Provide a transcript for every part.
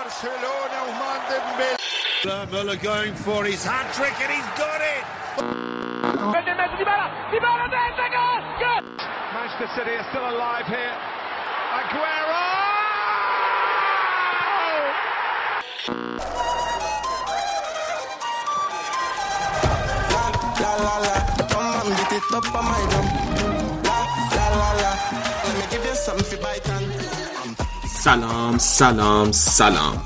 Barcelona, Ousmane Dembélé. Muller going for his hat trick and he's got it. Manchester City are still alive here. Aguero! La la la, come and beat it up on my drum. La la la la, let me give you something for bite and. سلام سلام سلام.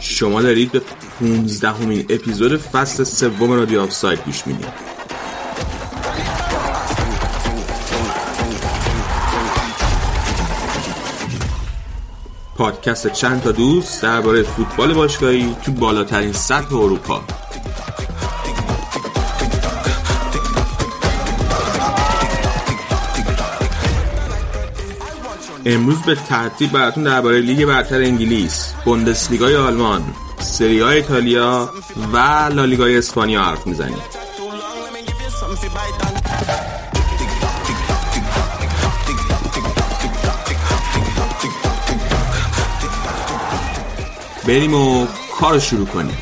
شما دارید به 15 همین اپیزود فصل سوم رادیو آفساید گوش می‌دید. پادکست چند تا دوست درباره فوتبال باشگاهی تو بالاترین سطح اروپا. امروز به ترتیب براتون درباره لیگ برتر انگلیس، بوندسلیگای آلمان، سری ایتالیا و لالیگای اسپانیا حرف می‌زنیم. بریم و کار شروع کنیم.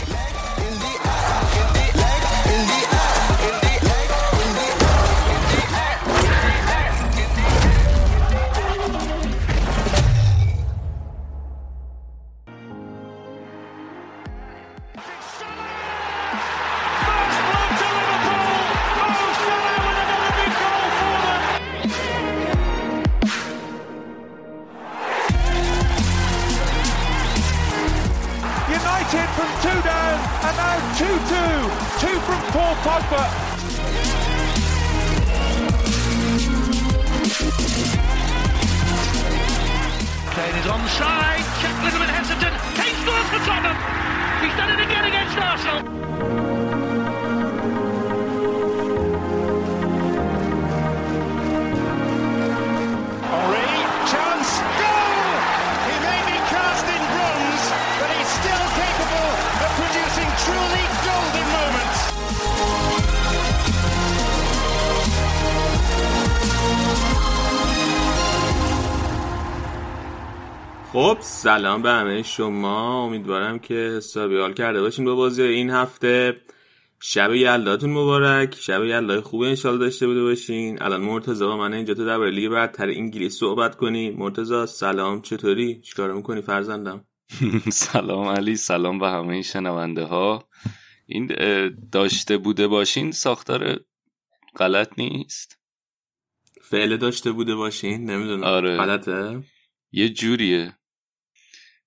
سلام به همه شما. امیدوارم که حسابی حال کرده باشین با بازی این هفته. شب یلداتون مبارک. شب یلدای خوبی انشالله داشته بوده باشین. الان مرتضی با من اینجا تو درباره لیگ برتر انگلیس صحبت کنیم مرتضی سلام چطوری؟ چیکار می‌کنی فرزندم؟ سلام علی سلام به همه شنونده ها این داشته بوده باشین ساختار غلط نیست؟ فعل داشته بوده باشین نمی‌دونم. آره. غلطه؟ یه جوریه.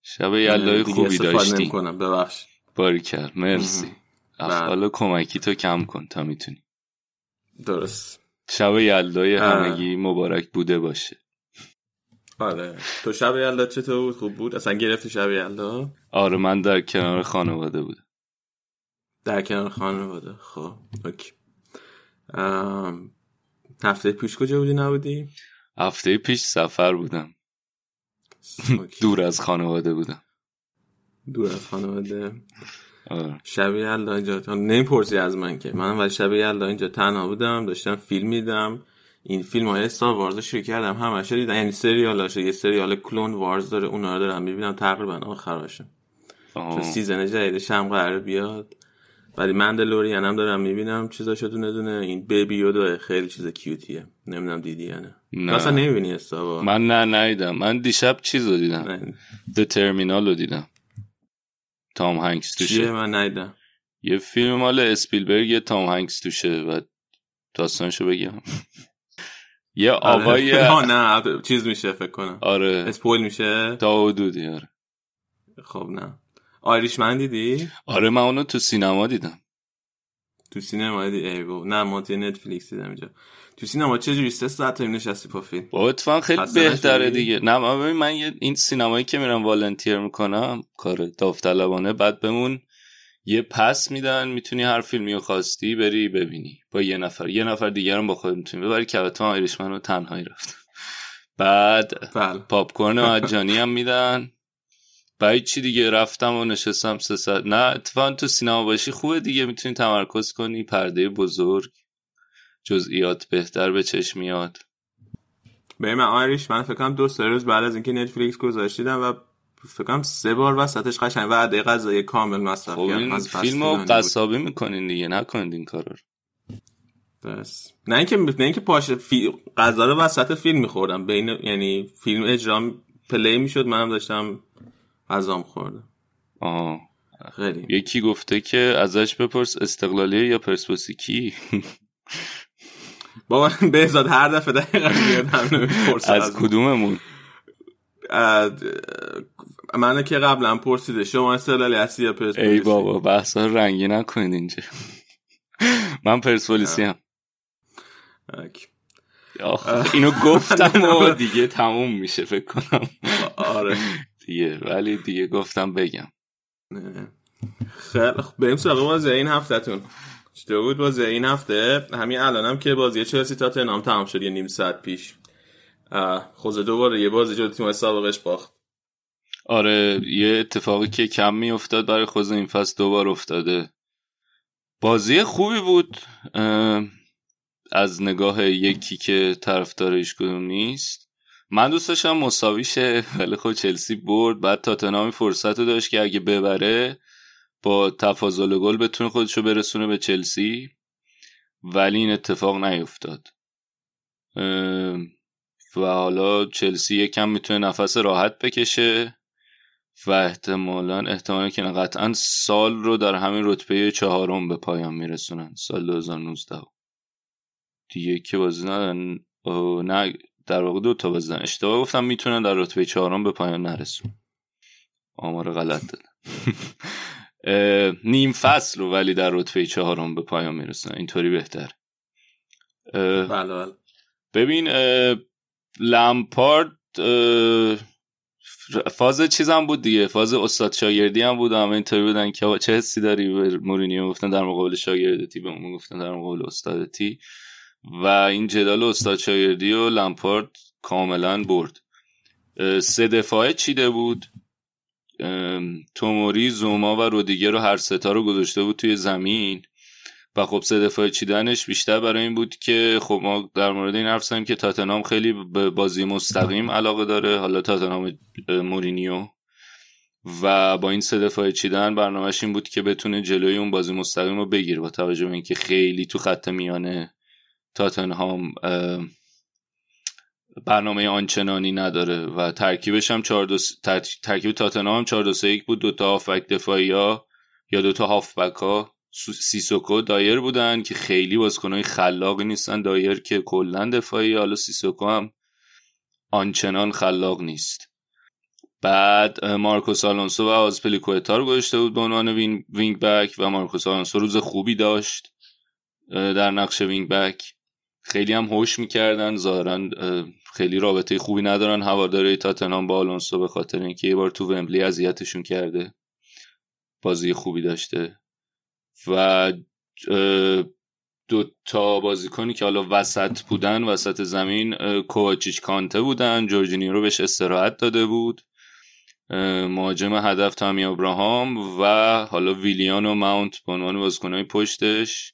شب دیگه خوبی داشتی. ببخش. باریکر مرسی. بله. افعال کمکی تو کم کن تا می‌تونی. درست. شب یلدای. همگی مبارک بوده باشه. آره. تو شب یلدا چطور بود؟ خوب بود؟ اصلا گرفتی شب یلدا؟ آره من در کنار خانواده بودم. در کنار خانواده. خب اوکی. ام، هفته پیش کجا بودی؟ نبودی؟ هفته پیش سفر بودم. دور از خانواده بودم. دور از خانواده. آره. شب یلدا اینجا. نمی‌پرسی از من که. من ولی شب یلدا اینجا تنها بودم. داشتم فیلم میدم این فیلم های استار وارز شروع کردم. همش دیدم. یعنی سریالاشه یه سریال کلون وارز داره. اونا رو دارم می‌بینم. تقریبا آخراشم آه. چون season جدیدش هم قرار بیاد. ولی مندلورین هم دارم می‌بینم چیزاشو دونه دونه این بیبی یودا خیلی چیز cute یه نمی‌دونم دیدی یا نه. اصلا نمی‌بینی استابا من نه ندیدم. من دیشب چیز رو دیدم. The Terminal رو دیدم. تام هنکس چیه؟ توشه من ندیدم. یه فیلم مال اسپیلبرگ یه تام هنکس توشه و داستانشو بگم. یه آقای آه نه چیز میشه فکر کنم. آره. spoil میشه؟ تا حدودی آره. خب نه. آیریش من دیدی؟ آره من اونو تو سینما دیدم. تو سینما دیدی؟ ای بابا. نه ما توی نتفلیکس دیدم اینجا. تو سینما چه جوری سه ساعت تا نشستی با فیلم. با اتفاقا خیلی بهتره؟ دیگه. نه من ببین من یه این سینمایی که میرم والنتیر می‌کنم کار داوطلبانه بعد بمون یه پس میدن می‌تونی هر فیلمی رو خواستی بری ببینی. با یه نفر. یه نفر دیگر هم با خود می‌تونی ببری. که من آیریشمن رو تنهایی رفتم بعد بله. پاپ کورن مجانی هم میدن. بعد چی دیگه رفتم و نشستم سه ساعت؟ نه اتفاقا تو سینما باشی خوبه دیگه می‌تونی تمرکز کنی پرده بزرگ جزئیات بهتر به چشم میاد. به من آیریش من فکر کنم دو سه روز بعد از اینکه نتفلیکس گذاشتیدم و فکر کنم سه بار وسطش قشنگ وعده غذایی کامل مصرف خب این فیلم رو. قصابی می‌کنین دیگه نکنید این کارا رو. بس. نه اینکه نه اینکه پاش فی... غذا رو وسط فیلم میخوردم بین یعنی فیلم اجرا پلی می‌شد منم داشتم غذام خوردم آها. خیلی. یکی گفته که ازش بپرس استقلالیه یا پرسپولیسی کی؟ بابا بهزاد هر دفعه دقیقا میاد از کدوممون؟ منو که قبلا پرسیده شما استقلالی هستی یا پرسپولیسی؟ ای بابا بحثا رنگی نکنید اینجا. من پرسپولیسی هم اینو گفتم و دیگه تموم میشه فکر کنم. آره. دیگه ولی دیگه گفتم بگم. خیلی خب بریم سراغ بازی این هفتهتون. چطور بود بازی این هفته؟ همین الانم که بازی چلسی تا تنام تمام شد یه نیم ساعت پیش. خوزه دوباره یه بازی جلوی تیم سابقش باخت. آره یه اتفاقی که کم میافتاد برای خود این فصل دوبار افتاده. بازی خوبی بود. از نگاه یکی که طرفدار هیچ کدوم نیست. من دوست داشتم مساوی شه ولی خب چلسی برد. بعد تاتنامی فرصت رو داشت که اگه ببره با تفاضل گل بتونه خودشو برسونه به چلسی. ولی این اتفاق نیفتاد. و حالا چلسی یکم می‌تونه نفس راحت بکشه و احتمالا احتمالا که قطعا سال رو در همین رتبه چهارم به پایان میرسونن. سال 2019 دیگه که بازی ندارن. نه. در واقع دو تا دارن. اشتباه گفتم می‌تونن در رتبه چهارم به پایان نرسون آمار غلط دادم نیم فصل رو ولی در رتبه چهارم به پایان میرسونن اینطوری بهتر بله بله. ببین لمپارد فاز چیزم بود دیگه. فاز استاد شاگردی هم بود همه اینطوری بودن که چه حسی داری؟ مورینیو گفتن در مقابل شاگردتی به اون گفتن در مقابل استادتی و این جدال استاد شاگردی و لمپارد کاملا برد. سه دفاعه چیده بود. توموری زوما و رودیگر رو هر ستا رو گذاشته بود توی زمین. و خب سه دفاع چیدنش بیشتر برای این بود که خب ما در مورد این حرف زدیم که تاتنام خیلی به بازی مستقیم علاقه داره. حالا تاتنام مورینیو. و با این سه دفاع چیدن برنامهش این بود که بتونه جلوی اون بازی مستقیم رو بگیره با توجه به اینکه خیلی تو خط میانه تاتنهام برنامه آنچنانی نداره و ترکیبش هم 4 2 ترکیب تاتنهام هم 4 2 3 1 بود. دو تا هافبک دفاعی ها یا دو تا هافبک ها سو- سیسوکو دایر بودن که خیلی بازیکنای خلاقی نیستن. دایر که کلا دفاعی حالا سیسوکو هم آنچنان خلاق نیست. بعد مارکوس آلونسو و آزپلیکوتا رو گذاشته بود به عنوان وین- وینگ بک و مارکوس آلونسو روز خوبی داشت در نقش وینگ بک خیلی هم هوش می‌کردن ظاهرا اه، خیلی رابطه خوبی ندارن. هواداره تاتنهام با آلونسو به خاطر اینکه یه بار تو ومبلی اذیتشون کرده. بازی خوبی داشته. و دو تا بازیکنی که حالا وسط بودن وسط زمین کوواچیچ کانته بودن. جورجینیو رو بهش استراحت داده بود. مهاجم هدف تامی ابراهام و حالا ویلیان و ماونت به عنوان بازیکنهای پشتش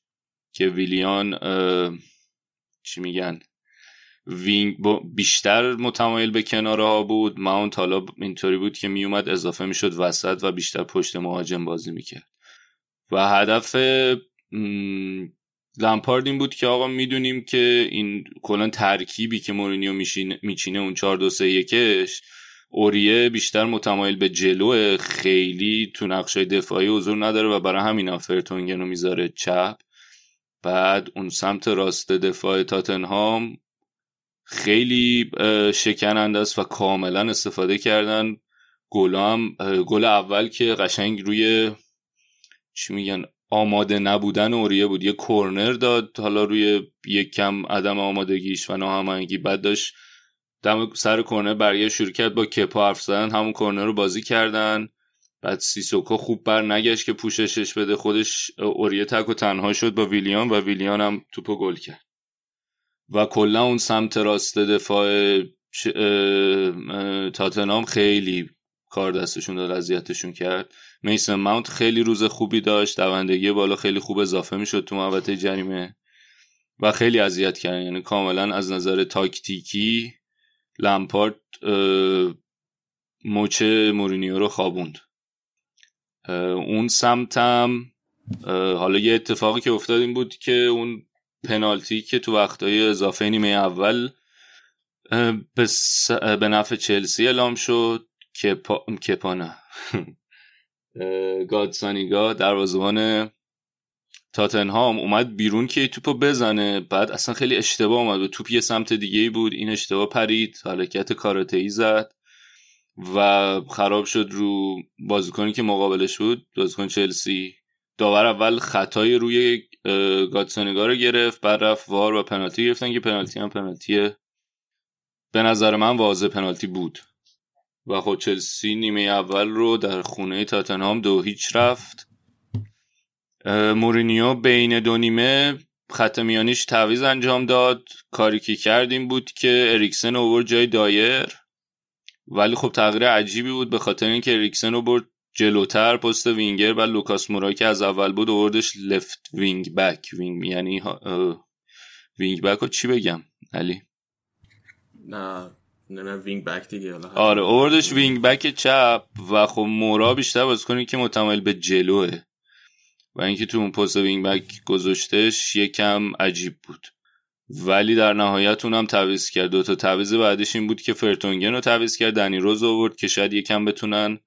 که ویلیان چی میگن؟ وینگ بیشتر متمایل به کناره ها بود. ماونت حالا اینطوری بود که میومد اضافه می‌شد وسط و بیشتر پشت مهاجم بازی می‌کرد. و هدف لمپارد این بود که آقا می‌دونیم که این کلا ترکیبی که مورینیو میچینه اون 4 2 3 1 اوریه بیشتر متمایل به جلو خیلی تو نقشای دفاعی حضور نداره و برای همین هم فرتونگن رو می‌ذاره چپ. بعد اون سمت راست دفاع تاتنهام خیلی شکننده است و کاملا استفاده کردن. گل گل اول که قشنگ روی چی میگن آماده نبودن اوریه بود. یه کرنر داد حالا روی یک کم عدم آمادگیش و ناهماهنگی. بعد داشت دم سر کرنر برگشت شروع کرد با کپا حرف زدن همون کرنر رو بازی کردن. بعد سیسوکو خوب بر نگشت که پوششش بده. خودش اوریه تک و تنها شد با ویلیان و ویلیان هم توپو گل کرد. و کلا اون سمت راست دفاع تاتنهام خیلی کار دستشون داد اذیتشون کرد. میسن ماونت خیلی روز خوبی داشت دوندگی بالا خیلی خوب اضافه می‌شد تو محوطه جریمه و خیلی اذیت کردن یعنی کاملا از نظر تاکتیکی لمپارد مچ مورینیو رو خوابوند. اون سمتم حالا یه اتفاقی که افتاد این بود که اون پنالتی که تو وقتهای اضافه نیمه اول به نفع چلسی اعلام شد که پا... کپانا گادسانیگا دروازه‌بان تاتنهام اومد بیرون که توپو بزنه. بعد اصلا خیلی اشتباه اومد و توپ یه سمت دیگه بود. این اشتباه پرید. حرکت کاراته ای زد. و خراب شد رو بازیکنی که مقابلش بود بازیکن چلسی. داور اول خطای روی گاتسانگا رو گرفت بعد رفت وار و پنالتی گرفتن که پنالتی هم پنالتی به نظر من واضح پنالتی بود. و خود خب چلسی نیمه اول رو در خونه تاتنهام دو هیچ رفت. مورینیو بین دو نیمه خط میانیش تعویض انجام داد. کاری که کرد این بود که اریکسن اوورد جای دایر. ولی خب تغییر عجیبی بود به خاطر اینکه اریکسن اوورد جلوتر پست وینگر و لوکاس مورا که از اول بود اووردش left wing back وینگ یعنی وینگ بک رو چی بگم؟ علی؟ نه نه وینگ بک دیگه آره اووردش وینگ بک چپ و خب مورا بیشتر بازیکنی که متمایل به جلوه. و اینکه تو اون پست وینگ بک گذاشتش یکم عجیب بود. ولی در نهایت اونم تعویض کرد. دو تا تعویض بعدش این بود که فرتونگن رو تعویض کرد. دنی رز آورد که شاید یکم بتونن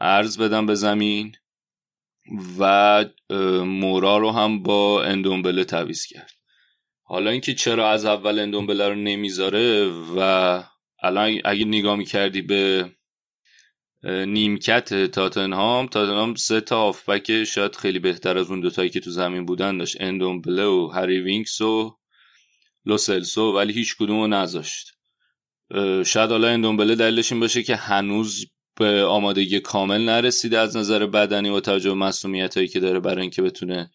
عرض بدن به زمین و مورا رو هم با اندومبله تعویض کرد. حالا اینکه چرا از اول اندومبله رو نمی‌ذاره و الان اگه نگاه می‌کردی به نیمکت تاتنهام. تاتنهام سه تا هافبک شاید خیلی بهتر از اون دوتایی که تو زمین بودن داشت. اندومبله و هری وینکس و لوسلسو ولی هیچ کدوم رو نذاشت شاید حالا اندومبله دلیلش این باشه که هنوز به آمادگی کامل نرسیده از نظر بدنی و توجه مسئولیت هایی که داره برای اینکه بتونه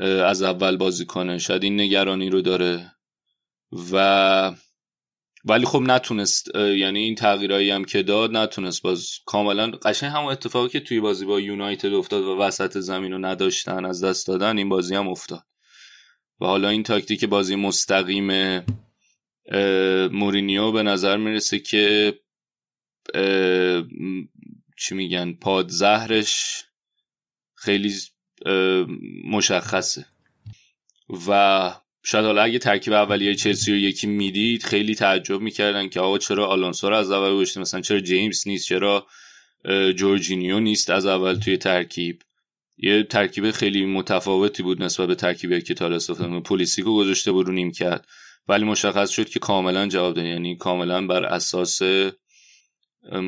از اول بازی کنه. شاید این نگرانی رو داره. و ولی خب نتونست یعنی این تغییرایی هم که داد نتونست. باز کاملا قشنگ همون اتفاقی که توی بازی با یونایتد افتاد و وسط زمین رو نداشتن از دست دادن این بازی هم افتاد. و حالا این تاکتیک بازی مستقیم مورینیو به نظر می‌رسه که چی میگن پادزهرش خیلی مشخصه. و شاید حالا اگه ترکیب اولیه چلسی رو یکی می‌دید خیلی تعجب می‌کردن که آقا چرا آلونسو رو از اول گذاشته مثلا چرا جیمز نیست؟ چرا جورجینیو نیست از اول توی ترکیب؟ یه ترکیب خیلی متفاوتی بود نسبت به ترکیبی که تا استفاده پولیسیک رو گذاشته بود رو نیمکت. ولی مشخص شد که کاملا جواب داد. یعنی کاملا بر اساس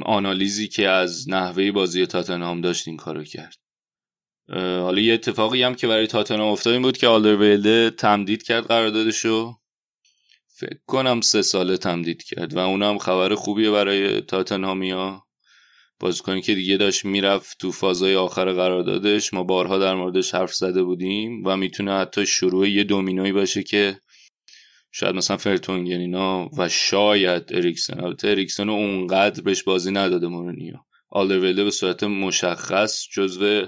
آنالیزی که از نحوه بازی تاتنهام داشت این کارو کرد. حالا یه اتفاقی هم که برای تاتنهام افتاد این بود که آلدرویلده تمدید کرد قراردادشو. فکر کنم سه ساله تمدید کرد و اونم خبر خوبیه برای تاتنهامیا. بازیکنی که دیگه داشت می‌رفت تو فازای آخر قراردادش. ما بارها در موردش حرف زده بودیم و می‌تونه حتی شروع یه دومینوی باشه که شاید مثلا فرتونگن اینا و شاید اریکسن. البته اریکسن اونقدر بهش بازی نداده مورینیو. آلدرویلده به صورت مشخص جزو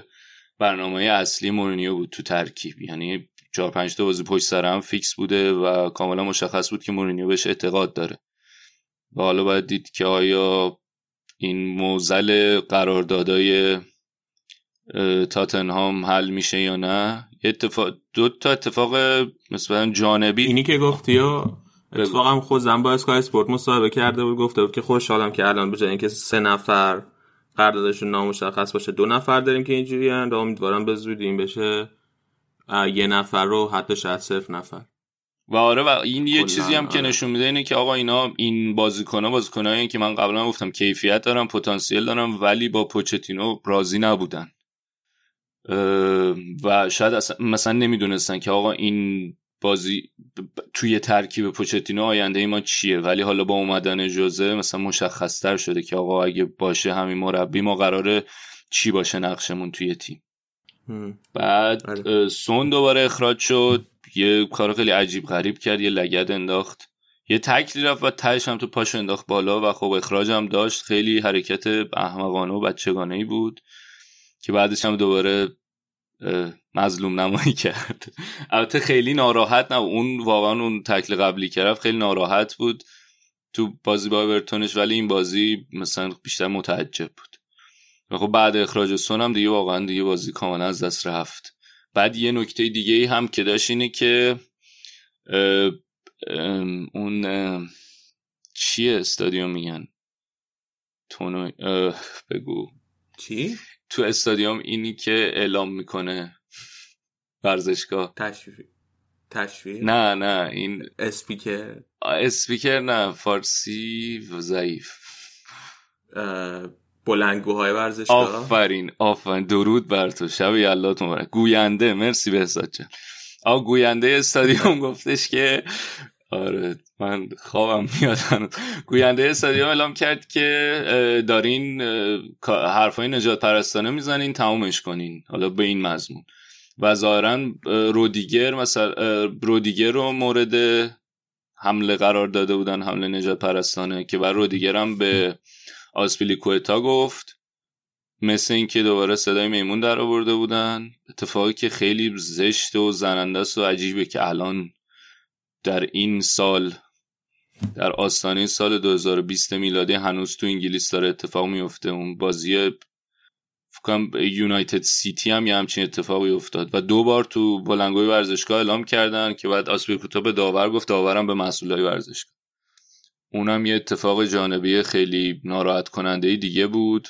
برنامه اصلی مورینیو بود تو ترکیب. یعنی چهار پنج تا بازی پشت سر هم فیکس بوده و کاملا مشخص بود که مورینیو بهش اعتقاد داره. و حالا باید دید که آیا این معضل قراردادای تاتنهام حل میشه یا نه. اتفاق دو تا اتفاق مثلا جانبی اینی که گفتی و اتفاقم خودم با اسکای اسپورت مصاحبه کرده بود. گفته بود که خوشحالم که الان به اینکه سه نفر قراردادشون نامشخص باشه. دو نفر داریم که اینجوری و امیدوارم به زودی این بشه. یه نفر رو حتی شاید صرف نفر. و آره و این یه چیزی هم آره. که نشون میده اینه که آقا اینا این بازیکن ها بازیکن که من قبلا گفتم کیفیت دارم پتانسیل دارم ولی با پوچتینو راضی نبودن. و شاید مثلا نمی‌دونستن که آقا این بازی توی ترکیب پوچتینو آینده ای ما چیه؟ ولی حالا با اومدن جوزه مثلا مشخصتر شده که آقا اگه باشه همین مربی ما قراره چی باشه نقشمون توی تیم؟ بعد آره. سون دوباره اخراج شد. یه کار خیلی عجیب غریب کرد یه لگد انداخت. یه تکلی رفت و تهش هم تو پاشو انداخت بالا و خب اخراج هم داشت. خیلی حرکت احمقانه و بچگانه ای بود که بعدش هم دوباره مظلوم نمایی کرد. البته خیلی ناراحت نه اون واقعا اون تکل قبلی کرد خیلی ناراحت بود تو بازی با اورتونش ولی این بازی مثلا بیشتر متعجب بود. و خب بعد اخراج سون هم دیگه واقعا دیگه بازی کاملا از دست رفت. بعد یه نکته دیگه ای هم که داشت اینه که اه، ام، اون اه، چیه استادیوم میگن؟ تونو اه، بگو. چی؟ تو استادیوم اینی که اعلام می‌کنه. ورزشگاه. تشویق. تشویق؟ نه نه این اسپیکر. اسپیکر نه فارسی ضعیف. اه، بلندگوهای ورزشگاه؟ آفرین آفرین. درود بر تو. شب یلات مبارک. گوینده مرسی بهزاد جان. آ گوینده استادیوم گفتش که آره من خوابم میاد. گوینده استادیوم اعلام کرد که دارین حرفای نجات پرستانه می‌زنین تمومش کنین. حالا به این مضمون. و ظاهرا اه، رودیگر مثلا رودیگر رو مورد حمله قرار داده بودن حمله نجات پرستانه که بر رودیگر هم به آسپیلیکوتا گفت مثل اینکه دوباره صدای میمون در آورده بودن. اتفاقی که خیلی زشت و زننده است و عجیبه که الان در این سال در آستانه سال 2020 میلادی هنوز تو انگلیس داره اتفاق میفته. اون بازی فکر کنم یونایتد سیتی هم یه همچین اتفاقی افتاد. و دو بار تو بلنگوی ورزشگاه اعلام کردن که بعد آسپیلیکوتا به داور گفت داورم به مسئولای ورزشگاه. اونم یه اتفاق جانبی خیلی ناراحت کننده دیگه بود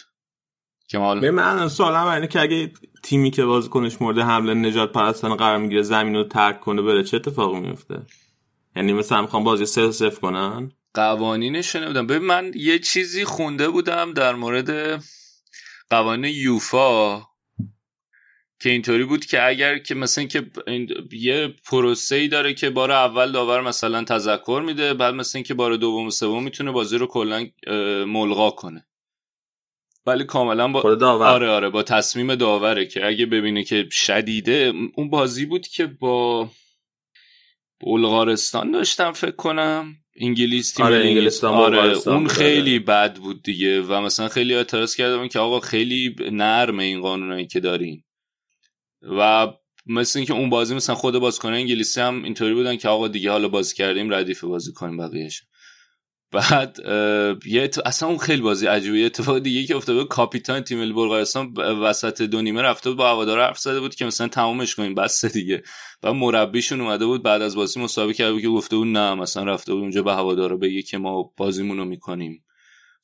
که ما به من سوالم اینه که اگه تیمی که بازیکنش مورد حمله نجات پرستانه قرار می‌گیره زمین رو ترک کنه بره چه اتفاقی میفته یعنی مثلا می‌خوام بازی سه صفر کنن؟ قوانینش نمی‌دونم ببین من یه چیزی خونده بودم در مورد قوانین یوفا که اینطوری بود که اگر که مثلا که این یه پروسه ای داره که بار اول داور مثلا تذکر میده بعد مثلا که بار دوم و سوم می‌تونه بازی رو کلا ملغا کنه. ولی کاملا با داور. آره آره با تصمیم داوره که اگه ببینه که شدیده اون بازی بود که با بلغارستان داشتم فکر کنم. انگلیس تیم آره، انگلیس انگلستان، آره اون بود، خیلی بد بود دیگه و مثلا خیلی اعتراض کردم که آقا خیلی نرمه این قانونایی که دارین. و مثل اینکه اون بازی مثلا خود بازیکن انگلیسی هم اینطوری بودن که آقا دیگه حالا بازی کردیم ردیف بازی کنیم بقیهش بعد یه اصلا اون خیلی بازی عجیبه. یه اتفاق دیگه که افتاده کاپیتان تیم بلغارستان وسط دو نیمه رفته بود با هوادارا حرف زده بود که مثلا تمومش کنیم بس دیگه. و مربیشون اومده بود بعد از بازی مسابقه کرده بود که گفته بود نه مثلا رفته بود اونجا به هوادارا بگه که ما بازیمون رو می‌کنیم.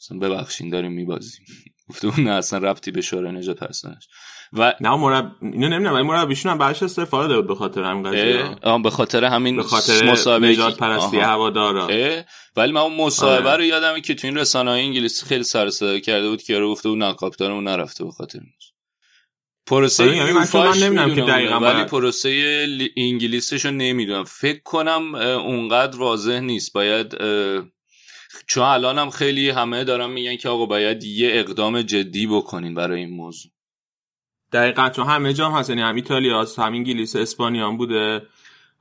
مثلا ببخشین داریم میبازیم. گفته بود نه اصلا ربطی به شورای نجات پرستانش و نه مرب اینو نمی‌دونم ولی مربیشون هم بعدش استفاده داد به خاطر همین قضیه. به خاطر همین به خاطر مصاحبه نجات پرستی. هوادارا. ولی من اون مصاحبه آره. رو یادمه که تو این رسانه های انگلیسی خیلی سر صدا کرده بود که یارو گفته بود نه کاپیتانمون نرفته به خاطر پروسه آره، یعنی من نمی‌دونم که دقیقاً ولی پروسه لی- انگلیسیشو نمی‌دونم. فکر کنم اونقدر واضح نیست. باید چون الان هم خیلی همه دارن میگن که آقا باید یه اقدام جدی بکنین برای این موضوع. دقیقا چون همه جام هست یعنی هم ایتالیا هست هم انگلیس اسپانیا هم بوده.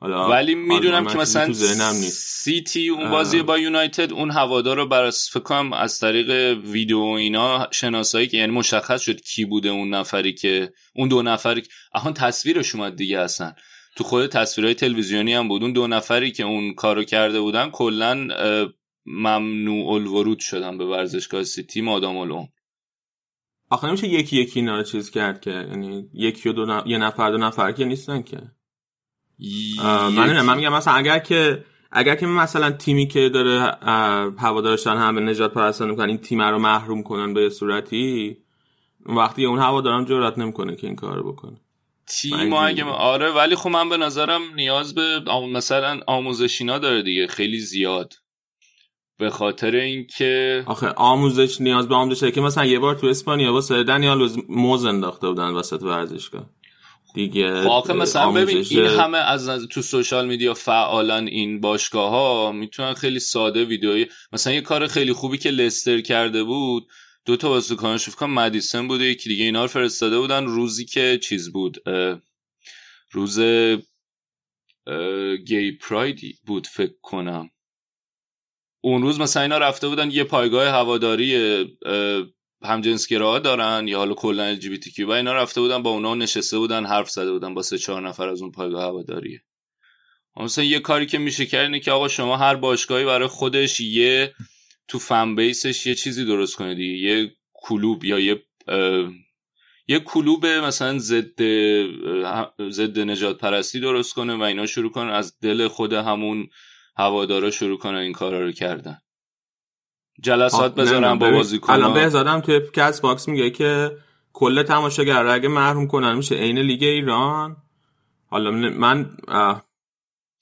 حالا ولی می‌دونم که مثلا سیتی اون. بازی با یونایتد اون هوادار رو بر فکر کنم از طریق ویدیو و اینا شناسایی که یعنی مشخص شد کی بوده اون نفری که اون دو نفری که آهان تصویرش اومد دیگه اصلا. تو خود تصویرهای تلویزیونی هم بود. اون دو نفری که اون کارو کرده بودن کلا ممنوع الورود شدن به ورزشگاه سیتی مادام العمر آخه نمیشه یکی یکی اینا رو چیز کرد که یعنی یکی و دو ن- یه نفر دو نفر که نیستن که. من من میگم مثلا اگر که اگر که مثلا تیمی که داره اه، هوادارش دارن هم به نجات پرستانه می‌کنن این تیم رو محروم کنن به صورتی وقتی اون هوادارم جرئت نمی‌کنه که این کارو بکنه. تیم اگه آره ولی خب من به نظرم نیاز به مثلا آموزشینا داره دیگه خیلی زیاد. به خاطر اینکه آخه آموزش نیاز به آموزشه که مثلا یه بار تو اسپانیا واسه دنیال موز انداخته بودن وسط ورزشگاه. دیگه خب آخه مثلا ببین آموزش- این همه از تو سوشال میدیا فعالن این باشگاه ها می‌تونن خیلی ساده ویدیوی مثلا یه کار خیلی خوبی که لستر کرده بود دو تا بازیکنش فکر کنم مدیسن بود و یکی دیگه اینا رو فرستاده بودن روزی که چیز بود روز گی پراید بود فکر کنم. اون روز مثلا اینا رفته بودن یه پایگاه هواداری اه، همجنسگراها دارن یا حالا کلا LGBT و اینا رفته بودن با اونا نشسته بودن حرف زده بودن با سه چهار نفر از اون پایگاه هواداریه. مثلا یه کاری که میشه کرد اینه که آقا شما هر باشگاهی برای خودش یه تو fan base ش یه چیزی درست دیگه. یه کلوب یا یه یه کلوب مثلا ضد ضد نژاد پرستی درست کنه و اینا شروع کنن از دل خود همون هوادارا شروع کنن این کارا رو کردن. جلسات بذارن با بازیکن الان بهزادم توی کست باکس میگه که کل تماشاگر اگه محروم کنن میشه عین لیگ ایران؟ حالا من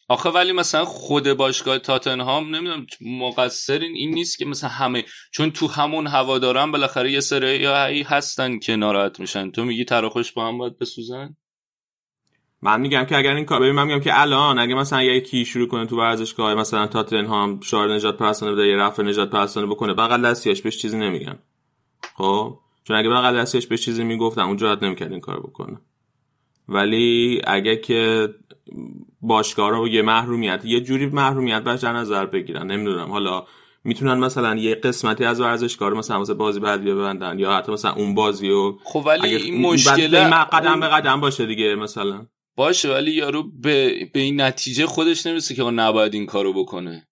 آخه ولی مثلا خود باشگاه تاتنهام نمی‌دونم مقصر این نیست که مثلا همه چون تو همون هوادارن بالاخره یه سری هستن که ناراحت میشن. تو میگی تراخوش با هم باید بسوزن؟ من میگم که اگر این کار ببین من میگم که الان اگه مثلا یکی شروع کنه تو ورزشگاه مثلا تاتنهام شعار نجات پرستانه بده یه رفع نجات پرستانه بکنه بغل دستیاش بهش چیزی نمیگن. خب؟ چون اگه بغل دستیاش بهش چیزی می‌گفتن اونجا حد نمی‌کرد این کار بکنه. ولی اگه که باشگاه رو یه محرومیت یه جوری محرومیت بهش در نظر بگیرن نمی‌دونم. حالا می‌تونن مثلا یه قسمتی از ورزشکار مثلا مثلا بازی بعد ببندن یا حتی مثلا اون بازی رو خب ولی این مشکل قدم به قدم باشه دیگه مثلا. باشه ولی یارو به, به این نتیجه خودش نمی‌رسه که نباید این کارو بکنه.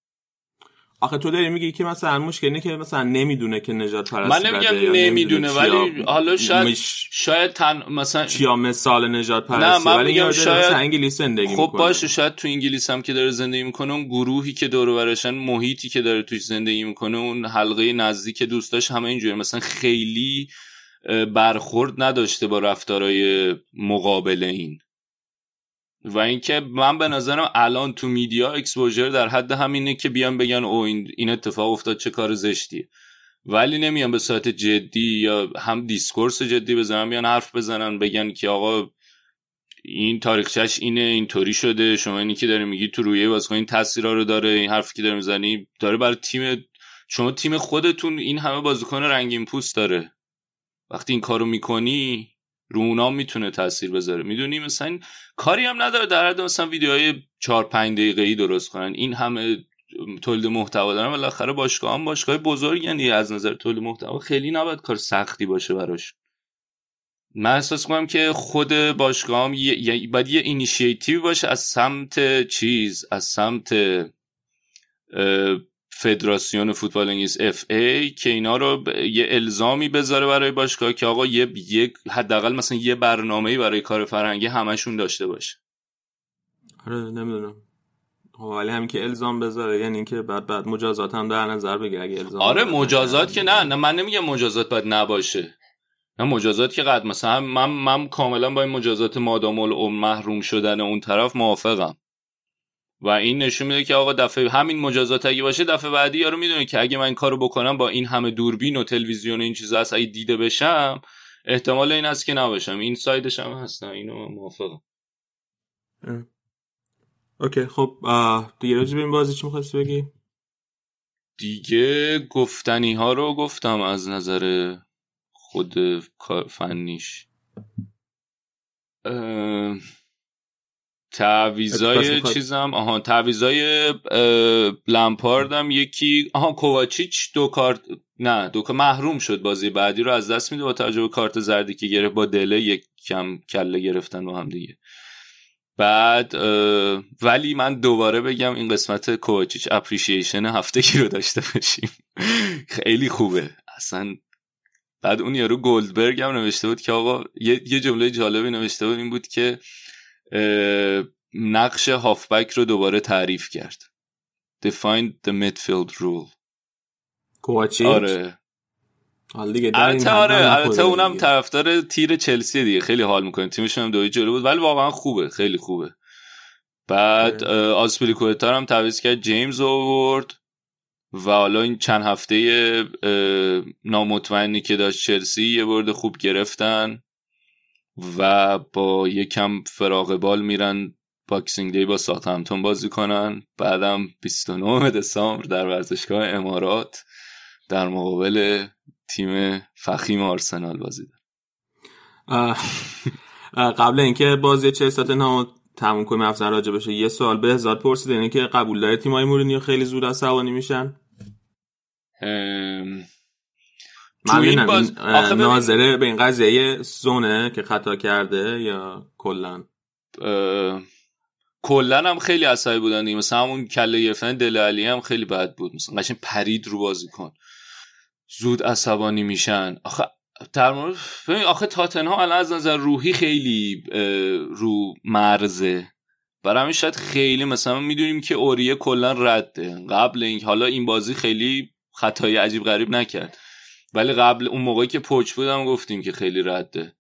آخه تو داری میگی که مثلا مشکل اینه که مثلا نمی‌دونه که نجات پرستی من نمیگم نمی‌دونه ولی حالا شاید مش... شاید تن مثلا چیا مثال نجات پرستی. ولی میگم شاید مثلا انگلیس زندگی خب باشه شاید تو انگلیس هم که داره زندگی می‌کنه اون گروهی که دور و برشن محیطی که داره توش زندگی می‌کنه اون حلقه نزدیک دوستاش همه اینجوری مثلا خیلی برخورد نداشته با رفتارهای مقابل این. و اینکه من به نظرم الان تو media exposure در حد همینه که بیان بگن او این اتفاق افتاد چه کار زشتیه. ولی نمیان به صورت جدی یا هم discourse جدی بزنن بیان حرف بزنن بگن که آقا این تاریخچش اینه اینطوری شده شما اینی که داری میگی تو رویه واسه این تاثیرا رو داره این حرفی که داری می‌زنی داره برای تیم شما تیم خودتون این همه بازیکن رنگین پوست داره. وقتی این کارو می‌کنی رو اونا می‌تونه تاثیر بذاره. می‌دونی؟ مثلا کاری هم نداره در حد مثلا ویدیوهای 4 5 دقیقه ای درست کنن. این همه تولید محتوا دارن. بالاخره باشگاه هم باشگاه بزرگ یعنی از نظر تولید محتوا خیلی نباید کار سختی باشه براش. من احساس کنم که خود باشگاه هم یه باید یه اینیشیتیو باشه از سمت چیز از سمت فدراسیون فوتبال انگلیس FA که اینا رو یه الزامی بذاره برای باشگاه که آقا یه یک حداقل مثلا یه برنامه‌ای برای کار فرهنگی همشون داشته باشه. آره نمی‌دونم. خب، ولی همین که الزام بذاره یعنی اینکه بعد بعد مجازات هم در نظر بگیره. اگه الزام آره مجازات که نه نه من نمیگم مجازات باید نباشه. نه مجازات که قد مثلا من من کاملا با این مجازات مادام العمر محروم شدن اون طرف موافقم. و این نشون میده که آقا دفعه همین مجازات اگه باشه دفعه بعدی یارو می‌دونه که اگه من این کارو بکنم با این همه دوربین و تلویزیون و این چیزا هست اگه دیده بشم احتمال این هست که نباشم. این سایدش هم هست اینو موافقم. اوکی خب دیگه راجع به این بازی چی می‌خواستی بگی؟ دیگه گفتنی ها رو گفتم از نظر خود فنیش. تعویزای چیزم آها تعویزای لمپاردم یکی آها کوواچیچ دو کارت نه دو محروم شد بازی بعدی رو از دست میده با توجه به کارت زردی که گرفت با دله یک کم کله گرفتن با هم دیگه. بعد ولی من دوباره بگم این قسمت کوواچیچ اپریشیشن هفته کی رو داشته باشیم؟ خیلی خوبه. اصلا بعد اون یارو گلدبرگ هم نوشته بود که آقا یه, یه جمله جالبی نوشته بود این بود که نقش هافبک رو دوباره تعریف کرد. Define the midfield rule. آره. البته آره البته اونم طرفدار تیر چلسی دیگه. خیلی حال می‌کنه. تیمشون هم دوی جلو بود ولی واقعا خوبه خیلی خوبه. بعد آسپلیکوتا هم تعویض کرد جیمز اومد و حالا این چند هفته نامطمئنی که داشت چلسی یه برد خوب گرفتن. و با یکم فراغ بال میرن باکسینگ دی با ساوتهمپتون بازی کنن. بعدم 29 دسامبر در ورزشگاه امارات در مقابل تیم فخیم آرسنال بازی قبل اینکه بازی چه تاتنهام تموم کنیم افسر راجع بشه یه سوال به هزار پرسید اینه که قبول داره تیمای مورینیو خیلی زود عصبانی میشن؟ من این باز... ناظره به این قضیه سونه که خطا کرده یا کلا کلا هم خیلی عصبی بودن دیگه. مثلا همون کله گرفتن دل علی هم خیلی بد بود. مثلا قشنگ پرید رو بازی کن. زود عصبانی میشن. آخه در مورد آخه تاتنهام الان از نظر روحی خیلی رو مرزه. برای همین شاید خیلی مثلا می‌دونیم که اوریه کلا رده. قبل این حالا این بازی خیلی خطای عجیب غریب نکرد. ولی قبل اون موقعی که پوچ بودم گفتیم که خیلی رده.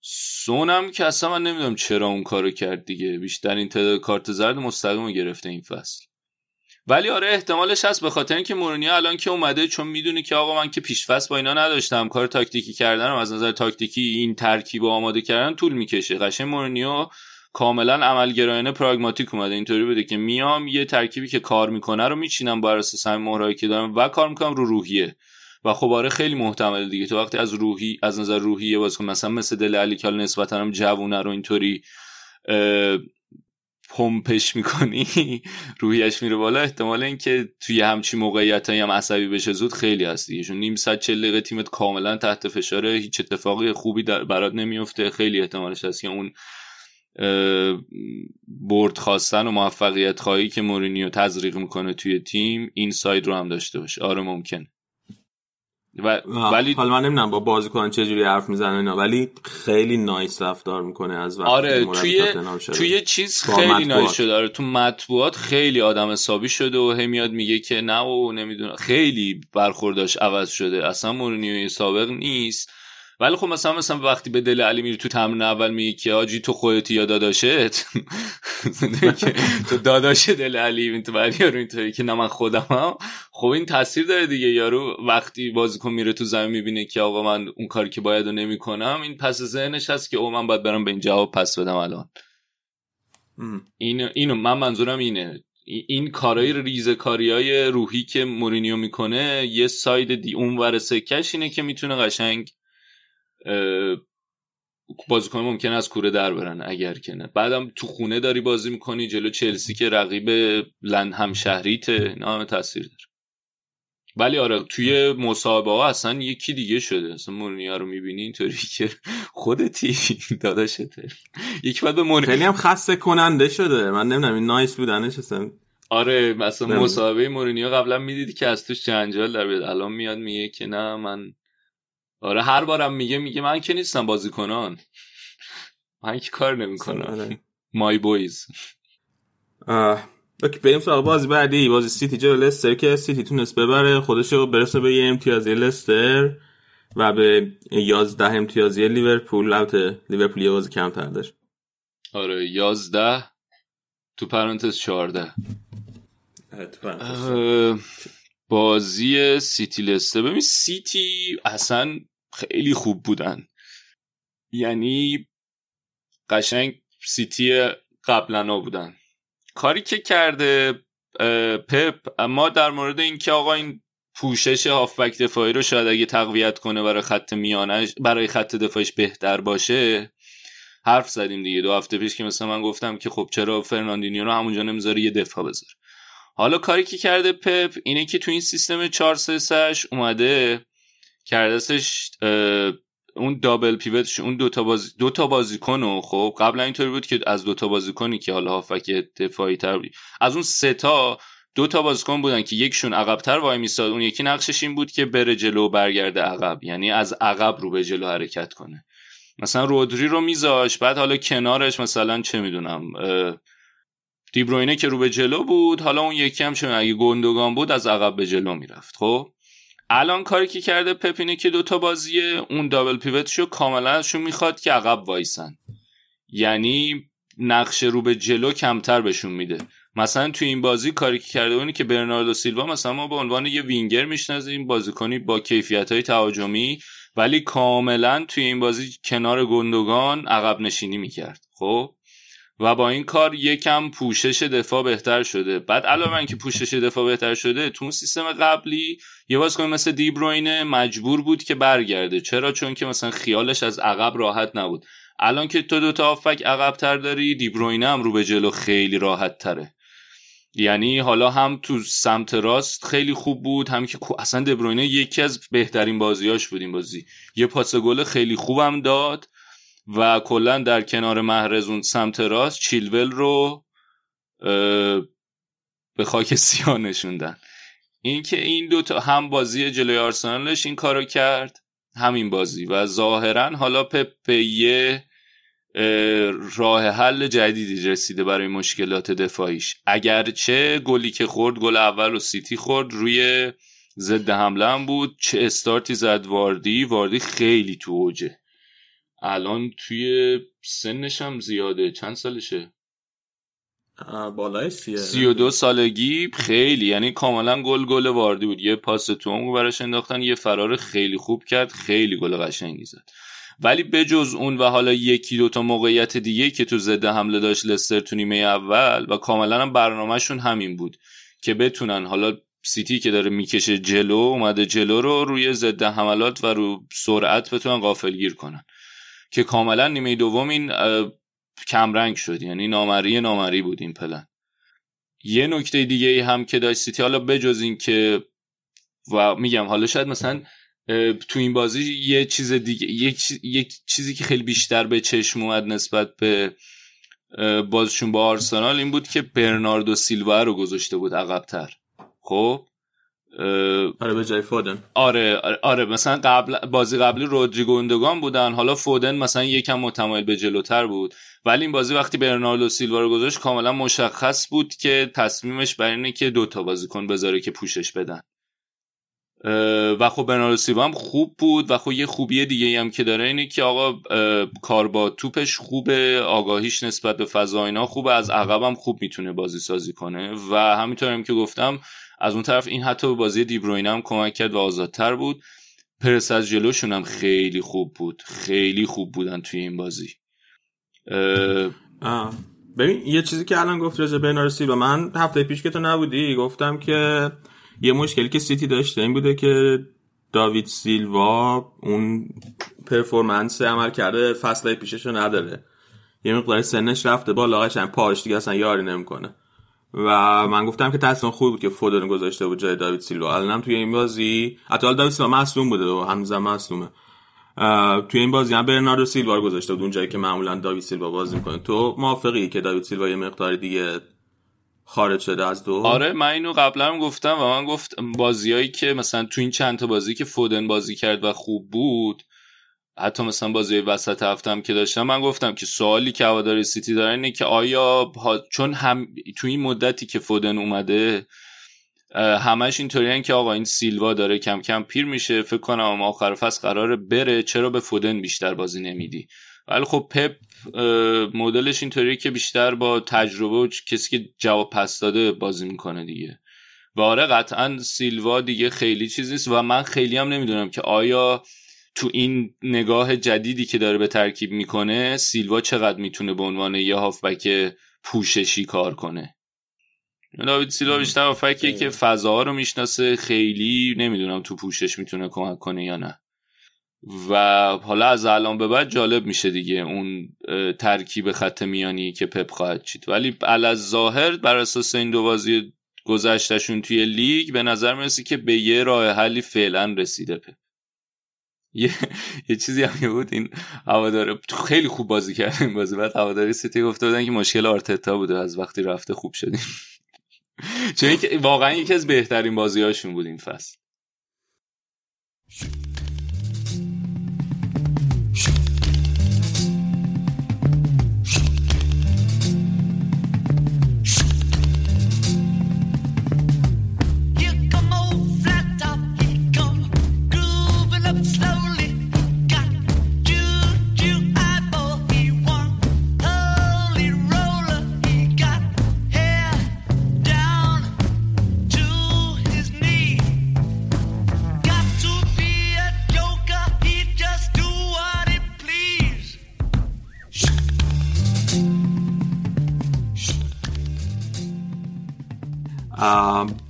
سونم که اصلا من نمی‌دونم چرا اون کارو کرد دیگه. بیشتر این تعداد کارت زرد مستقیم گرفته این فصل. ولی آره احتمالش هست به خاطر اینکه مورینیو الان که اومده چون می‌دونه که آقا من که پیش فصل با اینا نداشتم کار تاکتیکی کردنم از نظر تاکتیکی این ترکیب آماده کردن طول می‌کشه. قشنگ مورینیو کاملا عملگرایانه پراگماتیک اومده. اینطوری بوده که میام یه ترکیبی که کار می‌کنه رو میچینم بر اساس همین که دارم و کار می‌کنم رو روحیه. و خب آره خیلی محتمل دیگه. تو وقتی از روحی از نظر روحی بازیکن مثلا مثل دل علی که نسبتا هم جوونه رو اینطوری پمپش می‌کنی روحیش میره بالا احتمال اینکه توی همچی موقعیت هم عصبی بشه زود خیلی هست دیگه. چون نیم ساعت چه دقیقه تیمت کاملا تحت فشاره هیچ اتفاقی خوبی برات نمیفته خیلی احتمالش هست که اون برد خواستن و موفقیت خواهی که مورینیو تزریق می‌کنه توی تیم این side رو هم داشته باشه. آره ممکن. و ولی حالا من نمی‌دونم با بازیکن چه جوری حرف می‌زنه اینا ولی خیلی nice رفتار می‌کنه از وقتی آره توی توی چیز خیلی nice شده. آره تو مطبوعات خیلی آدم حسابی شده و هی میاد میگه که نه و نمی‌دونم. خیلی برخورداش عوض شده. اصلا مورینیو سابق نیست. ولی خب مثلا مثلا وقتی به دله علی میری تو تمرین اول میگی که آقا تو خودتی یا داداشت؟ تو داداش دل علی تو بعد یارو اینطوری که نه من خودم خب این تاثیر داره دیگه. یارو وقتی بازیکن میره تو زمین می‌بینه که آقا من اون کاری که باید رو نمی‌کنم این پس ذهنش هست که او من باید برم به این جواب پس بدم الان. اینو اینو من منظورم اینه. این کارهای ریزه کاری های روحی که مورینیو می‌کنه یه ساید دی اون ور سکش اینه که می‌تونه قشنگ بازیکن ممکن از کوره در برن اگر که نه. بعدم تو خونه داری بازی می‌کنی جلو چلسی که رقیب لند هم شهریته نه تاثیر داره. ولی آره توی مسابقه ها اصلا یکی دیگه شده. اصلا مورینیو رو می‌بینی اینطوری که خودتی داداشته. یک بعد به خیلی هم خسته کننده شده. من نمی‌دونم این نایس بودنش اصلا. آره مثلا مسابقه مورینیو قبلا می‌دیدی که از توش جنجال در بیاد. الان میاد میگه که نه من آره هر بارم میگه میگه من که نیستم بازیکنان. من که کار نمی‌کنم. my boys اوکی بریم سراغ بازی بعدی. بازی سیتی جلو لستر که سیتی تونست ببره. خودش رو برسونه به یه امتیازی لستر و به 11 امتیازی لیورپول. البته لیورپول یه بازی کمتر داشت. آره 11 تو پرانتز 14 بازی سیتی لستر ببین سیتی اصلا خیلی خوب بودن. یعنی قشنگ سیتی قبلا بودن. کاری که کرده پپ اما در مورد اینکه آقا این پوشش هافبک دفاعی رو شاید اگه تقویت کنه برای خط میانش برای خط دفاعش بهتر باشه حرف زدیم دیگه. دو هفته پیش که مثلا من گفتم که خب چرا فرناندینیو رو همونجا نمی‌ذاره یه دفاع بذاره حالا کاری که کرده پپ اینه که تو این سیستم 4 3 اومده کردستش اون دابل پیوتش اون دو تا بازی دو تا بازیکن و خب قبلا اینطوری بود که از دو تا بازیکنی که حالا هافک دفاعی تر بود از اون سه تا دو تا بازیکن بودن که یکشون عقبتر وای میساد اون یکی نقشش این بود که بره جلو و برگرده عقب یعنی از عقب رو به جلو حرکت کنه. مثلا رودری رو میذاش بعد حالا کنارش مثلا چه می‌دونم دیبروینه که رو به جلو بود حالا اون یکی هم چون اگه گندگان بود از عقب به جلو می‌رفت خب؟ الان کاری که کرده پپینه که دوتا بازیه اون دابل پیوتشو کاملا شون می‌خواد که عقب وایسن. یعنی نقشه رو به جلو کمتر بهشون میده. مثلا تو این بازی کاری که کرده اونی که برناردو سیلوا مثلا ما به عنوان یه وینگر می‌شناسیم بازیکنی با کیفیت های تهاجمی ولی کاملا توی این بازی کنار گندگان عقب نشینی می‌کرد. خب؟ و با این کار یکم پوشش دفاع بهتر شده. بعد علاوه اینکه پوشش دفاع بهتر شده تو سیستم قبلی یه بازیکن مثل دیبروینه مجبور بود که برگرده. چرا؟ چون که مثلا خیالش از عقب راحت نبود. الان که تو دو تا آفک عقب تر داری دیبروینه هم رو به جلو خیلی راحت تره یعنی حالا هم تو سمت راست خیلی خوب بود هم که اصلا دبروینه یکی از بهترین بازیاش بود این بازی. یه پاس گل خیلی خوبم داد. و کلا در کنار محرزون سمت راست چیلول رو به خاک سیاه نشوندن. اینکه این دوتا هم بازی جلوی آرسنالش این کارو کرد همین بازی. و ظاهرا حالا پپ یه راه حل جدیدی رسیده برای مشکلات دفاعیش. اگرچه گلی که خورد گل اول و سیتی خورد روی ضد حمله هم بود. چه استارتی زد واردی واردی خیلی تو اوجه. الان توی سنش هم زیاده. چند سالشه؟ بالای سیه سی و دو سالگی؟ خیلی. یعنی کاملا گل گل واردی بود. یه پاس تو براش انداختن یه فرار خیلی خوب کرد خیلی گل قشنگی زد. ولی بجز اون و حالا یکی دوتا موقعیت دیگه که تو ضد حمله داشت لستر تو نیمه اول و کاملا هم برنامهشون همین بود که بتونن. حالا سیتی که داره می‌کشه جلو اومده جلو رو روی ضد حملات و رو سرعت بتونن غافلگیر کنن. که کاملا نیمه دوم این کمرنگ شد. یعنی نامری نامری بود این پلن. یه نکته دیگه ای هم که داشت سیتی حالا بجز این که و میگم حالا شاید مثلا تو این بازی یه چیز دیگه یک, چیزی که خیلی بیشتر به چشم اومد نسبت به بازشون با آرسنال این بود که برناردو سیلوا رو گذاشته بود عقبتر. خب؟ آره به جای فودن. آره, آره, آره مثلا قبل بازی قبلی رودریگو اندگان بودن حالا فودن مثلا یکم متمایل به جلوتر بود. ولی این بازی وقتی برناردو سیلوا رو گذاشت کاملا مشخص بود که تصمیمش بر اینه که دوتا بازیکن بذاره که پوشش بدن. و خب برناردو سیلوا هم خوب بود و خب یه خوبی دیگه هم که داره اینه که آقا کار با توپش خوبه آگاهیش نسبت به فضا اینا خوبه از عقب هم خوب می‌تونه بازی سازی کنه. و همینطور هم که گفتم از اون طرف این حتی به بازی دیبروین هم کمک کرد و آزادتر بود. پرس از جلوشون هم خیلی خوب بود. خیلی خوب بودن توی این بازی. آه. ببین یه چیزی که الان گفت رجا بنارسی و من هفته پیش که تو نبودی گفتم که یه مشکلی که سیتی داشته این بوده که داوید سیلوا اون پرفورمنس عمل کرده فصله پیشش رو نداره. یه مقدار سنش رفته بالا قشنگ پاش دیگه اصلا یاری نمی‌کنه. و من گفتم که تصمیم خوب بود که فودن گذاشته بود جای داوید سیلوا. الانم توی این بازی حتی داوید سیلوا مصدوم بوده و هنوزم مصدومه توی این بازی هم برناردو سیلوا گذاشته بود اونجایی که معمولا داوید سیلوا بازی می‌کنه. تو موافقی که داوید سیلوا یه مقدار دیگه خارج شده از دو؟ آره من اینو قبلا هم گفتم و من گفت بازیایی که مثلا تو این چند تا بازی که فودن بازی کرد و خوب بود حتی مثلا بازی وسط هفتم که داشتم من گفتم که سوالی که هواداری سیتی داره اینه که آیا چون هم تو این مدتی که فودن اومده همش اینطوری که آقا این سیلوا داره کم کم پیر میشه فکر کنم آخر فصل قراره بره چرا به فودن بیشتر بازی نمیدی؟ ولی خب پپ مدلش اینطوریه که بیشتر با تجربه و کسی که جواب پس داده بازی می‌کنه دیگه. و آره قطعا سیلوا دیگه خیلی چیز نیست و من خیلی هم نمی‌دونم که آیا تو این نگاه جدیدی که داره به ترکیب می‌کنه سیلوا چقدر می‌تونه به عنوان یه هافبک پوششی کار کنه؟ داوید سیلوا بیشتر هافبکیه که فضاها رو می‌شناسه خیلی نمی‌دونم تو پوشش می‌تونه کمک کنه یا نه. و حالا از الان به بعد جالب میشه دیگه اون ترکیب خط میانی که پپ خواهد چید. ولی از ظاهر بر اساس این دو بازی گذشتشون توی لیگ به نظر می‌رسی که به یه راه حلی فعلا رسیده پپ. یه, یه چیزی هم بود این هواداره خیلی خوب بازی کرد این بازی بعد هواداری سیتی گفته بودن که مشکل آرتتا بوده از وقتی رفته خوب شدیم. چون واقعا یکی از بهترین بازیهاشون بود این فصل.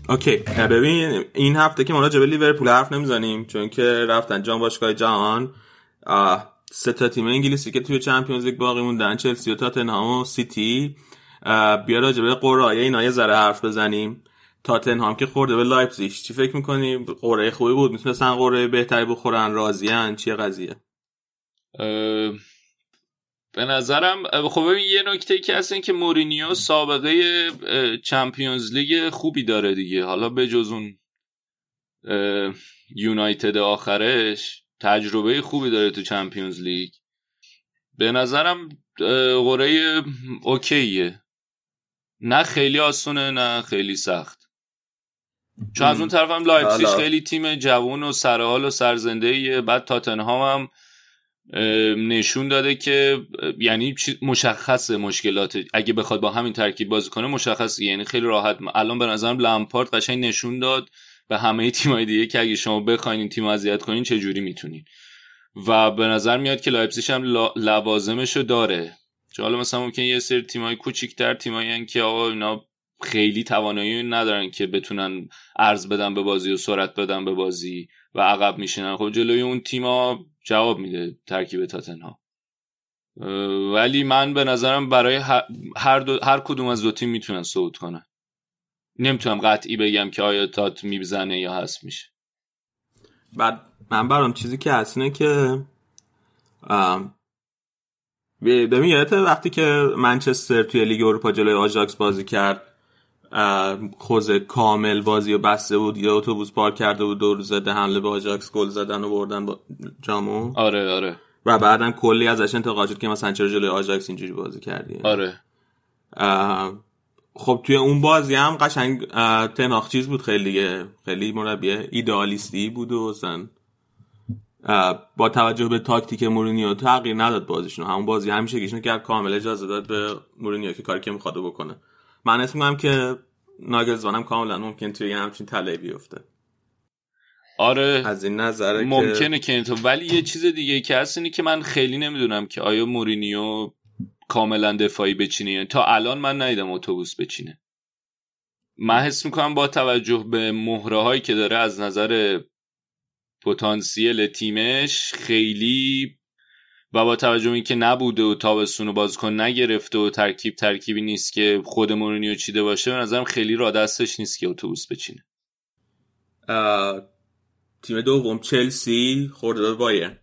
اوکی. ببین این هفته که ما راجع به لیورپول حرف نمی‌زنیم چون که رفتن جام باشگاه جهان. سه تا تیم انگلیسی که توی Champions League باقی موندن چلسی و تاتنهام و سیتی. بیا راجع به قرعه اینا یه ذره حرف بزنیم. تاتنهام که خورده به لایپزیگ. چی فکر می‌کنی؟ قرعه خوبی بود؟ می‌تونستن قرعه بهتری بخورن؟ راضین چیه قضیه؟ به نظرم خب ببین یه نکته که هست این که مورینیو سابقه Champions League خوبی داره دیگه. حالا به جز اون یونایتد آخرش تجربه خوبی داره تو Champions League. به نظرم قرعه اوکیه. نه خیلی آسونه نه خیلی سخت. چون از اون طرف هم لایپزیگش خیلی تیم جوون و سرحال و سرزنده ایه بعد تاتنهام هم نشون داده که یعنی مشخصه مشکلات. اگه بخواد با همین ترکیب بازی کنه مشخصه. یعنی خیلی راحت. الان به نظرم لامپارت قشنگ نشون داد به همه تیمای دیگه که اگه شما بخواین این تیم اذیت کنین چه جوری می‌تونین. و به نظر میاد که لایپزیگ هم لوازمشو داره. چون حالا مثلا ممکن یه سری تیمای کوچیک‌تر تیمایی که آقا اینا خیلی توانایی ندارن که بتونن عرض بدن به بازی و سرعت بدن به بازی و عقب میشینن. خب جلوی اون تیما جواب میده ترکیب تاتنها ولی من به نظرم برای هر, دو، هر کدوم از دو تیم می‌تونن صعود کنن. نمی‌تونم قطعی بگم که آیا تات میبزنه یا هست میشه. بعد من برام چیزی که هست اینه که ببین یادت وقتی که منچستر توی لیگ اروپا جلوی آژاکس بازی کرد خوزه کامل بازی و بسته بود یا اتوبوس پارک کرده بود دور زده حمله به آژاکس گل زدن و بردن بازی رو. آره آره. و بعدم کلی ازش انتقاد شد که مثلا چرا جلوی آژاکس اینجوری بازی کردی. آره. خب توی اون بازی هم قشنگ تن‌هاخ چیز بود خیلی دیگه خیلی مربی ایدئالیستی بود و اصلا با توجه به تاکتیک مورینیو تغییر نداد بازیشون. همون بازی همیشگیشون کرد کامل اجازه داد به مورینیو که کاری که می‌خواد بکنه. من اسم میگم که ناگلزوانم کاملا ممکن توی همچین تله بیفته. آره از این نظره ممکنه که تو ولی یه چیز دیگه که هست اینه که من خیلی نمی‌دونم که آیا مورینیو کاملا دفاعی بچینه یعنی تا الان من ندیدم اتوبوس بچینه. من حس می‌کنم با توجه به مهره هایی که داره از نظر پتانسیل تیمش خیلی و با توجه اینکه نبوده و تابستون و کن نگرفته و ترکیب ترکیبی نیست که خود مورینیو چیده باشه به نظرم خیلی را دستش نیست که اتوبوس بچینه. تیم دوم چلسی خورده بایرن.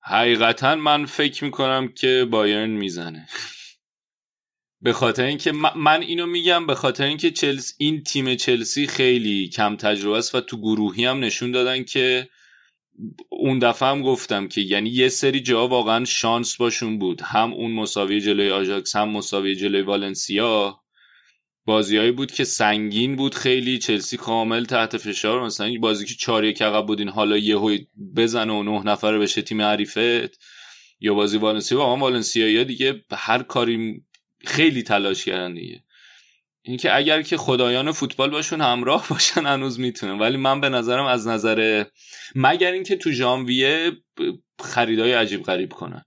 حقیقتا من فکر می‌کنم که بایرن می‌زنه. به خاطر اینکه من اینو میگم به خاطر اینکه چلسی این تیم چلسی خیلی کم تجربه است و تو گروهی هم نشون دادن که اون دفعه هم گفتم که یعنی یه سری جا واقعا شانس باشون بود. هم اون مساوی جلوی آژاکس هم مساوی جلوی والنسیا. بازیایی بود که سنگین بود خیلی. چلسی کامل تحت فشار. مثلا بازی که چهار یک عقب بودین حالا یهو بزنه و نه نفره بشه تیم حریفت یا بازی والنسیا. واقعا والنسیا دیگه هر کاری خیلی تلاش کردن دیگه. اینکه اگر که خدایان فوتبال باشون همراه باشن هنوز می‌تونه ولی من به نظرم از نظر مگر اینکه تو ژانویه خریدای عجیب غریب کنن.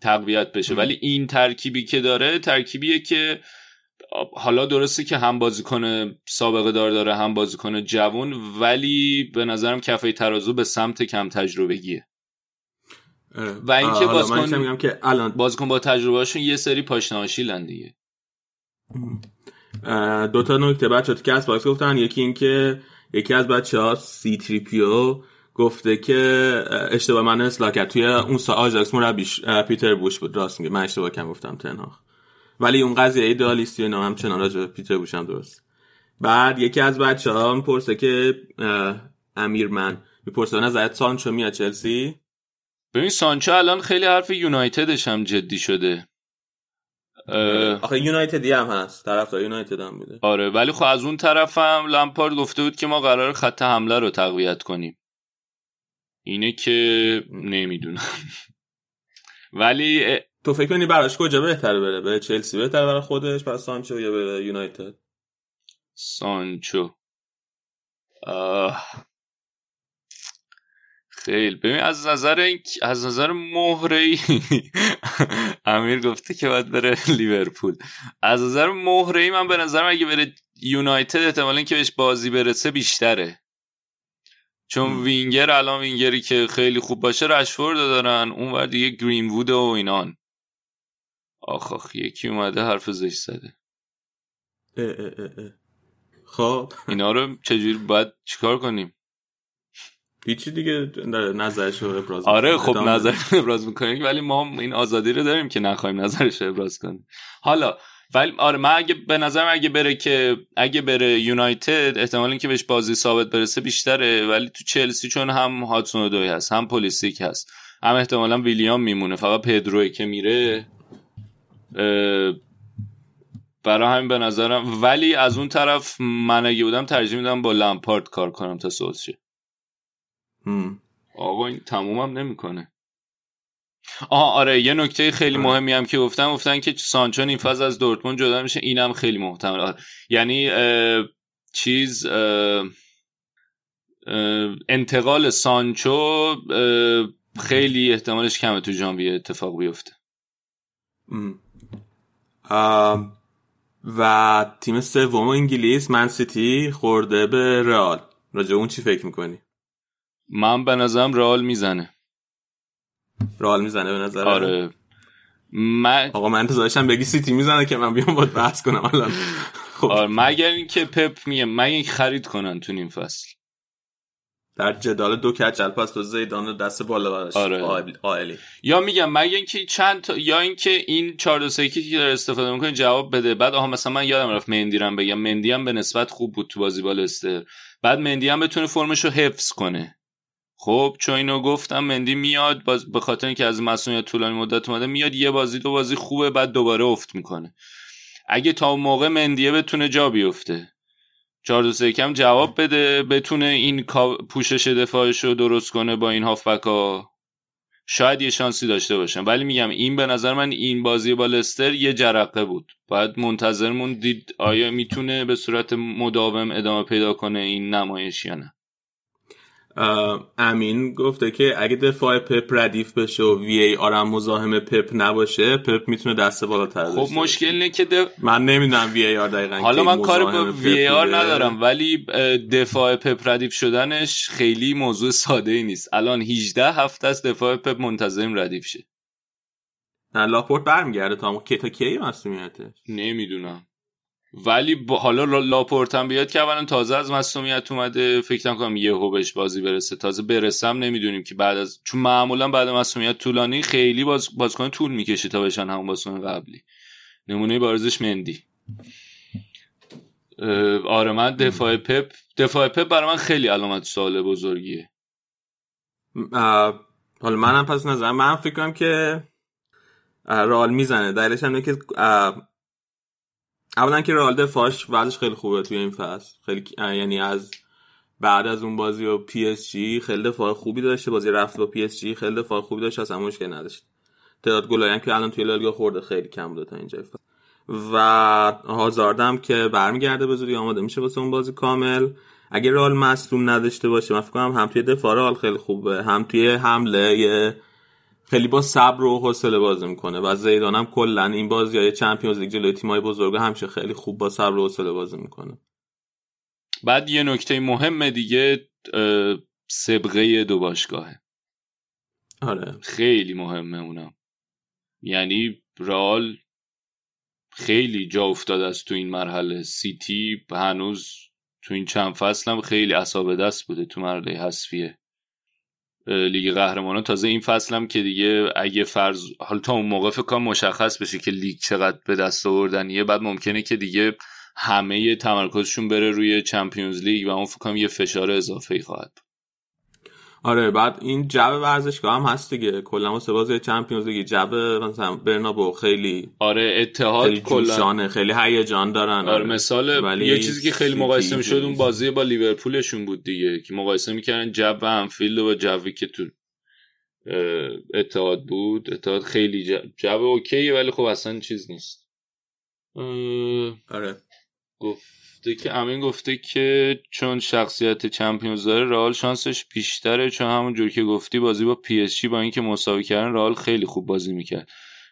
تقویت بشه. ولی این ترکیبی که داره ترکیبیه که حالا درسته که هم بازیکن سابقه دار داره هم بازیکن جوون ولی به نظرم کفه ترازو به سمت کم تجربگیه. و اینکه بازیکن که الان بازیکن با تجربهشون یه سری پاشنه آشیلن دیگه. دو تا نکته بچه که از باکس گفتن. یکی این که یکی از بچه ها سی تریپیو گفته که اشتباه من اصلاح کرد. توی اون سا آجاکس مربیش پیتر بوش بود. راست میگه. من اشتباه کم گفتم تنها ولی اون قضیه ایدالیستی و هم چنان پیتر بوش هم درست. بعد یکی از بچه ها پرسه که امیر من می‌پرسه نظرت سانچو میاد چلسی؟ ببین سانچو الان خیلی حرف یونایتدش هم جدی شده. آخه یونایتدی هم هست. طرف یونایتد هم بوده. آره ولی خب از اون طرف هم لمپارد گفته بود که ما قرار خط حمله رو تقویت کنیم. اینه که نمی‌دونم. ولی تو فکر کنی براش کجا بهتره بره؟ به چلسی بهتره برای خودش پس سانچو یا به یونایتد؟ سانچو. آه. خیلی. ببین از نظر از نظر مهره ای امیر گفته که باید بره لیورپول. از نظر مهره ای من به نظرم اگه بره یونایتد احتمالا که بهش بازی برسه بیشتره. چون وینگر الان وینگری که خیلی خوب باشه رشفورد دارن. اون ور دیگه گرین وود و اینان. آخ آخ یکی اومده حرف زش زده. خب. اینا رو چجوری باید چیکار کنیم؟ هیچی دیگه نظرش رو ابراز آره خب نظر ابراز می‌کنیم ولی ما این آزادی رو داریم که نخواهیم نظرش رو ابراز کنیم. حالا ولی آره من اگه به نظرم اگه بره که اگه بره یونایتد احتمال اینکه بهش بازی ثابت برسه بیشتره ولی تو چلسی چون هم هاتسون دوی هست هم پلیسیک هست هم احتمالا ویلیام میمونه. فقط پدروی که میره برای همین به نظرم. ولی از اون طرف من اگه بودم ترجیح میدم با لمپارد کار کنم تا سولشه آقا این تمومم نمی‌کنه. آها آره یه نکته خیلی آره. مهمی هم که گفتم گفتن که سانچو این فاز از دورتموند جدا میشه. اینم خیلی محتمل. آره. یعنی چیز انتقال سانچو خیلی احتمالش کمه تو ژانویه اتفاق بیفته. و تیم سوم انگلیس من سیتی خورده به رئال. راجع اون چی فکر می‌کنی؟ من به نظرم رئال می‌زنه. رئال می‌زنه به نظر آره. من آقا من انتظارشم بگی سیتی می‌زنه که من بیام باید بحث کنم. الان. خب. آره مگر اینکه پپ میگه من یک خرید کنن تو این فصل. در جدال دو کچل پس تو زیدان دست بالا براش. آره. یا میگم مگه اینکه چند تا یا اینکه این 4 2 3 که داره استفاده می‌کنه جواب بده. بعد آها مثلا من یادم رفت مندی بگم. مندی هم به نسبت خوب بود تو بازی بالستر. بعد مندی هم بتونه فرمش رو حفظ کنه. خب چون اینو گفتم مندی میاد باز به خاطر اینکه از مسئولیت طولانی مدت اومده میاد یه بازی دو بازی خوبه بعد دوباره افت می‌کنه. اگه تا اون موقع مندیه بتونه جا بیفته. چهار دو کم جواب بده بتونه این پوشش دفاعش رو درست کنه با این هافبک ها شاید یه شانسی داشته باشم ولی میگم این به نظر من این بازی با لستر یه جرقه بود. باید منتظرمون دید آیا می‌تونه به صورت مداوم ادامه پیدا کنه این نمایش یا نه. امین گفته که اگه دفاع پپ ردیف بشه و وی ای آرم مزاحم پپ نباشه پپ می‌تونه دست بالا خب مشکل اینه که دف... من نمی‌دونم وی ای آر دقیقا حالا من کار با وی ای آر ندارم ولی دفاع پپ ردیف شدنش خیلی موضوع ساده ای نیست. الان 18 هفته است دفاع پپ منتظریم ردیف شه. نه لاپورت برمیگرده تا کی تا کی نمی‌دونم. ولی با حالا لاپورت بیاد که اولا تازه از مصدومیت اومده. فکر نکنم یهو بهش بازی برسه. تازه برسم نمی‌دونیم که بعد از چون معمولا بعد مصدومیت طولانی خیلی باز بازیکن طول می‌کشه تا بشن همون بازیکن قبلی. نمونه بارزش مندی. آره من دفاع پپ دفاع پپ برای من خیلی علامت سوال بزرگیه. حالا منم پس نظرم من فکر کنم که رئال می‌زنه. دلیلش هم که اولا که رئال دفاعش وضعش خیلی خوبه توی این فصل. خیلی یعنی از بعد از اون بازی و پی اس جی خیلی دفاع خوبی داشته بازی رفت با پی اس جی خیلی دفاع خوبی داشته اصلا مشکل نداشت. تعداد گلایی که الان توی لالیگا خورده خیلی کم بوده تا اینجا و هازاردم که برمیگرده به زودی آماده میشه واسه اون بازی کامل. اگه رئال مصدوم نداشته باشه من فکر کنم هم توی دفاع رئال خیلی خوبه هم توی حمله خیلی با صبر و حوصله بازی می‌کنه و زیدان هم کلا این بازی های چمپیونز لیگ جلوی تیمای بزرگ همیشه خیلی خوب با صبر و حوصله بازی می‌کنه. بعد یه نکته مهم دیگه سبقه دو باشگاهه. آره. خیلی مهمه اونم یعنی رئال خیلی جا افتاده است تو این مرحله. سیتی هنوز تو این چند فصل هم خیلی عصا به دست بوده تو مرحله حذفیه لیگ قهرمانان. تازه این فصل هم که دیگه اگه فرض حالا تا اون موقع فکر مشخص بشه که لیگ چقدر به دست آوردنیه بعد ممکنه که دیگه همه تمرکزشون بره روی Champions League و اون فکر یه فشار اضافه ای خواهد آره بعد این جو ورزشگاه هم هست دیگه. کلا واسه بازی Champions League جو مثلا برنابو خیلی آره اتحاد کلا. خیلی هیجان دارن. آره مثال ولی یه چیزی که خیلی مقایسه می‌شد اون بازی با لیورپولشون بود دیگه که مقایسه می‌کردن جو انفیلد و جوی که تو اتحاد بود. اتحاد خیلی جو, جو OK یه ولی خب اصلا چیز نیست. آره. گفت. گفته که امین گفته که چون شخصیت Champions داره رئال شانسش بیشتره. چون همون جور که گفتی بازی با پی اس با اینکه مساوی کردن رئال خیلی خوب بازی می‌کرد.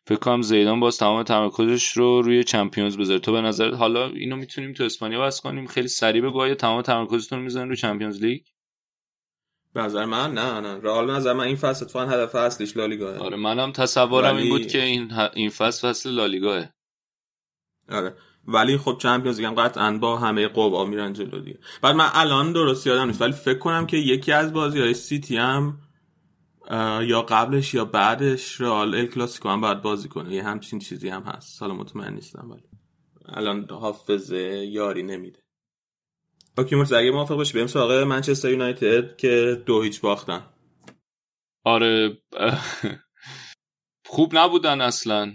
فکر کنم زیدان باز تمام تمرکزش رو روی چمپیونز بذاره. تو به نظر حالا اینو می‌تونیم تو اسپانیا بس کنیم؟ خیلی سریع بگو آیا تمام تمرکزتون رو می‌ذارین روی چمپیونز لیگ؟ به نظر من نه نه. رئال نظر من این فصل اتفاقا هدف اصلیش لالیگاه آره منم تصورم ولی... این بود که این این فصل فصل لالیگاه آره. ولی خب چمپیونز لیگ هم قطعا با همه قوا میرن جلو دیگه. بعد من الان درست یادم نیست ولی فکر کنم که یکی از بازی های سیتی هم یا قبلش یا بعدش رئال ال کلاسیکو هم باید بازی کنه. یه همچین چیزی هم هست. سال مطمئن نیستم ولی الان حافظه یاری نمیده. اوکی مرتضی اگه موافق باشی بریم سراغ منچستر یونایتد که دو هیچ باختن. آره خوب نبودن اصلا.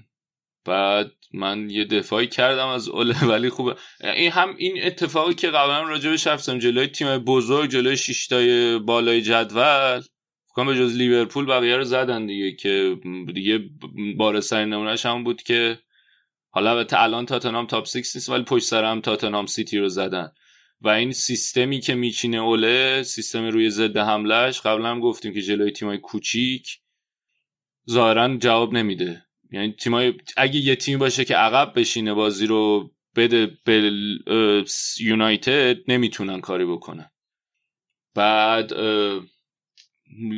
بعد من یه دفاعی کردم از اوله ولی خوبه. این هم این اتفاقی که قبلا راجبش رفتم جلوی تیم بزرگ جلوی شیشتای بالای جدول. فکرم به جز لیورپول بقیه رو زدن دیگه که دیگه بارسترین نمونهش هم بود که حالا البته الان تاتنام تاپ 6 نیست ولی پشت سر هم تاتنام سیتی رو زدن. و این سیستمی که میچینه اوله سیستم روی ضد حملهش قبلا هم گفتیم که جلوی تیمای کوچیک ظاهرا جواب نمیده. یعنی تیمای اگه یه تیم باشه که عقب بشینه بازی رو بده به یونایتد نمی‌تونن کاری بکنن. بعد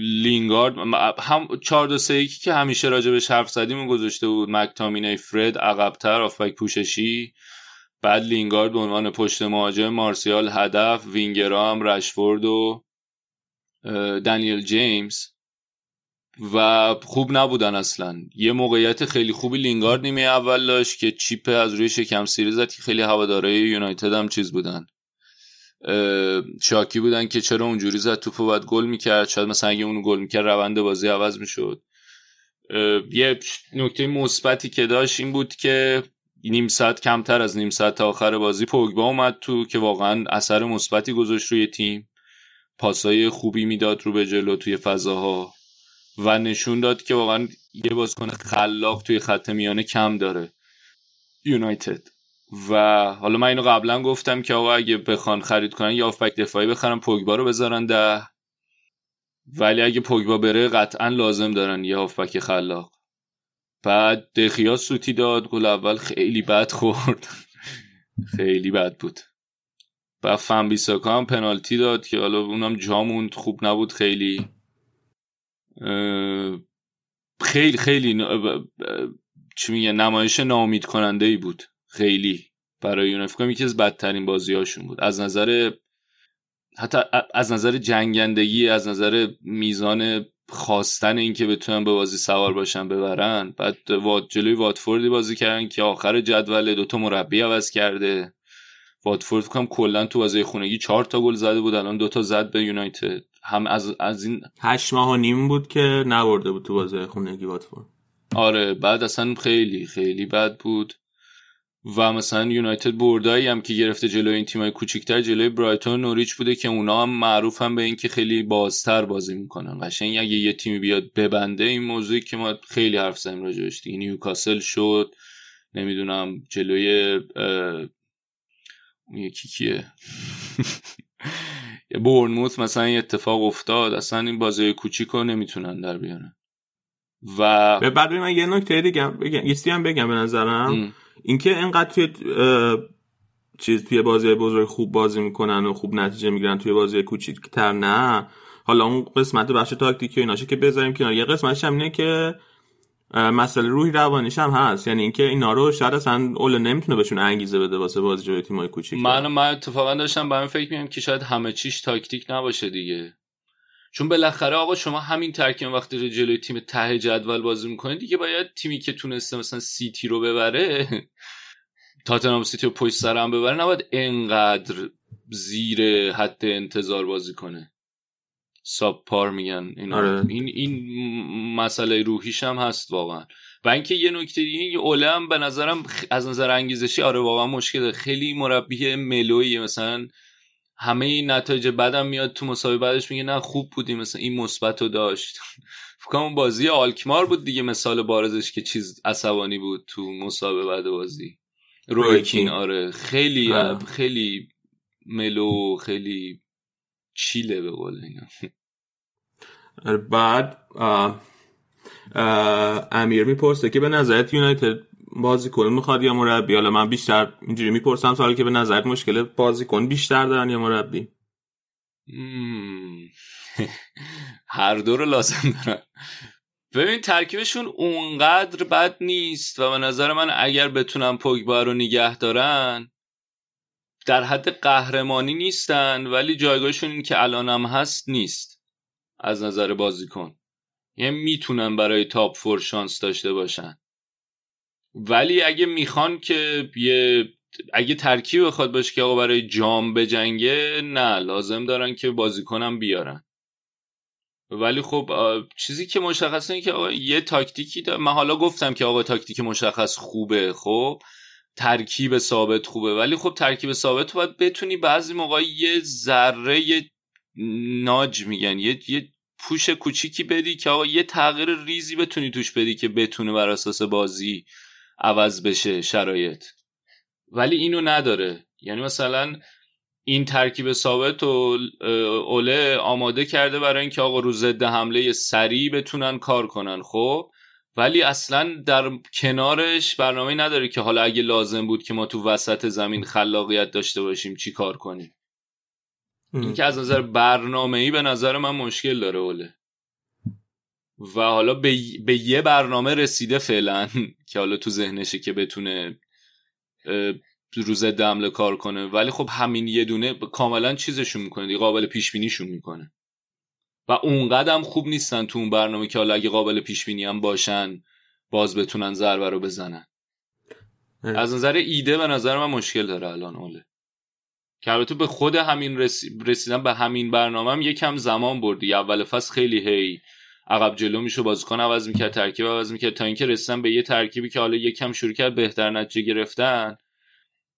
لینگارد هم 4 2 3 که همیشه راجع به حرف زدیم گذاشته بود مکتامینی فرد عقبتر هافبک پوششی. بعد لینگارد به عنوان پشت مهاجم مارسیال هدف وینگرام رشفورد و دنیل جیمز. و خوب نبودن اصلا. یه موقعیت خیلی خوبی لینگارد نیمه اول داشت که chip از روی شکم سیری زد که خیلی هوادارای یونایتد هم چیز بودن. شاکی بودن که چرا اونجوری زد توپو باید گل می‌کرد. شاید مثلا اگه اونو گل می‌کرد روند بازی عوض می‌شد. یه نکته مثبتی که داشت این بود که نیم ساعت کمتر از نیم ساعت تا آخر بازی پوگبا اومد تو که واقعا اثر مثبتی گذاشت روی تیم. پاسای خوبی می‌داد رو به جلو توی فضاها. و نشون داد که واقعا یه بازیکن خلاق توی خط میانه کم داره. یونایتد. و حالا من اینو قبلا گفتم که آقا اگه بخوان خرید کنن یا آفبک دفاعی بخرن پوگبا رو بذارن ده. ولی اگه پوگبا بره قطعا لازم دارن یه هافبک خلاق. بعد دخیا سوتی داد گل اول خیلی بد خورد. خیلی بد بود. و فن بیساکا هم پنالتی داد که حالا اونم جاموند خوب نبود خیلی. خیلی خیلی چی میگه نمایش نامید کننده ای بود. خیلی برای اون فکر یکی از بدترین بازی هاشون بود. از نظر حتی از نظر جنگندگی از نظر میزان خواستن اینکه بتونن به بازی سوار باشن ببرن. بعد جلوی واتفوردی بازی کردن که آخر جدول دوتا مربی عوض کرده. واتفورد کنم کلا تو بازی خونگی چهار تا گل زده بود الان دوتا زد به یونایتد. هم از از این هشت ماه و نیم بود که نبرده بود تو بازی خونگی واتفورد. آره بعد اصلا خیلی خیلی بد بود. و مثلا یونایتد بردایی هم که گرفته جلوی این تیمای کوچیکتر جلوی برایتون نوریچ بوده که اونا هم معروف هم به اینکه خیلی بازتر بازی می‌کنن. قشنگ اگه یه تیمی بیاد ببنده این موضوعی که ما خیلی حرف زدیم راجعش دیگه. نیوکاسل شد نمی‌دونم جلوی اون یکی کیه؟ یه بورنموث مثلا یه اتفاق افتاد اصلا این بازی کوچیک رو نمی‌تونن در بیارن. و بعد من یه نکته دیگه بگم یه هم بگم به نظرم. اینکه اینقدر توی چیز توی بازی بزرگ خوب بازی می‌کنن و خوب نتیجه می‌گیرن توی بازی کوچیک‌تر نه. حالا اون قسمت بخش تاکتیکی و ایناشه که بذاریم کنار یه قسمتش هم اینه که مسئله روحی روانیش هم هست. یعنی اینکه اینا رو شاید اصلا اول نمی‌تونه بهشون انگیزه بده واسه بازی جلوی تیمای کوچیک من من اتفاقا داشتم به فکر می‌کردم که شاید همه چیش تاکتیک نباشه دیگه. چون بالاخره آقا شما همین ترکیب وقتی جلوی تیم ته جدول بازی می‌کنید دیگه باید تیمی که تونسته مثلا سیتی رو ببره تاتنهام سیتی رو پشت سر هم ببره نباید انقدر زیر حد انتظار بازی کنه. ساب پار میگن این آره. این این مسئله روحیش هم هست واقعا. و اینکه یه نکته دیگه یه اوله هم به نظرم از نظر انگیزشی آره واقعا مشکل خیلی مربی ملویه. مثلا همه این نتایج بعدم میاد تو مسابقه بعدش میگه نه خوب بودیم. مثلا این مثبت رو داشت. فکر بازی آلکمار بود دیگه مثال بارزش که چیز عصبانی بود تو مسابقه بعد بازی. رویکین آره. خیلی آه. خیلی ملو خیلی چیله به قول اینا. بعد آه آه امیر می‌پرسه که به نظرت یونایتد بازیکن می‌خواد یا مربی؟ حالا من بیشتر اینجوری می‌پرسم سوالی که به نظرت مشکل بازیکن بیشتر دارن یا مربی؟ هر دو رو لازم دارن. ببین ترکیبشون اونقدر بد نیست و به نظر من اگر بتونن پوگبا رو نگه دارن در حد قهرمانی نیستن ولی جایگاهشون این که الان هم هست نیست. از نظر بازیکن. یعنی می‌تونن برای تاپ فور شانس داشته باشن. ولی اگه می‌خوان که یه اگه ترکیب بخواد باشه که آقا برای جام بجنگه نه لازم دارن که بازیکنم بیارن. ولی خب چیزی که مشخصه اینه که آقا یه تاکتیکی داره من حالا گفتم که آقا تاکتیک مشخص خوبه خب ترکیب ثابت خوبه. ولی خب ترکیب ثابت باید بتونی بعضی موقع یه ذره یه ناج میگن. یه, یه پوش کوچیکی بدی که آقا یه تغییر ریزی بتونی توش بدی که بتونه بر اساس بازی عوض بشه شرایط. ولی اینو نداره. یعنی مثلا این ترکیب ثابت و اوله آماده کرده برای اینکه آقا رو ضد حمله سریع بتونن کار کنن خب؟ ولی اصلا در کنارش برنامه نداره که حالا اگه لازم بود که ما تو وسط زمین خلاقیت داشته باشیم چی کار کنیم. این که از نظر برنامه ای به نظر من مشکل داره اوله. و حالا به, به یه برنامه رسیده فعلا که حالا تو ذهنشه که بتونه روز دمله کار کنه. ولی خب همین یه دونه کاملا چیزشون می‌کنه دیگه قابل پیش بینیشون می‌کنه. و اونقدر خوب نیستن تو اون برنامه که حالا اگه قابل پیش بینی هم باشن باز بتونن ضربه رو بزنن. از نظر ایده به نظر من مشکل داره الان اوله. که البته به خود همین رسیدن به همین برنامه هم یکم زمان بردی. اول فصل خیلی هی عقب جلو میشه بازیکن عوض می‌کرد ترکیب عوض می‌کرد تا اینکه رسیدن به یه ترکیبی که حالا یکم شروع کرد بهتر نتیجه گرفتن.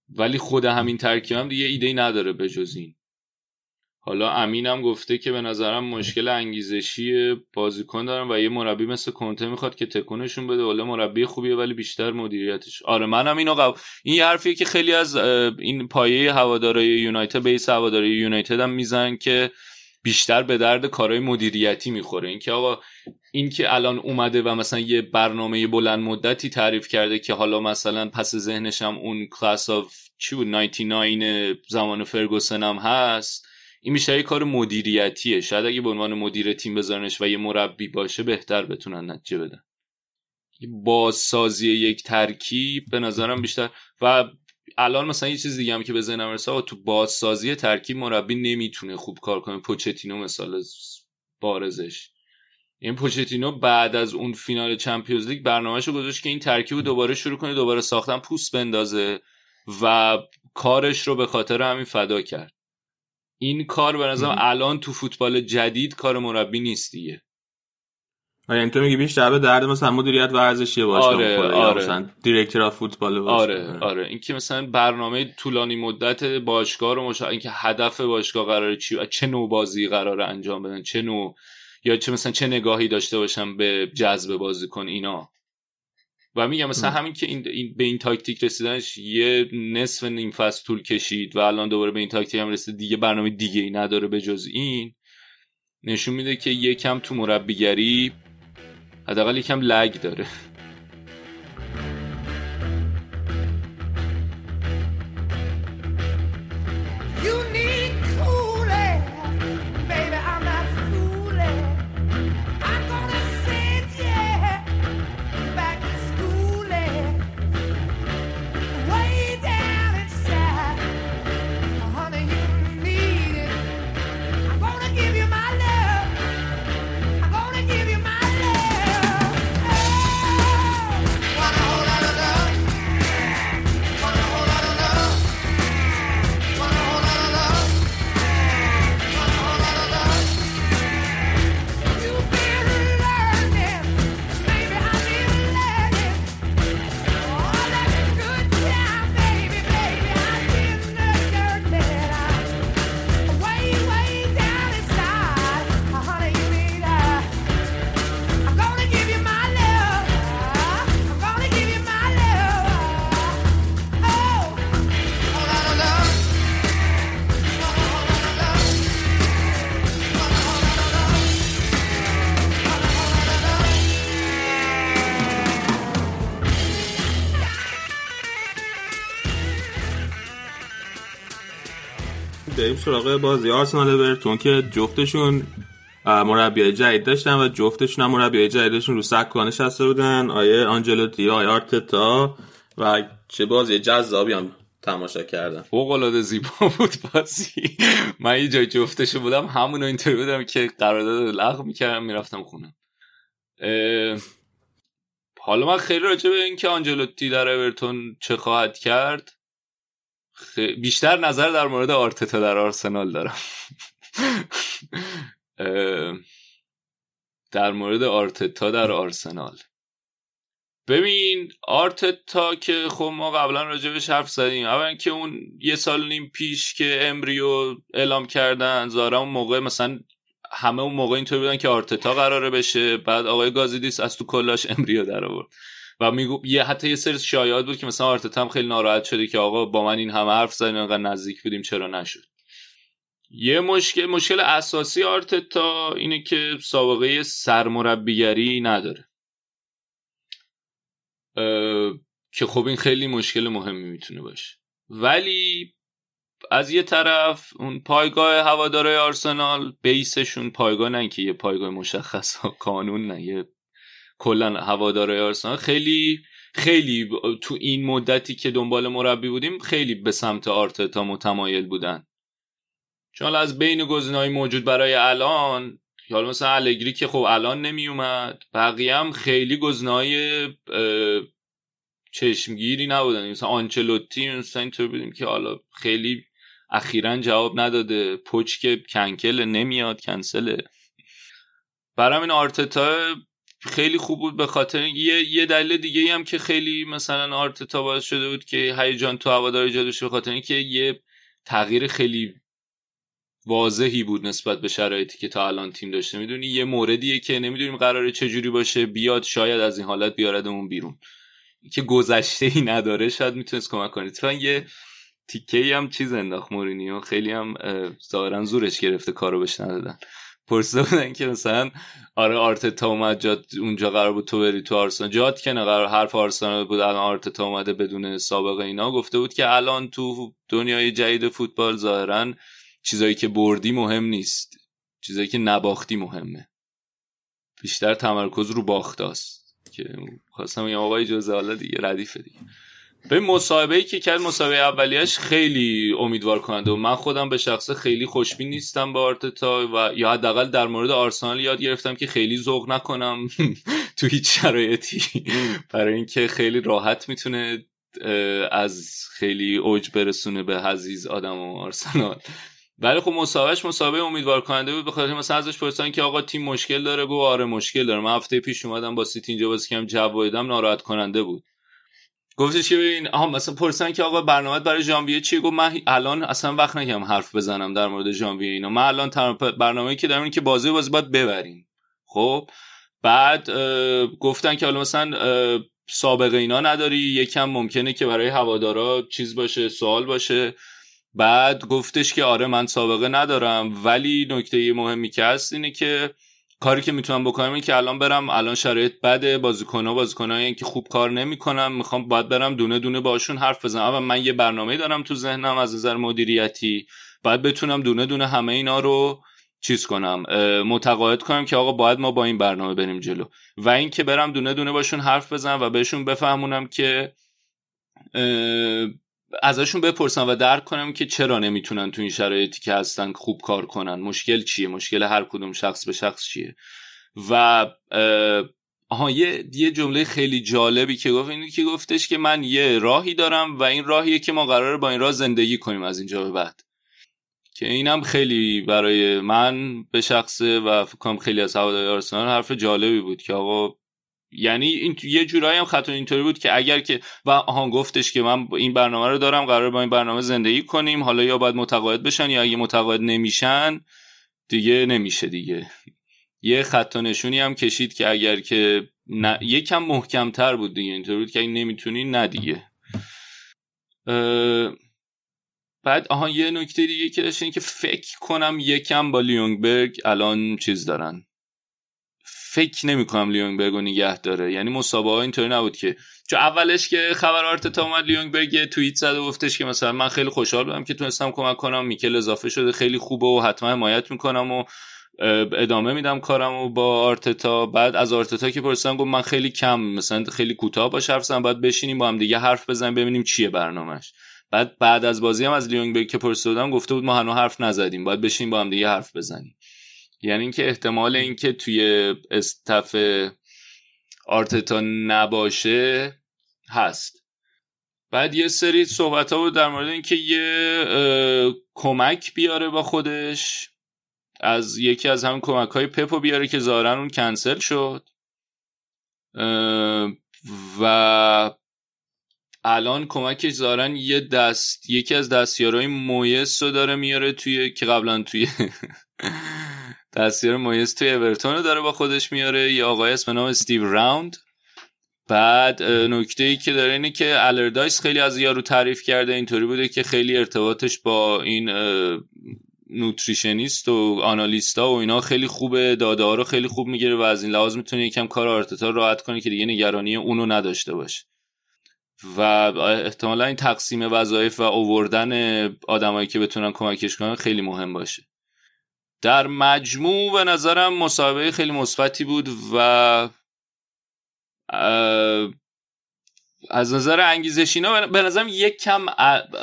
ولی خود همین ترکیب هم دیگه ایده ای نداره به جز این. حالا امینم گفته که به نظرم مشکل انگیزشی بازیکن دارم و یه مربی مثل کنته می‌خواد که تکونشون بده. ولی مربی خوبیه ولی بیشتر مدیریتش. آره منم اینو قبل این یه حرفیه که خیلی از این پایه هوادارای یونایتد base هوادارای یونایتد هم میزن که بیشتر به درد کارهای مدیریتی می‌خوره. اینکه آقا این که الان اومده و مثلا یه برنامه بلند مدتی تعریف کرده که حالا مثلا پس ذهنش هم اون class of چی بود؟ 99 زمان فرگوسن هم هست. این میشه یه کار مدیریتیه. شاید اگه به عنوان مدیر تیم بذارنش و یه مربی باشه بهتر بتونن نتیجه بدن. بازسازی یک ترکیب به نظرم بیشتر و الان مثلا یه چیز دیگه هم که به ذهنم رسید تو بازسازی ترکیب مربی نمی‌تونه خوب کار کنه. پوچتینو مثال بارزش. این پوچتینو بعد از اون فینال چمپیونز لیگ برنامهشو گذاشت که این ترکیب رو دوباره شروع کنه دوباره ساختن پوست بندازه و کارش رو به خاطر همین فدا کرد. این کار به نظرم الان تو فوتبال جدید کار مربی نیست دیگه. آره تو میگی بیشتر به درد مثلا مدیریت ورزشی باشه آره آره. مثلا دیرکتور فوتبال باشه. آره آره. اینکه مثلا برنامه طولانی مدت باشگاه رو مشا... اینکه هدف باشگاه قراره چی چه نوع بازی قراره انجام بدن چه نوع یا چه مثلا چه نگاهی داشته باشم به جذب بازیکن اینا. و میگم مثلا همین که این, این به این تاکتیک رسیدنش یه نصف نیم فصل طول کشید و الان دوباره به این تاکتیک هم رسید دیگه برنامه دیگه ای نداره به جز این. نشون میده که یکم تو مربیگری حداقل یکم لگ داره. سراغ بازی آرسنال برتون که جفتشون مربی جدید داشتن و جفتشون هم مربی جدیدشون رو سکوها نشسته بودن. آیه آنجلوتی آیه آرتتا و چه بازی جذابی هم تماشا کردم فوق العاده زیبا بود بازی. من یه جای جفتشو بودم همون اینطوری بودم که قرارداد لغو می‌کردم می‌رفتم خونم حالا من خیلی راجع به اینکه آنجلوتی در اورتون چه خواهد کرد بیشتر نظر در مورد آرتتا در آرسنال دارم. در مورد آرتتا در آرسنال. ببین آرتتا که خب ما قبلا راجبش حرف زدیم. اول که اون یه سال نیم پیش که امریو اعلام کردن زارا اون موقع مثلا همه اون موقع اینطور بودن که آرتتا قراره بشه. بعد آقای گازیدیس از تو کلاش امریو در آورد. و میگو یه حتی یه سری شایعات بود که مثلا آرتتا هم خیلی ناراحت شده که آقا با من این همه حرف زدین انقدر نزدیک بودیم چرا نشد؟ یه مشکل مشکل اساسی آرتتا اینه که سابقه سرمربیگری نداره. که خب این خیلی مشکل مهمی می‌تونه باشه. ولی از یه طرف اون پایگاه هواداره آرسنال بیسشون پایگاه نه که یه پایگاه مشخص کانون نه یه کلا هواداره آرسنال خیلی خیلی تو این مدتی که دنبال مربی بودیم خیلی به سمت آرتتا متمایل بودن. چون از بین گزینه‌های موجود برای الان حالا مثلا الگری که خب الان نمی اومد بقیه هم خیلی گزینه‌های چشمگیری نبودن. مثلا آنچلوتی مثلا اینطور بودیم که حالا خیلی اخیرا جواب نداده. پچ که کنکل نمیاد کنسله. برام این آرتتا خیلی خوب بود به خاطر یه یه دلیل دیگه هم که خیلی مثلا آرتتا باعث شده بود که هیجان تو هوادار ایجاد بشه به خاطر اینکه یه تغییر خیلی واضحی بود نسبت به شرایطی که تا الان تیم داشته. می‌دونی یه موردیه که نمی‌دونیم قراره چجوری باشه بیاد شاید از این حالت بیاردمون بیرون. که گذشته ای نداره شاید می‌تونست کمک کنه. تو یه تیکه هم چیز انداخت مورینیو خیلی هم ظاهرا زورش گرفته کارو بهش ندادن. پرسیده بودن که مثلا آره آرتتا اومد جات اونجا قرار بود تو بری تو آرسنال. جات که نه قرار حرف آرسنال بود الان آرتتا اومده بدون سابقه اینا. گفته بود که الان تو دنیای جدید فوتبال ظاهرا چیزایی که بردی مهم نیست. چیزایی که نباختی مهمه. بیشتر تمرکز رو باختاست که خواستم یه آقای جزه حالا دیگه ردیفه دیگه. به مصاحبه ای که کرد مصاحبه اولیش خیلی امیدوار کننده و من خودم به شخصه خیلی خوشبین نیستم به آرتتا و یا حداقل در مورد آرسنال یاد گرفتم که خیلی ذوق نکنم تو هیچ شرایطی. برای اینکه خیلی راحت می‌تونه از خیلی اوج برسونه به حزیز آدم و آرسنال. ولی خب مسابقهش مسابقه امیدوار کننده بود بخاطر مثلا ازش پرسیدن که آقا تیم مشکل داره؟ گفت آره مشکل داره. من هفته پیش اومدم با سیتی اینجا بازی کردم. جواب ناراحت کننده بود. گفتش که ببین؟ آها مثلا پرسیدن که آقا برنامه برای ژانویه چیه؟ گفت من الان اصلا وقت نکردم حرف بزنم در مورد ژانویه اینا. من الان برنامه‌ای که دارم که بازی بازی باید ببریم. خب؟ بعد گفتن که حالا مثلا سابقه اینا نداری. یکم ممکنه که برای هوادارا چیز باشه سوال باشه. بعد گفتش که آره من سابقه ندارم. ولی نکته مهمی که هست اینه که کاری که می‌تونم بکنم اینه که الان برم الان شرایط بده بازیکن‌ها بازیکنایی که خوب کار نمی‌کنم می‌خوام باید برم دونه دونه باشون حرف بزنم. اما من یه برنامه دارم تو ذهنم از نظر مدیریتی. باید بتونم دونه دونه همه اینا رو چیز کنم متقاعد کنم که آقا باید ما با این برنامه بریم جلو. و اینکه برم دونه دونه باشون حرف بزنم و بهشون بفهمونم که ازشون بپرسم و درک کنم که چرا نمی‌تونن تو این شرایطی که هستن خوب کار کنن. مشکل چیه؟ مشکل هر کدوم شخص به شخص چیه؟ و آها یه یه جمله خیلی جالبی که گفت اینه که گفتش که من یه راهی دارم و این راهیه که ما قراره با این راه زندگی کنیم از اینجا به بعد. که اینم خیلی برای من به شخصه و فکر کنم خیلی از هواداری آرسنال حرف جالبی بود که آقا یعنی این یه جورایی هم خطا اینطوری بود که اگر که و آهان گفتش که من این برنامه رو دارم قرار با این برنامه زندگی کنیم حالا یا باید متقاعد بشن یا اگه متقاعد نمیشن دیگه نمیشه دیگه. یه خطا نشونی هم کشید که اگر که نه یکم محکمتر بود دیگه اینطوری بود که اگه نمی‌تونی نه دیگه. بعد آها یه نکته دیگه که داشت که فکر کنم یکم با لیونگبرگ الان چیز دارن. فکر نمی کنم لیونگبرگ رو نگه داره. یعنی مسابقه اینطوری نبود که چون اولش که خبر آرتتا اومد لیونگبرگ یه توییت زد و گفتش که مثلا من خیلی خوشحال بودم که تونستم کمک کنم. میکل اضافه شده خیلی خوبه و حتما حمایت می‌کنم و ادامه میدم کارمو با آرتتا. بعد از آرتتا که پرسیدم گفت من خیلی کم مثلا خیلی کوتاه باش حرف زدم باید بشینیم با هم دیگه حرف بزنیم ببینیم چیه برنامهش. بعد بعد از بازی هم از لیونگ که پرسیدم گفته بود ما هنوز حرف نزدیم باید بشینیم با هم دیگه حرف بزنیم. یعنی اینکه احتمال اینکه توی استف آرتتا نباشه هست. بعد یه سری صحبت ها بود در مورد اینکه یه کمک بیاره با خودش از یکی از همین کمک های پپو بیاره که ظاهرا اون کنسل شد. و الان کمکش ظاهرا یه دست یکی از دستیارهای مویس رو داره میاره توی که قبلا توی دستیار مویس توی اورتون رو داره با خودش میاره. یه آقای اسم نام استیو راوند. بعد نکته ای که داره اینه که الردایس خیلی از یارو تعریف کرده. اینطوری بوده که خیلی ارتباطش با این نوتریشنیست و آنالیستا و اینا خیلی خوبه. داده رو خیلی خوب می‌گیره و از این لحاظ می‌تونه یکم کار آرتتا راحت کنه که دیگه نگرانی اونو نداشته باشه. و احتمالا این تقسیم وظایف و اووردن آدمایی که بتونن کمکش کنن خیلی مهم باشه. در مجموع به نظرم مسابقه خیلی مثبتی بود و از نظر انگیزش اینا به نظرم یک کم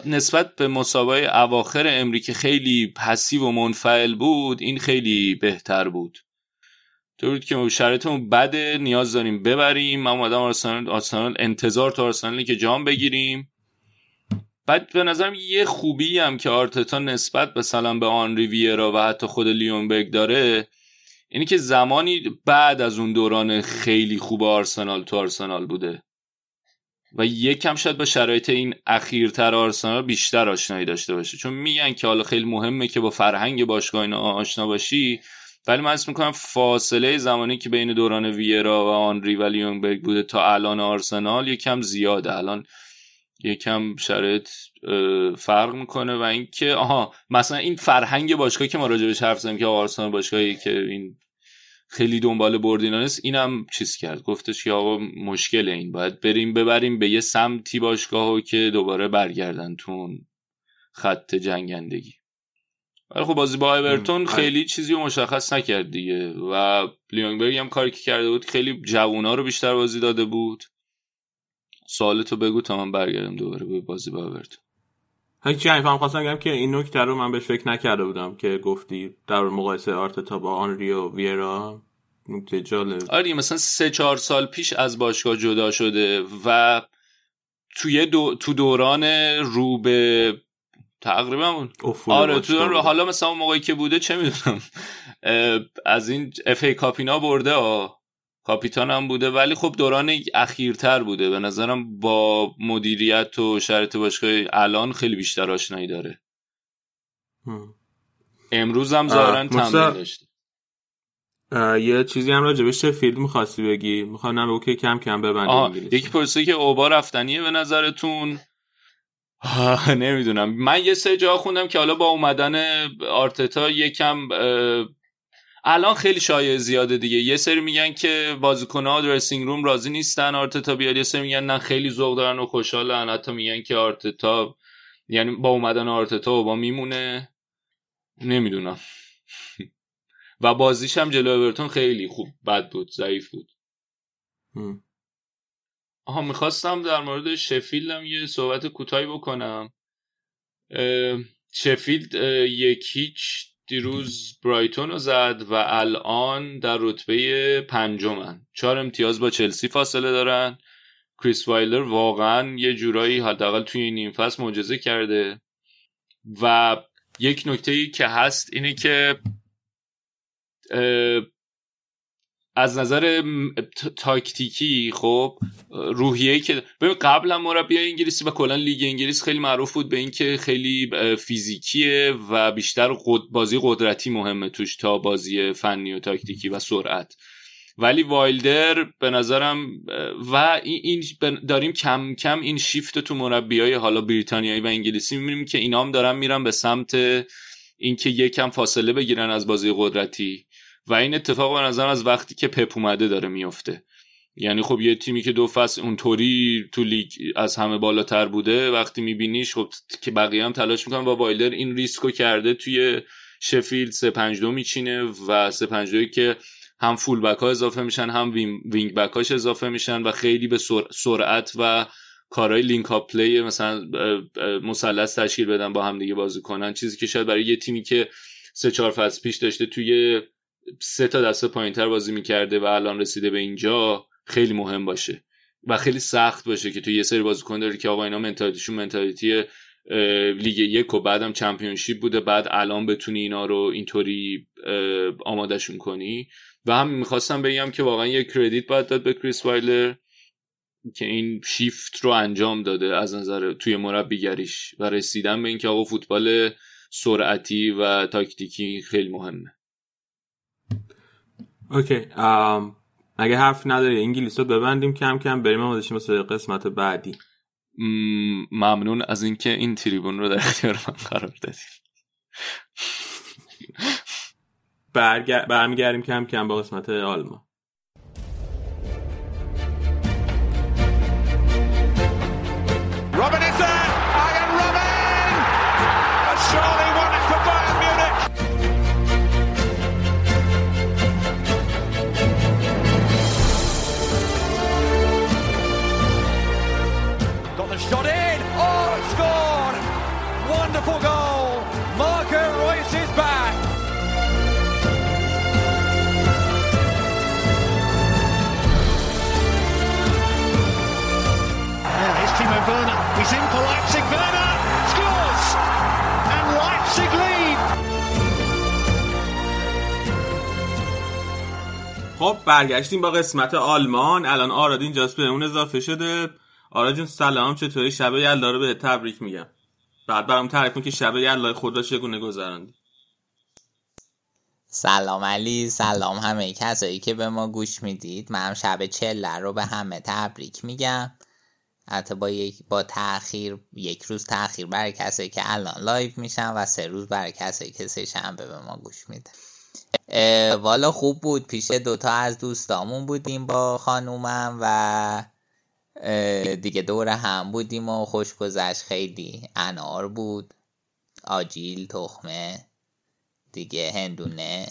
نسبت به مسابقه اواخر امری که خیلی پسیو و منفعل بود این خیلی بهتر بود. تو بود که شرایطمون بده نیاز داریم ببریم. من اومدم آرسنال آرسنال انتظار تو آرسنالی که جام بگیریم. بعد به نظرم یه خوبی هم که آرتتا نسبت مثلا به آن ریویرا و حتی خود لیونبرگ داره اینی که زمانی بعد از اون دوران خیلی خوب آرسنال تو آرسنال بوده. و یکم شاید با شرایط این اخیرتر آرسنال بیشتر آشنایی داشته باشه. چون میگن که حالا خیلی مهمه که با فرهنگ باشگاه اینا آشنا باشی ولی من اسم می‌کنم فاصله زمانی که بین دوران ویرا و آنری و لیونبرگ بوده تا الان آرسنال یکم زیاده. الان یکم شرایط فرق می‌کنه و اینکه آها مثلا این فرهنگ باشگاهی که ما راجبش حرف زدیم که آرسنال باشگاهی که این خیلی دنبال بردینا نیست اینم چیز کرد. گفتش که آقا مشکل این باید بریم ببریم به یه سمتی باشگاهو که دوباره برگردن تون خط جنگندگی. ولی خب بازی با ایورتون خیلی چیزی رو مشخص نکرد دیگه و لیونگبرگ هم کاری که کرده بود خیلی جوونا رو بیشتر بازی داده بود. سوالتو بگو تا من برگردم دوباره به بازی با ایورتون هیچی هم خواستم بگم که این نکته رو من بهش فکر نکرده بودم که گفتی در مقایسه آرتتا با آنری و ویرا. نکته جالب. آره مثلا سه چهار سال پیش از باشگاه جدا شده و توی دو... تو دوران رو به تقریبا اون آره تو دوران حالا مثلا اون موقعی که بوده چه می‌دونم. از این اف ای کاپینا برده آه. کاپیتان هم بوده ولی خب دوران اخیرتر بوده. به نظرم با مدیریت و شرط باشگاه الان خیلی بیشتر آشنایی داره. امروز هم ظاهرا تمرین داشته. یه چیزی هم راجع به شفیلد می‌خواستی بگی؟ می‌خوام بگو که کم کم ببندیم یکی پرسه که اوبا رفتنیه به نظرتون؟ نمی‌دونم. من یه سه جا خوندم که حالا با اومدن آرتتا یکم الان خیلی شایع زیاده دیگه. یه سری میگن که بازیکن‌ها درسینگ روم راضی نیستن. آرتتا بیاد. یه سری میگن نه خیلی ذوق دارن و خوشحالن. حتی میگن که آرتتا یعنی با اومدن آرتتا و با میمونه. نمی‌دونم. و بازیش هم جلو اورتون خیلی خوب. بد بود. ضعیف بود. آها می‌خواستم در مورد شفیلدم یه صحبت کوتاهی بکنم. شفیلد یک هیچ دیروز برایتون رو زد و الان در رتبه پنجمن. چهار امتیاز با چلسی فاصله دارن. کریس وایلدر واقعا یه جورایی حداقل توی این نیم فصل معجزه کرده. و یک نکته ای که هست اینه که از نظر تاکتیکی خب روحیه که ببین قبل هم مربی انگلیسی و کلا لیگ انگلیس خیلی معروف بود به اینکه خیلی فیزیکیه و بیشتر بازی قدرتی مهمه توش تا بازی فنی و تاکتیکی و سرعت. ولی وایلدر به نظرم و این داریم کم کم این شیفت تو مربی های حالا بریتانیایی و انگلیسی می‌بینیم که اینام دارن میرن به سمت اینکه یکم فاصله بگیرن از بازی قدرتی. و این اتفاق به نظر از وقتی که پپ اومده داره میفته. یعنی خب یه تیمی که دو فصل اونطوری تو لیگ از همه بالاتر بوده وقتی میبینیش خب که بقیه هم تلاش می‌کنن و وایلدر این ریسکو کرده توی شفیلد 352 میچینه و 352 که هم fullback ها اضافه میشن هم wing-back اضافه میشن و خیلی به سرعت و کارهای link-up play مثلا مثلث تشکیل بدن با هم دیگه بازی کنن. چیزی که شاید برای یه تیمی که سه چهار فصل پیش داشته توی سه تا دسته پایینتر بازی می‌کرده و الان رسیده به اینجا خیلی مهم باشه و خیلی سخت باشه که تو یه سری بازیکن داری که آقا اینا mentality شون mentality لیگ یک و بعدم Championship بوده بعد الان بتونی اینا رو اینطوری آمادهشون کنی. و هم می‌خواستم بگم که واقعا یه credit باید داد به کریس وایلدر که این شیفت رو انجام داده از نظر توی مربیگریش و رسیدن به اینکه آقا فوتبال سرعتی و تاکتیکی خیلی مهمه. اوکی اگه حرف نداری انگلیس رو ببندیم کم کم بریم ما مثل قسمت بعدی. ممنون از اینکه این تریبون رو در اختیار من قرار دادیم برمیگردیم کم کم با قسمت آلمان خب برگشتیم با قسمت آلمان. الان آراد اینجاست به اون اضافه شده. آراد جون سلام چطوری؟ شب یلدا رو به تبریک میگم. بعد برام تعریف کن که شب یلدا خود را چگونه گذراندی سلام علی سلام همه کسایی که به ما گوش می‌دید. من شب چله رو به همه تبریک میگم. حتی با یک با تاخیر یک روز تاخیر برای کسایی که الان live میشن و سه روز برای کسایی که سه شنبه به ما گوش میده والا خوب بود. پیش دوتا از دوستامون بودیم با خانومم و دیگه دور هم بودیم و خوش گذشت. خیلی انار بود. آجیل تخمه دیگه هندونه.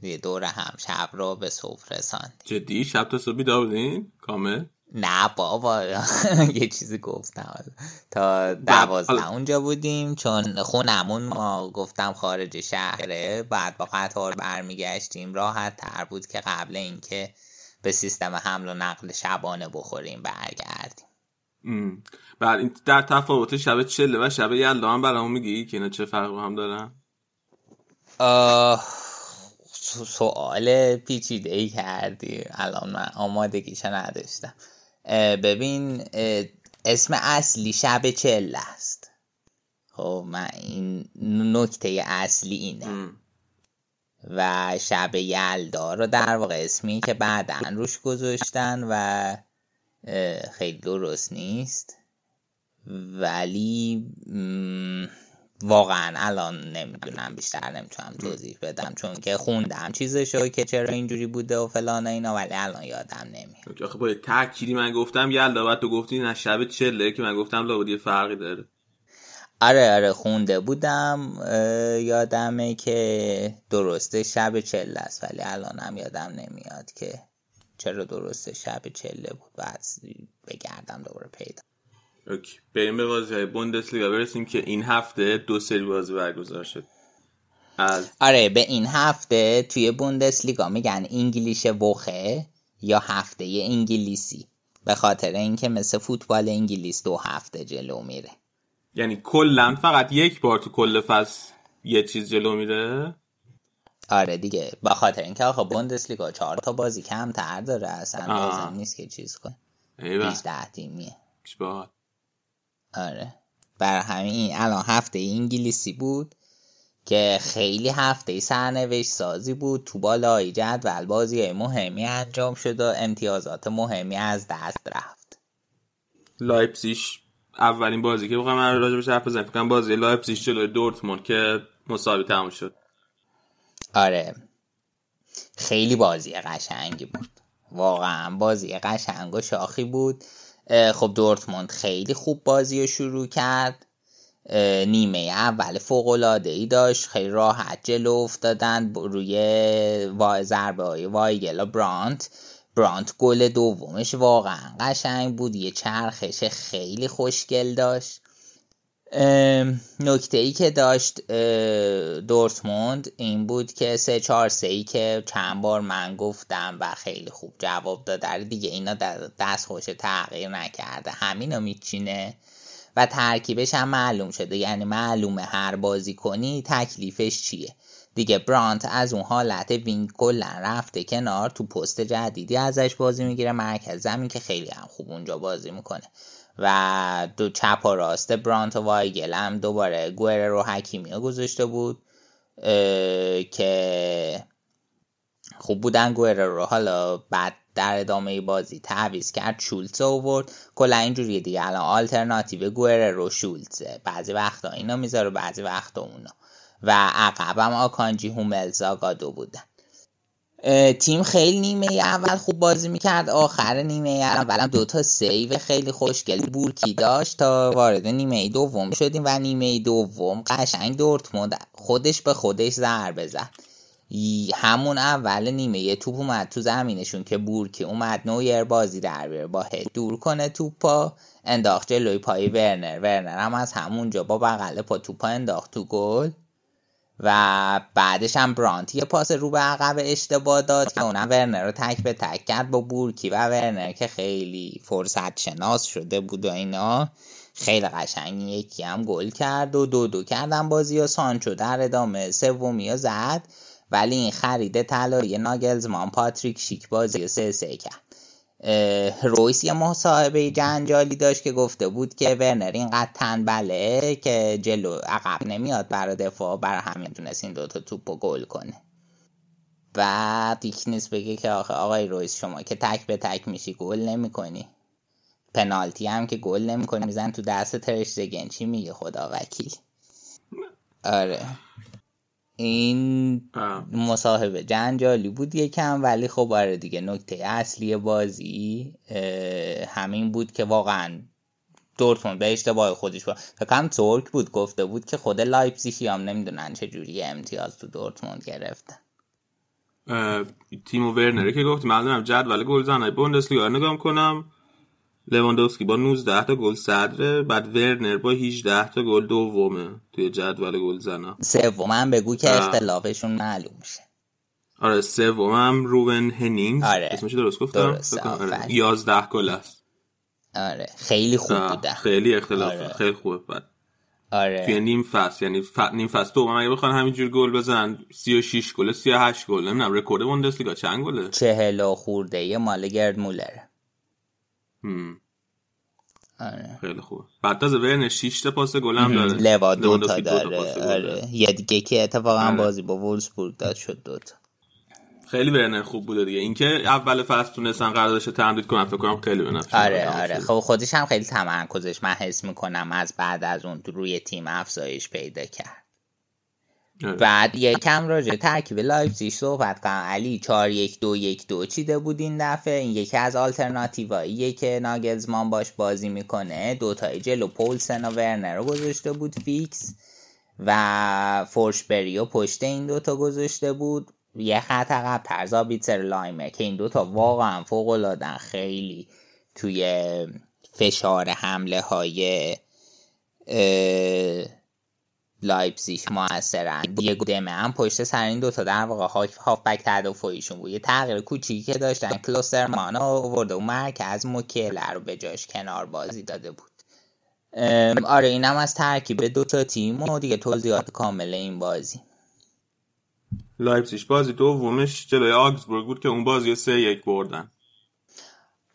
دیگه دور هم شب رو به صبح رسان جدی؟ شب تا صبحی داودین؟ کامل؟ نه بابا یه چیزی گفتم. تا دوازده اونجا بودیم چون خونمون ما گفتم خارج شهره بعد با قطار برمیگشتیم. راحت تر بود که قبل اینکه به سیستم حمل و نقل شبانه بخوریم برگردیم. بعد در تفاوت شب چله و شب یلدا هم برامون میگی که اینا چه فرق هم دارن؟ سوال پیچیده ای کردی. الان من آمادگیش نداشتم. ببین اسم اصلی شب چله است. خب من این نکته اصلی اینه. و شب یلدا رو در واقع اسمی که بعدا روش گذاشتن و خیلی درست نیست. ولی واقعا الان نمی‌دونم بیشتر نمی‌تونم توضیح بدم چون که خوندم چیزشو که چرا اینجوری بوده و فلان اینا ولی الان یادم نمیاد. آخه با تأکیدی من گفتم یلدا بعد تو گفتی نه شب چله که من گفتم لابد فرقی داره. آره آره خونده بودم یادمه که درسته شب چله است ولی الانم یادم نمیاد که چرا درسته شب چله بود. بعد بگردم دوباره پیدا اوکی. بریم به بازی های بوندسلیگا. برسیم که این هفته دو سری بازی برگزار شد. از... آره به این هفته توی بوندسلیگا میگن انگلیش وخه یا هفته انگلیسی. به خاطر اینکه مثل فوتبال انگلیس دو هفته جلو میره. یعنی کلا فقط یک بار تو کل فصل یه چیز جلو میره؟ آره دیگه. به خاطر اینکه آخه بوندسلیگا چهار تا بازی کمتر داره. اصلا لازم نیست که چیز کنه. 18 تیمیه. آره. برای همین الان هفته انگلیسی بود که خیلی هفته سرنوشت سازی بود. تو بالای جدول بازی مهمی انجام شد و امتیازات مهمی از دست رفت. لایپسیش اولین بازی که بخوام من راجع بهش حرف بزنم. بازی لایپسیش جلوی دورتموند که مساوی تموم شد. آره. خیلی بازی قشنگی بود. واقعا بازی قشنگ و شاخی بود. خب دورتموند خیلی خوب بازی رو شروع کرد. نیمه اول فوق ای داشت خیلی راحت جلو افتادن روی ضربه های وایگل و برانت. برانت گل دومش واقعا قشنگ بود یه چرخش خیلی خوشگل داشت. نکته ای که داشت دورتموند این بود که سه چهار سه ای که چند بار من گفتم و خیلی خوب جواب داد دیگه اینا دست خوش تغییر نکرده. همینو میچینه و ترکیبش هم معلوم شده. یعنی معلومه هر بازی کنی تکلیفش چیه. دیگه برانت از اون حالت wing کلا رفته کنار تو پست جدیدی ازش بازی می‌گیره. مرکز زمین که خیلی هم خوب اونجا بازی می‌کنه. و دو چپ و راست برانت و وایگل هم دوباره گوره رو حکیمی گذاشته بود که خوب بودن گوره رو. حالا بعد در ادامه بازی تعویض کرد شولتز آورد. کلا اینجوریه دیگه. الان آلترناتیو گوره رو شولتزه. بعضی وقتا اینا می‌ذاره بعضی وقتا اونا. و عقبم آکانجی هوملز زاگادو بودن. تیم خیلی نیمه اول خوب بازی می‌کرد آخر نیمه اولم دوتا save خیلی خوشگل بورکی داشت تا وارد نیمه دوم شدیم و نیمه دوم قشنگ دورتموند خودش به خودش ضربه زد. همون اول نیمه توپ اومد تو زمینشون که بورکی اومد نویر بازی در بیاره با دور کنه توپا انداخت جلوی پای ورنر. ورنر هم از همونجا با بغل پا توپا انداخت تو گل. و بعدش هم برانت یه پاس رو به عقب اشتباه داد که اونم ورنر رو تک به تک کرد با بورکی و ورنر که خیلی فرصت شناس شده بود و اینا. خیلی قشنگ یکی هم گل کرد و دو دو کردن بازی و سانچو در ادامه سومی زد. ولی این خرید طلایی ناگلزمان پاتریک شیک بازی سه سه کرد. رویس یه مصاحبه جنجالی داشت که گفته بود که ورنر اینقدر تنبله که جلو عقب نمیاد برای دفاع برای همین تونست این دوتا توپ گل کنه. بعد یک نیست بگه که آخه آقای رویس شما که تک به تک میشی گل نمی‌کنی. پنالتی هم که گل نمی‌کنی میزن تو دست ترشتگن. چی میگه خدا وکیل؟ آره. این مصاحبه جنجالی بود یکم ولی خب آره دیگه نکته اصلی بازی همین بود که واقعا دورتموند به اشتباه خودش بود فکرم ترک بود گفته بود که خود لایپزیگی هم نمی‌دونن چجوری امتیاز تو دورتموند گرفتن تیمو ورنره که گفت من جدول گلزنای بوندسلیگا نگاه کنم. لواندوفسکی با 19 تا گل صدره بعد ورنر با 18 تا گل دومه توی جدول گلزنا. سومم بگو که اختلافشون معلوم شه آره سومم روون هنینگز آره. اسمش درست گفتم؟ درست. آره. 11 گل است. آره. خیلی خوب بودن. خیلی اختلاف. آره. خیلی خوبه بعد آره. توی نیم فصل یعنی ف... نیم فصل تو اگه بخوان همینجور گل بزنن 36 گل 38 گل نمی‌دونم رکورد بوندسلیگا چند گله؟ 40 خورده مال گرد مولر. آره. خیلی خوب بعد تازه ورن 6 تا پاس گل هم داره. لوا دو تا داره. آره. یه دیگه که اتفاقا آره. بازی با وولسبورگ داد شد دو تا. خیلی ورنر خوب بوده دیگه. اینکه اول فصل تونستن قراردادش تمدید کنن فکر کنم خیلی بنفع آره آره. خب خودش هم خیلی تمرکزش من حس می‌کنم از بعد از اون روی تیم افزایش پیدا کرد. بعد یکم راجع ترکیب لایپزیگ صحبت کنم. علی 4 1 2 1 2 چیده بود این دفعه. این یکی از آلترناتیواییه که ناگلزمان باش بازی می‌کنه. دو تای جلو پولسن و ورنر رو گذاشته بود فیکس و فورسبرگ رو پشت این دوتا گذاشته بود. یه خط عقب‌تر سابیتزر لایمر که این دوتا واقعا فوق العاده خیلی توی فشار حمله های لایپزیگ موثرن. دیگو دمه هم پشت سر این دوتا در واقع هافبک تدافعیشون بود. یه تغییر کوچیکی که داشتن. کلوسترمان آورده و مرکز موکیله رو به جاش کنار بازی داده بود. آره اینم از ترکیب دوتا تیم و دیگه توضیحات کامل این بازی. لایپزیگ بازی دومش جلوی آگزبورگ بود که اون بازی سه یک بردن.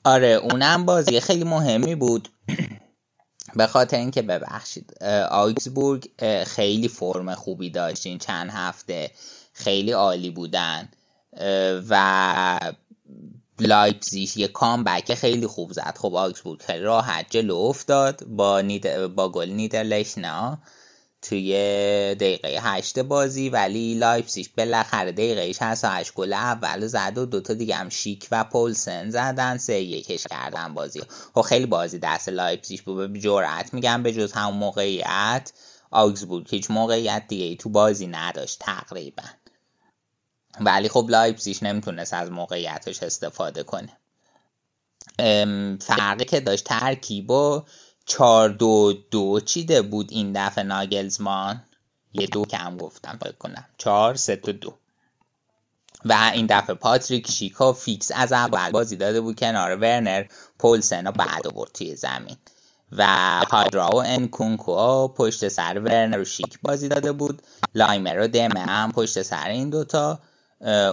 آره اونم بازی خیلی مهمی بود. به خاطر اینکه ببخشید آگزبورگ خیلی فرم خوبی داشت این چند هفته خیلی عالی بودن و لایپزیگ یه comeback خیلی خوب زد. خب آگزبورگ خیلی راحت جلو افتاد با, نید... با گل نیدرلشنا توی دقیقه هشت بازی ولی لایپسیش بالاخره دقیقه 68 گل اول زد و دوتا دیگه هم شیک و پولسن زدن. سه یکش کردن بازی. خب خیلی بازی دست لایپسیش بود. به جرأت میگم به جز همون موقعیت آگزبورگ هیچ موقعیت دیگه تو بازی نداشت تقریبا. ولی خب لایپزیگ نمی‌تونست از موقعیتش استفاده کنه. فرقی که داشت ترکیب و چار دو دو چیده بود این دفعه ناگلزمان؟ یه دو کم گفتم فکر کنم. چهار سه دو. و این دفعه پاتریک شیکا فیکس از اول بازی داده بود کنار ورنر پولسن رو بعد آورد توی زمین. و هایدرا و انکونکو پشت سر ورنر و شیک بازی داده بود. لایمر و دمه هم پشت سر این دوتا.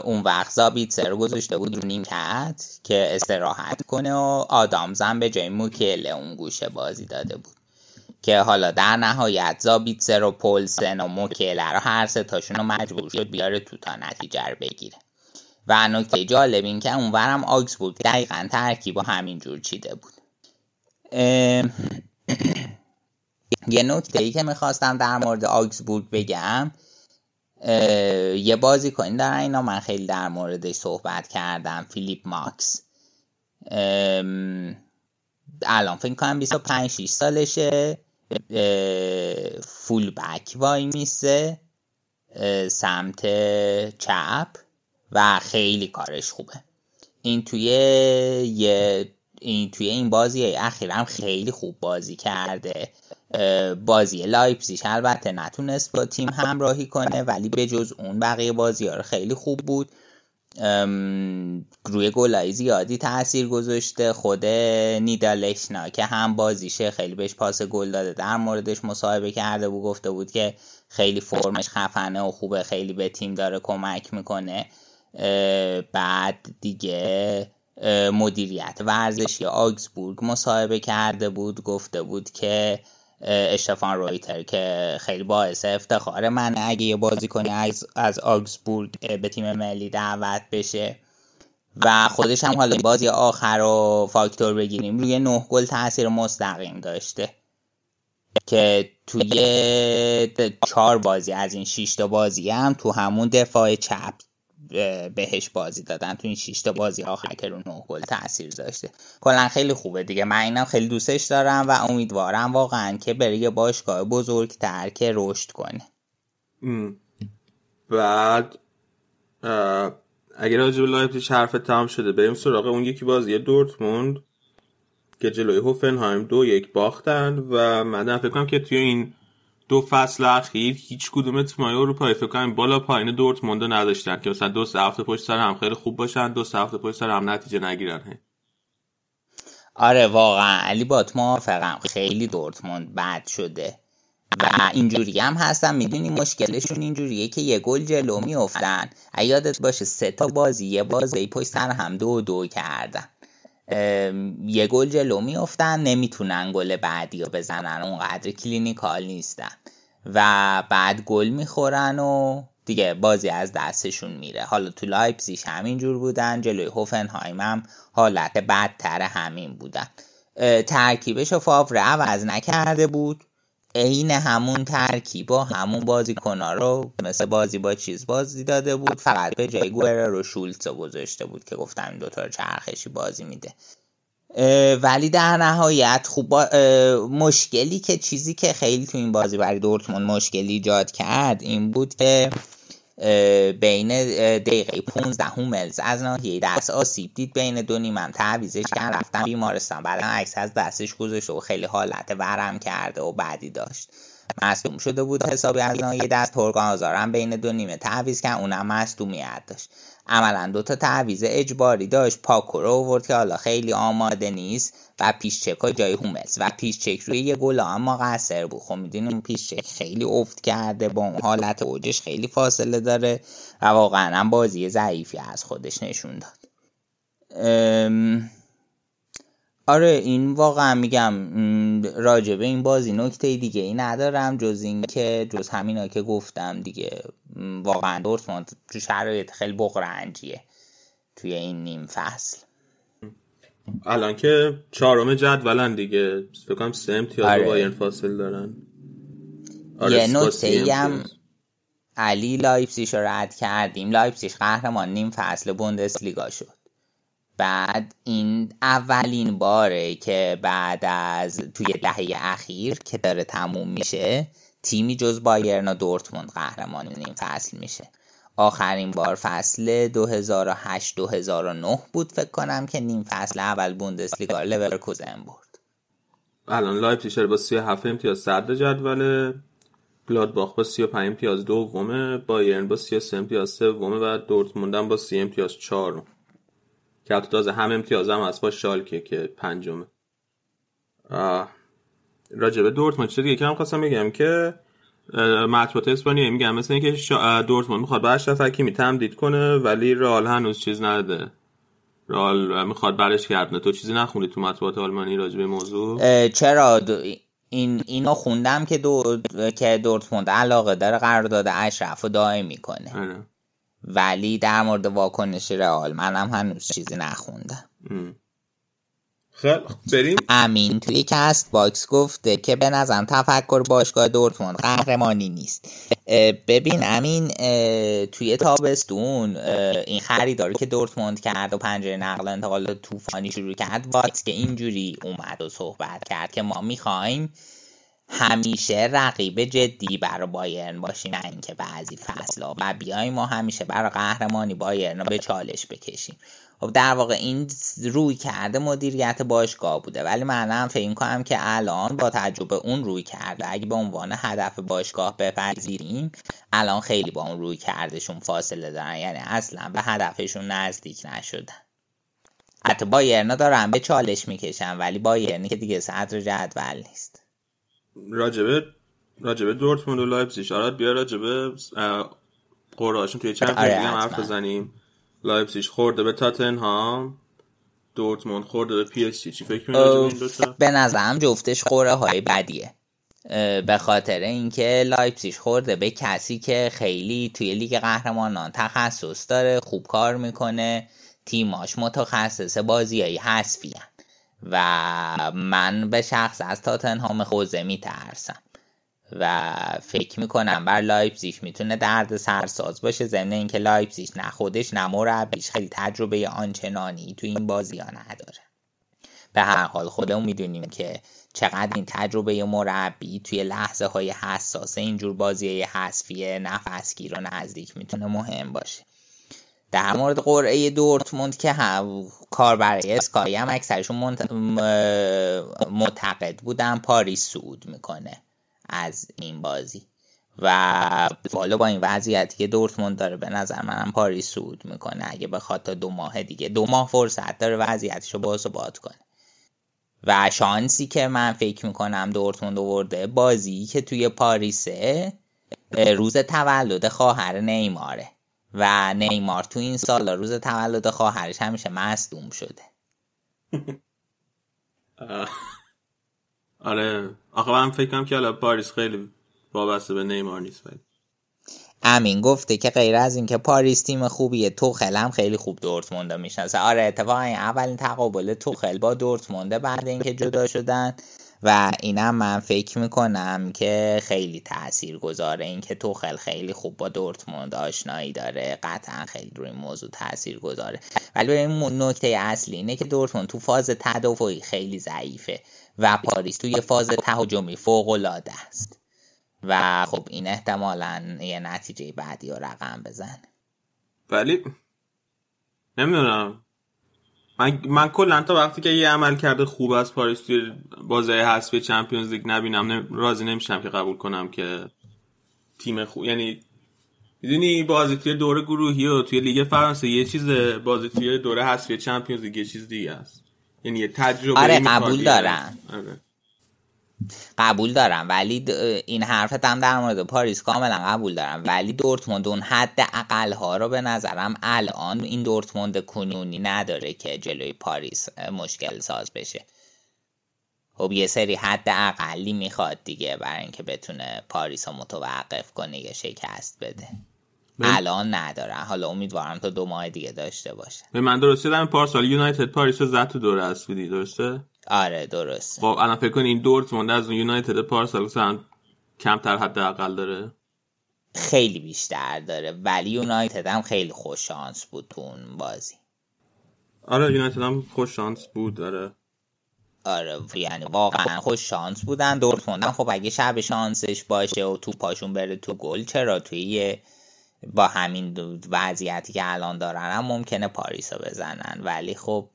اون وقت زابیتسر رو گذاشته بود رو نیمکت که استراحت کنه و آدامزم به جای موکله اون گوشه بازی داده بود. که حالا در نهایت زابیتسر و پولسن و موکله رو هر سه تاشون رو مجبور شد بیاره تو تا نتیجه رو بگیره. و نکته جالب این که اونورم آکسبورگ دقیقا ترکیب و همینجور چیده بود. یه نکته ای که می‌خواستم در مورد آکسبورگ بگم یه بازی کنین. دارن اینا من خیلی در موردش صحبت کردم. فیلیپ ماکس. الان فکر کنم 25 6 سالشه. فول بک وای میسه. سمت چپ. و خیلی کارش خوبه. این توی یه این توی این بازی اخیرم خیلی خوب بازی کرده. بازی لایپزیگ. البته نتونست با تیم همراهی کنه ولی به جز اون بقیه بازی ها خیلی خوب بود. روی گلای زیادی تاثیر گذاشته. خود نیدالشنا که هم بازیشه خیلی بهش پاس گل داده. در موردش مصاحبه کرده بود گفته بود که خیلی فرمش خفنه و خوبه خیلی به تیم داره کمک می‌کنه. بعد دیگه مدیریت ورزشی آگزبورگ مصاحبه کرده بود گفته بود که اشتفان رویتر که خیلی باعث افتخار من اگه یه بازی کنی از, از آگزبورگ به تیم ملی دعوت بشه و خودش هم حالا بازی آخر رو فاکتور بگیریم روی نه گل تاثیر مستقیم داشته. که توی چهار بازی از این شیشتا تا بازی هم تو همون دفاع چپ بهش بازی دادن تو این شیشتا بازی آخر که رو نه گل تاثیر داشته. کلا خیلی خوبه دیگه. من اینم خیلی دوستش دارم و امیدوارم واقعا که بره باشگاه بزرگتر که رشد کنه. بعد اگر راجع به لایپزیگ حرف تمام شده بریم سراغ اون یکی بازی دورتموند که جلوی هوفنهایم دو یک باختن و من فکر کنم که توی این دو فصل اخیر هیچ کدوم تیمای اروپایی فکر کنم بالا پایین دورتموند نداشتن که مثلا دو هفته پشت سر هم خیلی خوب باشن دو هفته پشت سر هم نتیجه نگیرن. آره واقعا. علی بات موافقم خیلی دورتموند بد شده. و اینجوری هم هستن. می‌دونی مشکلشون اینجوریه که یه گل جلو میافتن. یادت باشه سه تا بازی یه بازی پشت سر هم دو دو کردن. یه گل جلو میافتن نمی‌تونن گل بعدی رو بزنن. اونقدر clinical نیستن. و بعد گل می‌خورن و دیگه بازی از دستشون میره. حالا تو لایپزیش همین جور بودن جلوی هوفنهایم هم حالت بدتر همین بودن. ترکیبش رو فاور عوض نکرده بود. عین همون ترکیب و همون بازیکنها رو مثل بازی با چیز بازی داده بود. فقط به جای گوهر رو شولتز گذاشته بود که گفتم دوتا چرخشی بازی میده. ولی در نهایت خوب مشکلی که چیزی که خیلی تو این بازی برای دورتموند مشکلی ایجاد کرد این بود که بین دقیقه 15 هوملز از ناحیه دست آسیب دید بین دو نیمم تعویزش کرد رفتن بیمارستان. بعد عکس از دستش گذاشته و خیلی حالت ورم کرده و بعدی داشت. مصدوم شده بود. حسابی از ناحیه دست ترگان آزارم بین دو نیمه تعویز کرد. اونم مصدومیت داشت. عملا دو تا تعویز اجباری داشت. پاکو رو آورد که حالا خیلی آماده نیست و پیش چک جای هوملز و پیش چک روی یه گل اما قصر بود. خب می‌دونیم پیش چک خیلی افت کرده با اون حالت اوجش خیلی فاصله داره و واقعا هم بازی ضعیفی از خودش نشون داد. آره این واقعا میگم راجبه این بازی نکته دیگه ای ندارم جز این که جز همینا که گفتم دیگه واقعا دورتموند تو شرایط خیلی بغرنجیه توی این نیم فصل. الان که چهارم جدولن دیگه. فکر کنم سه امتیاز آره. با این فاصل دارن. آره، یه نکته هم. علی لایپسیش رو رد کردیم. لایپسیش قهرمان نیم فصل بوندسلیگا شد. بعد این اولین باره که بعد از توی دهه اخیر که داره تموم میشه تیمی جز بایرن و دورتموند قهرمان نیم فصل میشه. آخرین بار فصل 2008-2009 بود فکر کنم که نیم فصل اول بوندسلیگا لورکوزن برد. الان لایپزیگ با 37 امتیاز صدر جدول گلادباخ با 35 امتیاز دومه بایرن با 33 امتیاز سومه و دورتموند با 30 امتیاز چهارم. که حتی تازه هم امتیاز هم هست با شالکه که پنجمه. راجبه دورتموند چیز دیگه که هم خواستم بگم که مطبوعات اسپانیایی میگن مثل اینکه شا... دورتموند می‌خواد اشرف حکیمی تمدید کنه ولی رئال هنوز چیز نداده رئال می‌خواد برش گردونه. تو چیزی نخوندی تو مطبوعات آلمانی راجبه موضوع؟ چرا؟ دو- این اینو خوندم که دو که دورتموند علاقه داره قرارداد اشرف رو دائمی کنه آره. ولی در مورد واکنش رئال منم هنوز چیزی نخوندم. خب، بریم. امین توی کست باکس گفته که به نظرم تفکر باشگاه دورتموند قهرمانی نیست. ببین امین توی تابستون این خریدایی که دورتموند کرد و پنجره نقل انتقال طوفانی شروع کرد واتسکه اینجوری اومد و صحبت کرد که ما می‌خوایم همیشه رقیب جدی برای بایرن باشیم نه اینکه بعضی فصلها. و بیایم ما همیشه برای قهرمانی بایرن رو به چالش بکشیم. خب در واقع این رویکرد مدیریت باشگاه بوده. ولی من هم فکر کنم که الان با تجربه اون رویکرده. اگه به عنوان هدف باشگاه بپذیریم الان خیلی با اون رویکردشون فاصله دارن. یعنی اصلا به هدفشون نزدیک نشدن. حتی بایرنا دارن به چالش می‌کشن ولی بایرنی که دیگه صدر جدول نیست. راجبه راجبه دورتموند و لایپزیگ. آره بیا راجبه قرعه‌هاشون توی آره، لیگ هم حرف. بزنیم. لایپزیگ خورده به تاتنهام دورتموند خورده به پی اس جی چی فکر می‌کنی راجبه این دوتا به نظرم جفتش قرعه های بدیه به خاطر اینکه لایپزیگ خورده به کسی که خیلی توی لیگ قهرمانان تخصص داره خوب کار می‌کنه تیماش متخصص بازیایی حذفی و من به شخصه از تاتنهام خوزه میترسم و فکر می‌کنم بر لایپزیگ می‌تونه دردسرساز باشه ضمن اینکه لایپزیگ نه خودش نه مربیش خیلی تجربه آنچنانی تو این بازی ها نداره. به هر حال خودمون می‌دونیم که چقدر این تجربه مربی توی لحظه های حساس اینجور بازی حذفی نفسگیر و نزدیک می‌تونه مهم باشه. در مورد قرعه دورتموند که هم کار برای اسکای هم اکثرشون منت- معتقد بودن پاریس صعود می‌کنه از این بازی. و والا با این وضعیتی که دورتموند داره به نظر منم پاریس صعود می‌کنه. اگه بخواد تا دو ماه دیگه دو ماه فرصت داره وضعیتش رو باثبات کنه. و شانسی که من فکر می‌کنم دورتموند آورده بازی که توی پاریسه روز تولد خواهر نیماره. و نیمار تو این سال روز تولد خواهرش همیشه مصدوم شده. آره. آخه من فکر کنم که حالا پاریس خیلی وابسته به نیمار نیست ولی. امین گفته که غیر از اینکه پاریس تیم خوبیه توخل هم خیلی خوب دورتموند می‌شناسه. آره اتفاقا اولین تقابل توخل با دورتمونده بعد اینکه جدا شدن. و اینم من فکر می‌کنم که خیلی تأثیر گذاره اینکه توخل خیلی خوب با دورتموند آشنایی داره. قطعا خیلی روی این موضوع تأثیر گذاره ولی این نکته اصلی اینه که دورتموند تو فاز تدافعی خیلی ضعیفه و پاریس توی فاز تهاجمی فوق العاده است. و خب این احتمالا یه نتیجه بعدی رو رقم بزنه. ولی نمی‌دونم. من, من کلا تا وقتی که یه عملکرد خوب از پاریس توی بازی حذفی Champions League نبینم نم- راضی نمیشم که قبول کنم که تیم خوب یعنی می‌دونی بازی توی دوره گروهی و توی لیگ فرانسه یه چیزه بازی توی دوره حذفی Champions League یه چیز دیگه است یعنی یه تجربه آره، قبول دارم. آره. قبول دارم. ولی این حرفت هم در مورد پاریس کاملا قبول دارم. ولی دورتموند اون حد اقل ها رو به نظرم الان این دورتموند کنونی نداره که جلوی پاریس مشکل ساز بشه. خب یه سری حد اقلی می‌خواد دیگه برای اینکه بتونه پاریس رو متوقف کنه یا شکست بده. الان نداره. حالا امیدوارم تا دو ماه دیگه داشته باشه. به من درست یادم پارسال یونایتد پاریس رو زد تو دوره حذفی درسته؟ آره درست خب الان فکر کن این دورتموند از اون یونایتد پارسال مثلا کمتر حداقل داره؟ خیلی بیشتر داره ولی یونایتد هم خیلی خوش شانس بود تو اون بازی. آره یونایتد هم خوش شانس بود داره آره یعنی واقعا خوش شانس بودن. دورتموند خب اگه شب شانسش باشه و تو پاشون بره تو گل چرا توی با همین وضعیتی که الان دارن هم ممکنه پاریس رو بزنن. ولی خب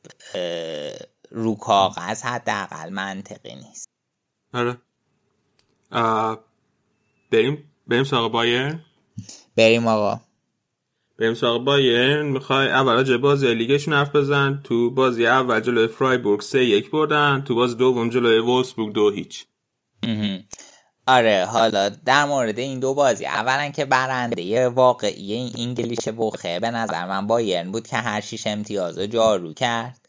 رو کاغذ حداقل منطقی نیست. آره. بریم بریم سراغ بایر بریم آقا. بریم سراغ بایر می‌خوای اول راجع بازی لیگشون حرف بزن. تو بازی اول جلوی فرایبورگ سه یک بردن. تو بازی دوم جلوی وولسبورگ دو هیچ. آره حالا در مورد این دو بازی اولا که برنده واقعی این انگلیش بخه به نظر من بایرن بود که هر شیش امتیاز جارو کرد.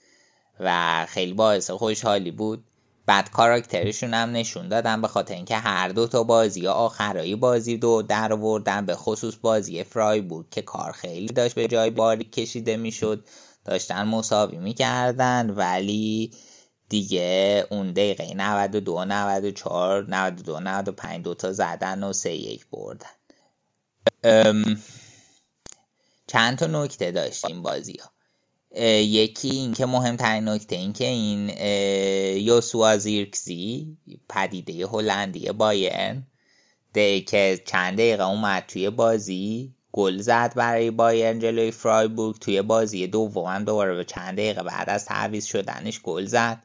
و خیلی باعث خوشحالی بود. بعد کاراکترشون هم نشون دادن به خاطر اینکه هر دو تا بازی آخرایی بازی دو در آوردن به خصوص بازی فرای بود که کار خیلی داشت به جای باری کشیده می‌شد داشتن مساوی می‌کردن. ولی دیگه اون دقیقه 92 94 92 95 دوتا زدن و سه یک بردن. چند تا نکته داشتیم بازی ها یکی اینکه مهمترین نکته اینکه این یوسوا زیرکزی پدیده هلندی بایرن که چند دقیقه اومد توی بازی گل زد برای بایرن جلوی فرایبورگ توی بازی دوم دوباره به چند دقیقه بعد از تعویض شدنش گل زد.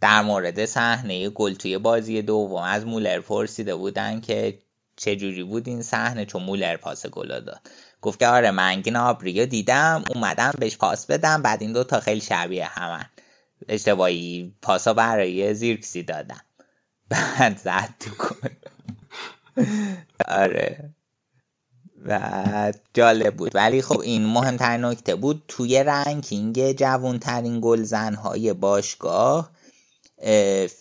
در مورد صحنه گل توی بازی دوم از مولر پرسیده بودن که چجوری بود این صحنه چون مولر پاس گل داد. گفت که آره من گنابری دیدم اومدم بهش پاس بدم بعد این دوتا خیلی شبیه همن. اشتباهی پاسا برای زیرکسی دادم. بعد زد تو گل. آره. و جالب بود. ولی خب این مهمترین نکته بود توی رنکینگ جوانترین گلزنهای باشگاه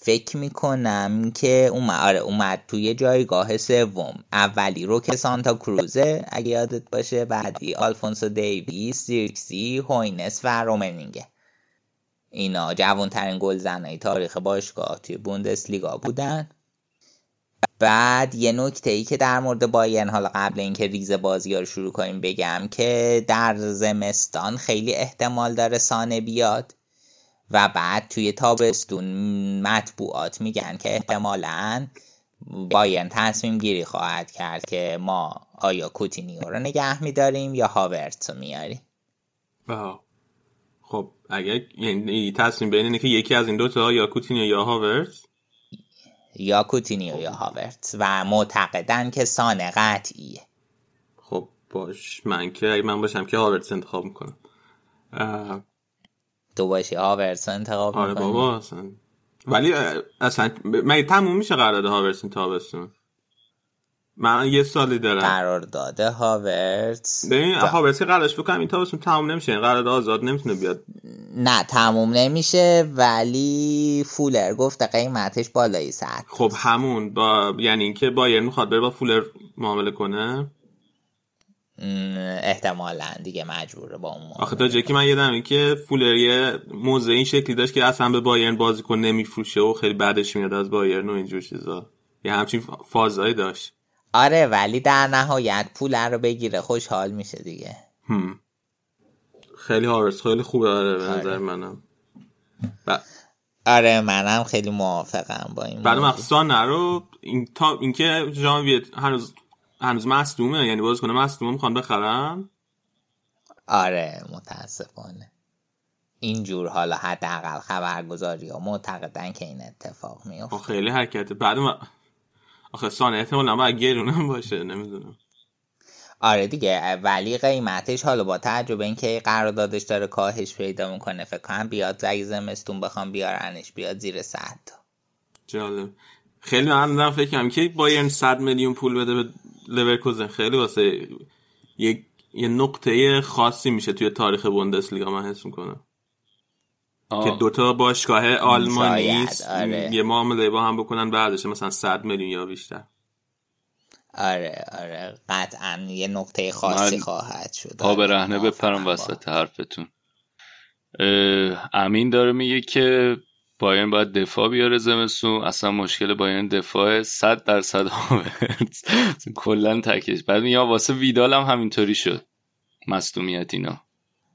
فکر می‌کنم که اومد آره اومد توی جایگاه سوم. اولی رو که سانتا کروزه اگه یادت باشه بعدی آلفونسو دیویس زیرکزی هوینس و رومنینگه. اینا جوانترین گلزنهای تاریخ باشگاه توی بوندسلیگا بودن. بعد یه نکته ای که در مورد بایرن حالا قبل اینکه ریز بازی رو شروع کنیم بگم که در زمستان خیلی احتمال داره سانه بیاد. و بعد توی تابستون مطبوعات میگن که احتمالا بایرن تصمیم گیری خواهد کرد که ما آیا کوتینیو رو نگه میداریم یا هاورتز رو میاریم خب اگر یعنی تصمیم بین اینه که یکی از این دوتا یا کوتینیو یا هاورت یا کوتینیو یا هاورتز و معتقدن که سانه قطعیه. خب باش. من که من باشم که هاورت انتخاب می‌کنم. تو باشی هاورس انتخاب آره بابا اصلا. ولی اصلا مگه تموم میشه قرارداد هاورس این تابستون؟ من یه سالی دارم. قرارداد هاورتس ببین هاورتس قراردادش بکنم این تابستون تموم نمیشه این قرارداد آزاد نمی‌تونه بیاد. نه تموم نمیشه ولی فولر گفته قیمتش بالایی ساعت خب همون با یعنی اینکه بایر می‌خواد بره با فولر معامله کنه. احتمالا. دیگه مجبوره با اون آخه تا جکی من یادم این که فولر یه موزه این شکلی داشت که اصلا به بایرن بازیکن نمیفروشه و خیلی بعدش میاد از بایرن و اینجور چیزا. یه همچین فازایی داشت. آره ولی در نهایت پول رو بگیره خوشحال میشه دیگه. هم. خیلی هارس خیلی خوبه. آره به نظر آره. منم. ب... آره منم خیلی موافقم با این بعد مخصوصا نرو این تا اینکه ژانویه هنوز هنوز مصدومه؟ یعنی باز کنه مصدومه می‌خوان بخرم آره متاسفانه. اینجور حالا حداقل خبرگزاری ها معتقدن که این اتفاق میفته. خیلی حرکت بعد ما... آخه سانه احتمال باید گرونم باشه نمی‌دونم. آره دیگه ولی قیمتش حالا با تعجب اینکه قراردادش داره کاهش پیدا می‌کنه فکر کنم بیاد زی زمستون بخوام بیارنش بیاد زیر صد جالب. خیلی من فکر کنم. که بایرن 100 میلیون پول بده به لورکوزن خیلی واسه یه یه نقطه خاصی میشه توی تاریخ بوندسلیگا من حس می‌کنم. که دوتا باشگاه آلمانی آره. یه معامله با هم بکنن بعدش مثلا 100 میلیون یا بیشتر. آره آره. قطعا یه نقطه خاصی خواهد شد. پا به رهنه آره، بپرم وسط حرفتون. امین داره میگه که بایرن باید دفاع بیاره زمستون. اصلا مشکل بایرن دفاع 100 درصد هاورتز کلا تکش. بعد یا واسه ویدال هم همینطوری شد. مصدومیت اینا.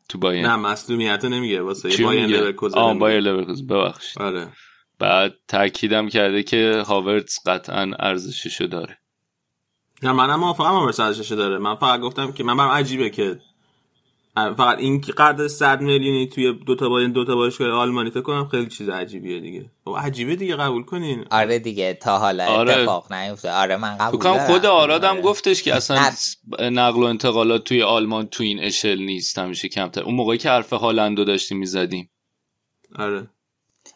تو بایرن نه مصدومیت نمیگه. واسه بایرن؟ لورکوزن آه نمیگه. بایر لورکوزن. ببخشید. آره. بعد تاکیدم کرده که هاورتز قطعا ارزششو داره. نه منم موافقم آمر ارزشش داره. من فقط گفتم که من برام عجیبه که فقط این قرارداد 100 میلیونی توی دو تا با دو تا باشگاه آلمانی فکر کنم خیلی چیز عجیبیه دیگه خب عجیبه دیگه قبول کنین آره دیگه تا حالا آره. اتفاق نیفته آره من قبول دارم. خود آراد هم آره. گفتش که اصلا. نقل و انتقالات توی آلمان تو این اشل نیست همیشه کمتر اون موقعی که حرف هالندو داشتیم می‌زدیم آره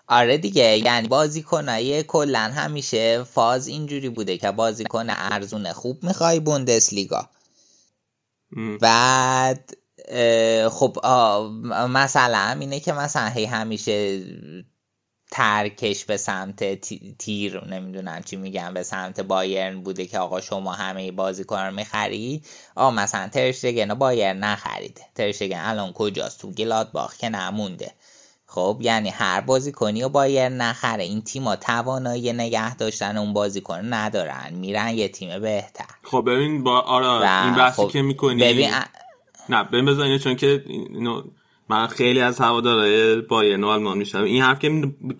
آره دیگه یعنی بازیکنای کلا همیشه فاز اینجوری بوده که بازیکن ارزون خوب می‌خوای بوندسلیگا. بعد خب مثلا اینه که مثلا هی همیشه ترکش به سمت تی- تیر نمی‌دونم چی میگم به سمت بایرن بوده که آقا شما همه بازیکن رو می‌خری آقا مثلا ترشتگن بایرن نخریده. ترشتگن الان کجاست؟ تو گلادباخ که نمونده. خب یعنی هر بازیکنی و بایرن نخره. این تیما توانایی نگه داشتن اون بازیکن ندارن. میرن یه تیم بهتر. خب ببین با آره این بحثی خب که می‌کنی ببین نه ببین بذار اینو چون که اینو من خیلی از هوادارهای بایرن و آلمان میشنم این حرف که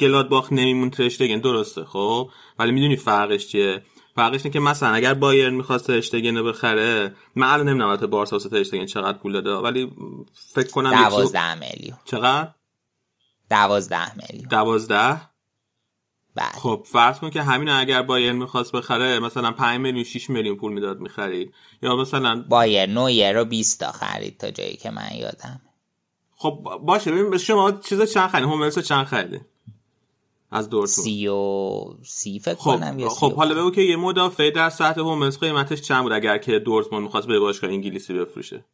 گلادباخ نمیمون ترشتگن درسته خب؟ ولی می‌دونی فرقش چیه؟ فرقش اینه که مثلا اگر بایرن می‌خواست ترشتگن رو بخره من الان نمی‌دونم البته بارسا واسه ترشتگن چقدر پول داده ولی فکر کنم یکی- دوازده میلیون. چقدر؟ دوازده میلیون. دوازده؟ بله. خب فرض کن که همین اگر بایرن می‌خواست بخره مثلا 5 میلیون 6 میلیون پول می‌داد می‌خرید. یا مثلا بایر نویر رو 20 تا خرید تا جایی که من یادم خب باشه ببین شما چیزا چند خرید هوملس رو چند خریده از دورتون سی و سی فکر خب کنم یا خب حالا بگو که یه مدافع در سطح هوملس قیمتش چند بود؟ اگر که دورتموند می‌خواست به باشگاه انگلیسی بفروشه.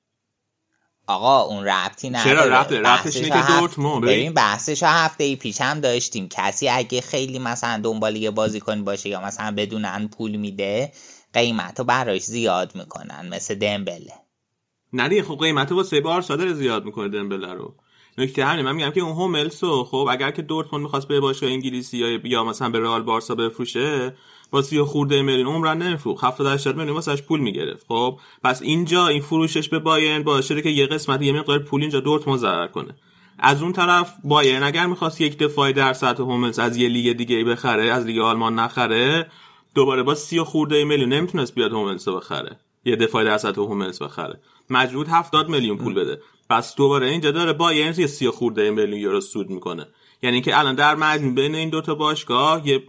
آقا اون ربطی نداره چرا ربطه؟ ربطش اینه که دورتموند، ببین. بحثش رو هفته ای پیش هم داشتیم کسی اگه خیلی مثلا دنبال یه بازیکن باشه یا مثلا بدونن پول میده قیمت رو براش زیاد می‌کنن مثل دمبله نه دیگه خب قیمت واسه بارسا داره زیاد می‌کنه دمبله رو نکته همینه من میگم که اون هوملس رو خب اگر که دورتموند می‌خواست به باشگاه انگلیسی یا یا مثلا به رئال بارسا بفروشه با سی و خورده میلیون عمرن نمیفروخت. 70 80 میلیون واسش پول می‌گرفت. خب پس اینجا این فروشش به بایرن باعث شده که یه قسمت یه مقدار پول اینجا دورتموند ضرر کنه. از اون طرف بایرن اگر می‌خواست یک دفاع در سطح هوملس از یه لیگ دیگه بخره از لیگ آلمان نخره دوباره با سی خورده میلیون نمی‌تونست بیاد هوملس رو بخره. یه دفاع در سطح هوملس بخره. مجبور 70 میلیون پول بده. پس دوباره اینجا داره بایرن یه سی خورده میلیون یورو سود می‌کنه. یعنی که الان در مجموع بین این دوتا باشگاه یه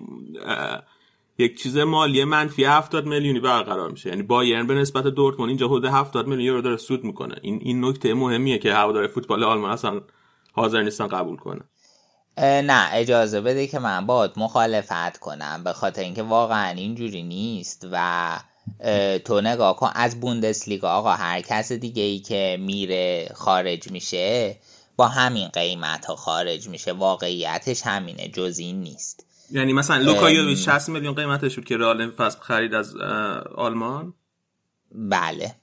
یک چیز مالی منفی 70 میلیونی برقرار میشه. یعنی بایرن به نسبت دورتموند اینجا حدود 70 میلیون یورو داره سود می‌کنه. این این نکته مهمیه که هوادار فوتبال آلمان اصلا حاضر نیستن قبول کنه نه اجازه بده که من باید مخالفت کنم به خاطر اینکه واقعا اینجوری نیست و تو نگاه کن از بوندسلیگا آقا هر کس دیگه ای که میره خارج میشه با همین قیمت ها خارج میشه. واقعیتش همینه جز این نیست. یعنی مثلا لوکا یوویچ 60 میلیون قیمتش بود که رئال فصل خرید از آلمان؟ بله.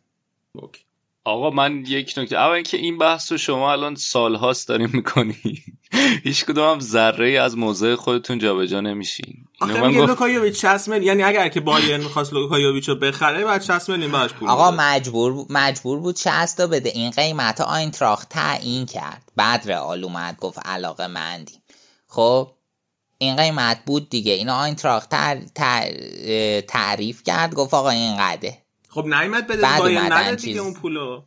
OK. آقا من یک نکته اول اینکه این بحث رو شما الان سالهاست داریم می‌کنی. هیچ کدوم هم ذره از موضع خودتون جابجا نمیشین. اینو آخه من میگه گفت- لوکایوویچ 60 میلیون یعنی اگر که بایرن می‌خواست لوکا یوویچ رو بخره بعد 60 میلیون براش پول آقا. مجبور مجبور بود 60 تا بده. این قیمت آینتراخت تعیین کرد. بعد رئال اومد گفت علاقه مندیم خب این قیمت بود دیگه. اینو آینتراخت تر... تر... تعریف کرد گفت آقا این قده. خب نیمت بده نداد چیز. دیگه اون پولو.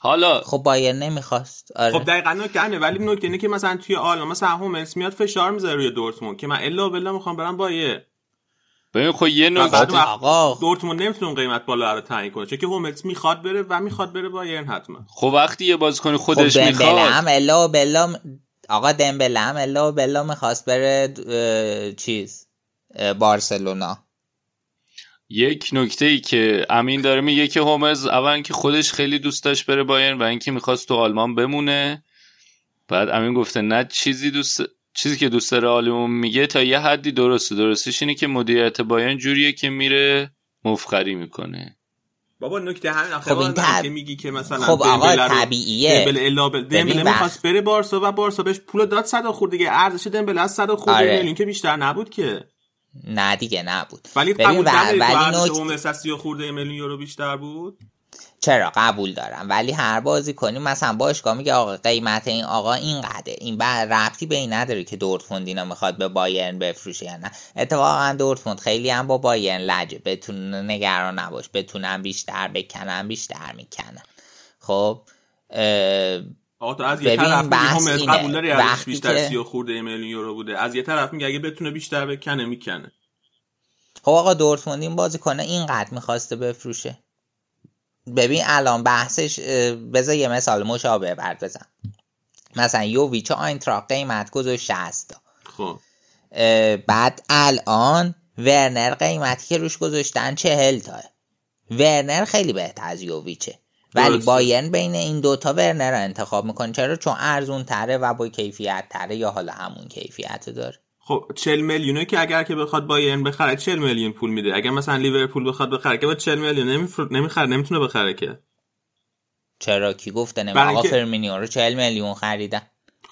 حالا خب بایر نمی‌خواست. آره. خب دقیقا نکته همینه ولی نکته اینه که مثلا توی آلمان مثلا هوملس میاد فشار می‌ذاره روی دورتموند که من الا بلا می‌خوام برم بایر ببین خب یه وقت آقا. دورتموند نمی‌تونه قیمت بالا رو تعیین کنه چون که هوملس می‌خواد بره و می‌خواد بره بایرن حتما. خب وقتی یه بازیکن خب خودش دمبله می‌خواد. هم الا بلا آقا دمبله هم الا و بلا می‌خواست بره چیز بارسلونا. یک نکته ای که امین داره میگه که هومز اول اینکه خودش خیلی دوست داشت بره بایرن و اینکه می‌خواست تو آلمان بمونه. بعد امین گفته نه چیزی دوست چیزی که دوست داره آلمان میگه تا یه حدی درسته. درستش اینه که مدیریت بایرن جوریه که میره مفخری می‌کنه. بابا نکته همین خب این تب... که میگی که مثلا خب آقا طبیعیه. دمبله الا بل دمبله می‌خواست بره بارسا و بارسا بهش پول داد 100 خورد دیگه. ارزش دمبله از 100 خورد. آره. میلیون که بیشتر نبود که. نه دیگه نبود. ولی قبول داری ولی ارزش 30 خورده میلیون یورو بیشتر بود؟ چرا قبول دارم؟ ولی هر بازی کنیم مثلا باشگاه میگه آقا قیمت این آقا این قده این بعد ربطی به این نداره که دورتموند اینا می‌خواد به بایرن بفروشه یا نه. اتفاقا دورتموند خیلی هم با بایرن لجه. بتون نگران نباش. بتونن بیشتر بکنن بیشتر می‌کنن خب آقا تو از یه طرف میگه قبول داری ارزش بیشتر سی خورده میلیون یورو بوده. از یه طرف میگه اگه بتونه بیشتر بکنه می‌کنه. خب آقا دورتموند این بازی کنه اینقدر می‌خواسته بفروشه. ببین الان بحثش بذار یه مثال مشابه برد بزن. مثلا یوویچ آینتراخت قیمت گذاشت 60 خب. بعد الان ورنر قیمتی که روش گذاشتن چهل تاست ورنر خیلی بهتر از یوویچه. ولی بایرن بین این دوتا ورنر رو انتخاب می‌کنه. چرا؟ چون ارزون تره و با کیفیت تره یا حالا همون کیفیت داره. خب 40 میلیونه که اگر که بخواد بایرن بخره 40 میلیون پول میده. اگر مثلا لیورپول بخواد بخره که با 40 میلیون نمیفر... نمی‌خره نمی‌تونه بخره که. چرا؟ کی گفته؟ نمی آقا. فرمینیو رو 40 میلیون خریدن.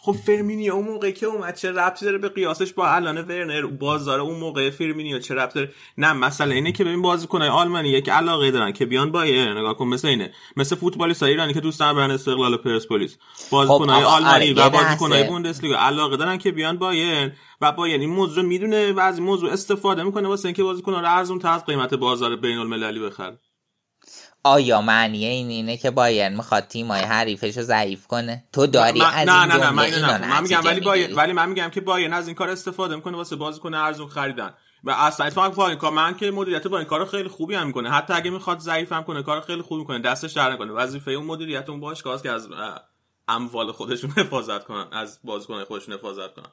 خب فرمینیو اون موقعی که اومد چه ربطی داره به قیاسش با الان ورنر؟ بازار اون موقع فرمینیو چه ربطی داره؟ نه مثلا اینه که ببین بازیکنای آلمانی که علاقه دارن که بیان بایرن نگاه کن. مثل اینه. مثل فوتبالیست ایرانی که دوست دارن برن استقلال پرسپولیس. بازیکنای خب آلمانی آره و بازیکنای بوندسلیگا علاقه دارن که بیان بایرن و با یعنی موضوع می‌دونه و از موضوع استفاده می‌کنه واسه اینکه بازیکن رو ارزون تر از قیمت بازار بین المللی بخره آیا معنی این اینه که بایرن می‌خواد تیمای حریفش رو ضعیف کنه؟ تو داری من از نه این نه نه من, نه من میگم ولی بایرن ولی من میگم که بایرن از این کار استفاده می‌کنه واسه بازیکن ارزون خریدن. و اصلا اتفاقا با این کار من که مدیریت با این کار خیلی خوبی هم می‌کنه. حتی اگه می‌خواد ضعیف هم کنه کار خیلی خوبی می‌کنه. دستش در نکنه. وظیفه اون مدیریت اون باشگاه که از اموال خودشون حفاظت کنن از بازیکن خودشون حفاظت کنن.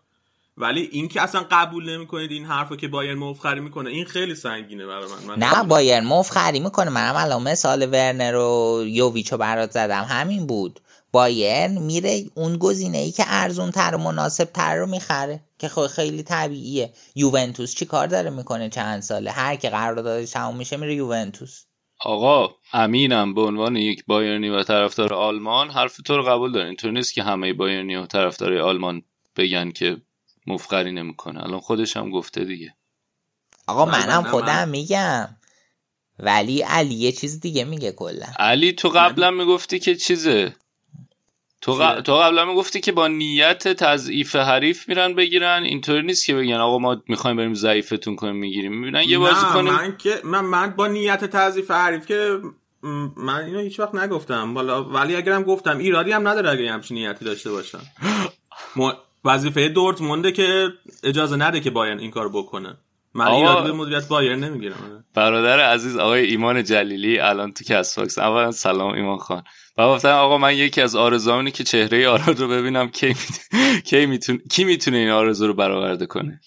ولی این که اصلا قبول نمی‌کنید این حرفو که بایرن مفخری می‌کنه این خیلی سنگینه برای من, من نه بایرن مفخری می‌کنه. منم الان مثال ورنر و یوویچو برات زدم. همین بود. بایرن میره اون گزینه ای که ارزون تر و مناسب تر رو می‌خره که خیلی طبیعیه. یوونتوس چی کار داره می‌کنه چند ساله؟ هر که قراردادش تموم میشه میره یوونتوس. آقا امینم به عنوان یک بایرنی و طرفدار آلمان حرف تو رو قبول داره اینطور نیست که همه بایرنی و طرفدار آلمان بگن که مفخری نمی‌کنه. الان خودش هم گفته دیگه. آقا منم خودم میگم. ولی علی یه چیز دیگه میگه کلا. علی تو قبلا می‌گفتی که چیزه. تو, ق... تو قبلا می‌گفتی که با نیت تضعیف حریف میرن بگیرن. اینطوری نیست که بگن آقا ما می‌خوایم بریم ضعیفتون کنیم می‌گیریم. می‌بینن یه بازی کنیم. من که من, من با نیت تضعیف حریف که من اینو هیچ وقت نگفتم. ولی اگرم گفتم ایرادی هم نداره اگه همچین نیتی داشته باشم وظیفه دورتمونده که اجازه نده که بایرن این کار بکنه. من ایرادی به مدیریت بایرن نمی‌گیرم. برادر عزیز آقای ایمان جلیلی الان تو CastBox اولا سلام ایمان خان. و گفتم آقا من یکی از آرزوانی که چهره آراد رو ببینم کی کی می‌تونه کی می‌تونه این آرزو رو برآورده کنه.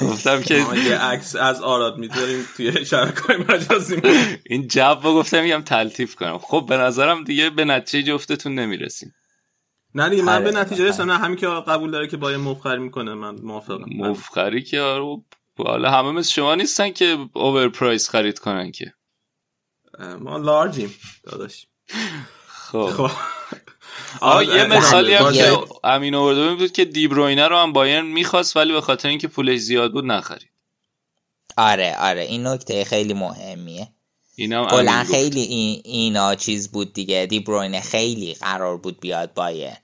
گفتم که یه عکس از آراد می‌ذاریم توی شبکه‌های مجازی. این جواب گفتم میگم تلطیف کنم. خب به نظرم دیگه به نتیجه جفتتون نمی‌رسیم. نه دیگه من به نتیجه رسیدم. نه همین که قبول داره که با مفخری می‌کنه من موافقم. مفخری که آره حالا همه مثل شما نیستن که اوور پرایس خرید کنن که. ما لارجیم داداش. خب, خب. آه یه مثالی هم که امین آورده بود که دیبروینه رو هم بایرن می‌خواست ولی به خاطر اینکه پولش زیاد بود نخرید. آره آره این نکته خیلی مهمیه. کلا خیلی این اینا چیز بود دیگه. دیبروینه خیلی قرار بود بیاد بایرن.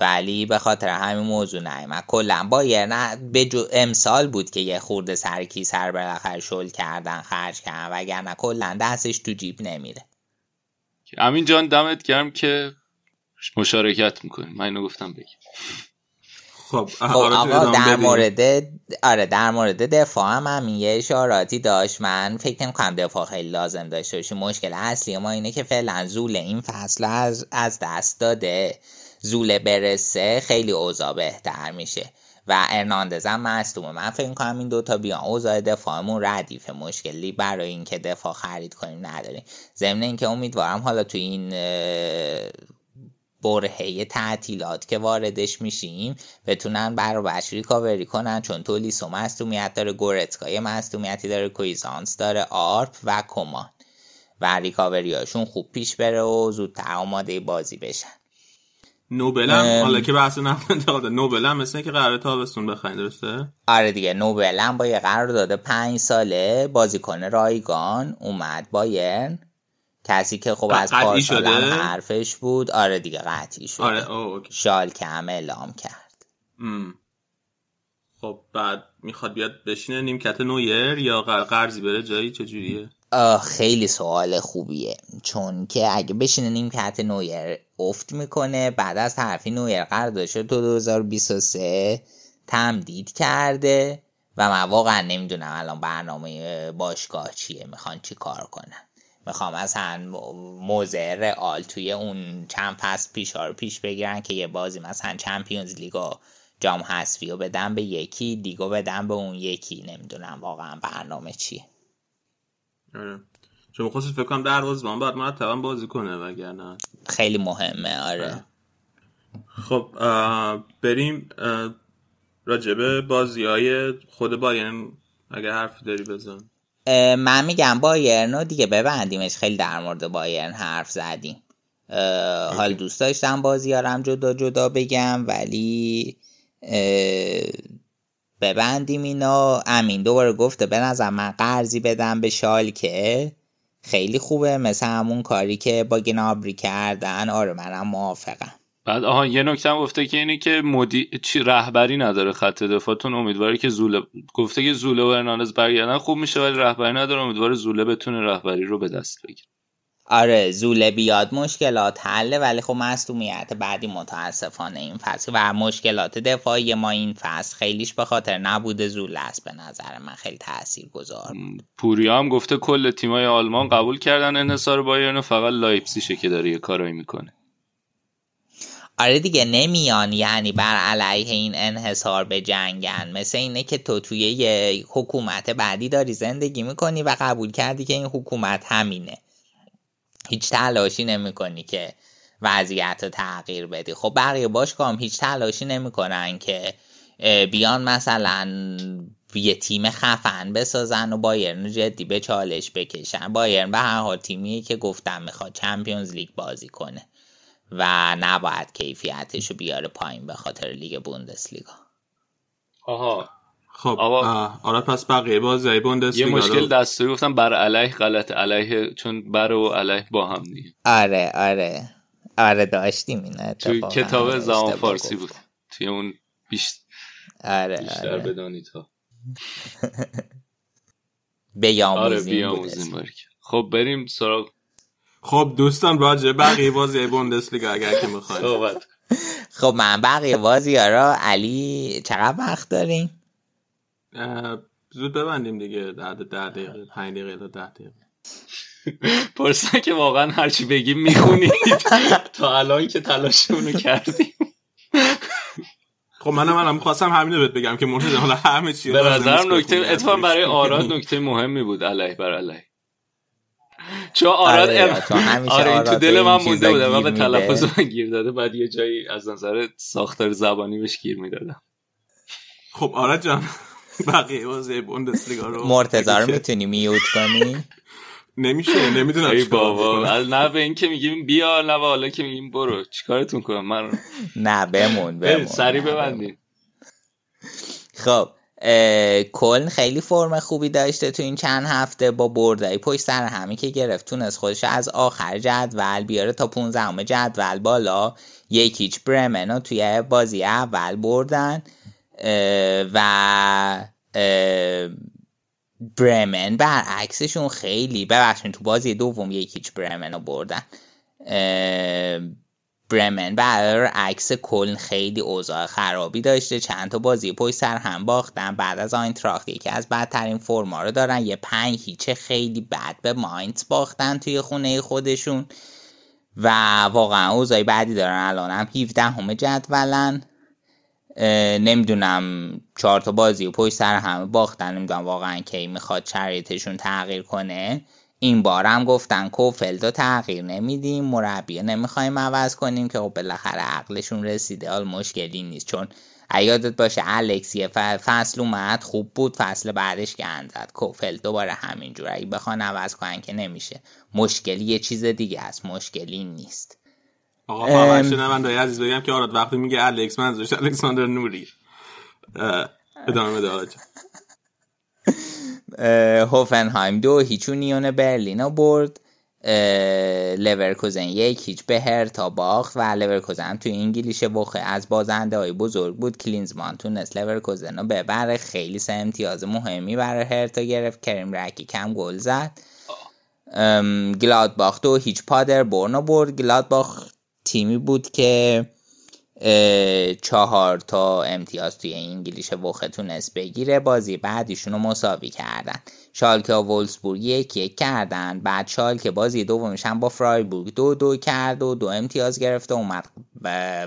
ولی به خاطر همین موضوع نیومد. کلا بایرن به جو امسال بود که یه خورده سرکی سر بالاخره شل کردن خرج کردن. وگرنه کلا دستش تو جیب نمیره. امین جان دمت گرم که مشارکت می‌کنیم. من اینو گفتم بگیم. خب, خب آقا در مورد آره در مورد دفاع هم همین یه اشاراتی داشت. من فکر نمی کنم دفاع خیلی لازم داشته باشیم مشکل اصلی ما اینه که فعلا زول این فصل از, از دست داده. زول برسه خیلی اوضاع بهتر میشه. و ارناندز هم مصدومه من فکر کنم این دوتا بیان اوضاع دفاعمون ردیف. مشکلی برای اینکه دفاع خرید کنیم نداریم. ضمن اینکه امیدوارم حالا تو این برهه تعطیلات که واردش میشیم بتونن برابرش ریکاوری کنن چون تولیسو مصدومیت داره گورتسکا مصدومیتی داره کویزانس داره آرپ و کومان. و ریکاوری هاشون خوب پیش بره و زودتر آماده بازی بشن. نوبل هم حالا که بحث نقل نوبل هم مثل که قرار تابستون بخواین درسته؟ آره دیگه نوبل هم با یه قرار داده پنج ساله بازیکن رایگان اومد بایرن کسی که خب از پارسال حرفش بود. آره دیگه قطعی شده. آره اوکی. شالکه هم اعلام کرد. ام. خب بعد می‌خواد بیاد بشینه نیمکت نویر یا قر- قرضی بره جایی؟ چجوریه خیلی سوال خوبیه. چون که اگه بشینه نیمکت نویر افت می‌کنه بعد از حرفی نویر قراردادش رو تو 2023 تمدید کرده و من واقعا نمی‌دونم الان برنامه باشگاه چیه می‌خوان چی کار کنن. می‌خوام مثلا موضع رئال توی اون چند فصل پیش رو پیش بگیرن که یه بازی مثلا چمپیونز لیگ و جام حذفی رو بدن به یکی لیگو بدن به اون یکی. نمی‌دونم واقعا برنامه چیه. آره. چون خصوص فکر کنم دروازه‌بان باید مرتبا بازی کنه وگرنه. خیلی مهمه آره. خب اه، بریم اه، راجبه بازی های خود بایرن اگر حرفی داری بزن. من میگم بایرن رو دیگه ببندیمش. خیلی در مورد بایرن حرف زدیم. حال دوست داشتم بازیارم جدا جدا بگم ولی ببندیم اینا امین دوباره گفته به نظر من قرضی بدم به شالکه. خیلی خوبه. مثل همون کاری که با گنابری کردن. آره منم موافقم. بعد آها یه نکته گفته که اینی که مدی... چی رهبری نداره خط دفاعتون امیدواره که زوله گفته که زوله و ارناندز برگردن خوب میشه ولی رهبری نداره امیدواره زوله بتونه رهبری رو به دست بگیره. آره زوله بیاد مشکلات حله ولی خب مصدومیت بعدی متاسفانه این فصل و مشکلات دفاعی ما این فصل خیلیش به خاطر نبود زوله است به نظر من خیلی تأثیر گذار پوریا هم گفته کل تیمای آلمان قبول کردن انحصار بایرن فقط لایپزیشه که داره یه کارایی می‌کنه. آره دیگه نمیان یعنی بر علیه این انحصار به جنگن. مثل اینه که تو توی یه حکومت بعدی داری زندگی می‌کنی و قبول کردی که این حکومت همینه. هیچ تلاشی نمی‌کنی که وضعیت رو تغییر بدی. خب بقیه باشگاه هم هیچ تلاشی نمی‌کنن که بیان مثلا یه تیم خفن بسازن و بایرن جدی به چالش بکشن. بایرن به هر حال تیمیه که گفتم می‌خواد چمپیونز لیگ بازی کنه. و نباید کیفیتش رو بیاره پایین به خاطر لیگ بوندسلیگا. آها. خب آقا. اه، آره پس بقیه بازی های یه مشکل رو دستوری گفتم بر علیه غلط علیه چون بر و علیه با هم دیگه. آره آره. آره داشتیم این توی کتاب آره، زمان فارسی. بود. توی اون بیش... آره بیشتر آره. بدانید ها بیاموزیم آره بیاموزیم خب بریم سراغ خب دوستان راجع بقیه بازی بوندسلیگا اگر که می‌خواین صحبت خب من بقیه بازی ها را علی چقدر وقت داریم؟ زود ببندیم دیگه ده ده دقیقه پنج دقیقه تا ده دقیقه. پرسن که واقعا هرچی بگیم می‌خونید. تا الان که تلاشمونو کردیم. خب منم منم می‌خواستم همین رو بهت بگم که مرتضی حالا همه چی به نظرم نکته. اتفاقا برای آراد نکته مهمی بود علیه بر علیه. چون آراد آره، ام- چون همیشه آره این تو دل من مونده بود من به تلفظ. من گیر داده بعد یه جایی از نظر ساختار زبانی بهش گیر می‌دادم. خب آراد جان بقیه بازی بوندسلیگا رو مرتضی رو می‌تونی میوت کنی؟ نمیشه نمی‌دونم ای بابا نه به این که میگیم بیا نه به حالا که میگیم برو چیکارتون کنم؟ من نه بمون بمون سری. ببندین خب کلن خیلی فرم خوبی داشته تو این چند هفته با بردهای پشت سر همی که گرفت. تونست خودش از آخر جدول بیاره تا 15 جدول بالا. یکیچ برمن رو توی بازی اول بردن. و اه، برمن برعکسشون خیلی ببخشید تو بازی دوم یکیچ برمن رو بردن. برمن برعکس کلن خیلی اوضاع خرابی داشته. چند تا بازی پشت سر هم باختن. بعد از آینتراخت یکی از بدترین فرما رو دارن. یه پنج هیچه خیلی بد به ماینت باختن توی خونه خودشون. و واقعا اوضاعی بعدی دارن. الان هم 17 همه جدولن نمی‌دونم چهار تا بازی و پشت سر همه باختن. نمی‌دونم واقعا کی می‌خواد شرایطشون تغییر کنه. این بار هم گفتن کوفلد رو تغییر نمیدیم مربی نمی‌خوایم عوض کنیم که خب بالاخره عقلشون رسیده. حال مشکلی نیست. چون یادت باشه الکس یه فصل اومد خوب بود فصل بعدش گند زد. کوفلد دوباره همینجور. اگه بخوان عوض کنن که نمیشه. مشکلی یه چیز دیگه است. مشکلی نیست. آقا فقط شنوندای عزیز بگم که آراد وقتی میگه الکس منظورش الکساندر نوری. ادامه بده هوفنهایم دو هیچ اونیون برلین برد. لورکوزن یک هیچ به هرتا باخت و لورکوزن توی انگلیش بخه از بازنده های بزرگ بود. کلینزمان تونست لورکوزن رو ببره. خیلی سه امتیاز مهمی برای هرتا گرفت. کریم رکیک هم گل زد. گلادباخ دو هیچ پادر برنو برد. گلادباخ تیمی بود که چهار تا امتیاز توی انگلیش وخه تونست بگیره. بازی بعدیشون رو مساوی کردن. شالکه و وولسبورگ یک یک کردن. بعد شالکه بازی دومش هم با فرایبورگ دو دو کرد و دو امتیاز گرفته اومد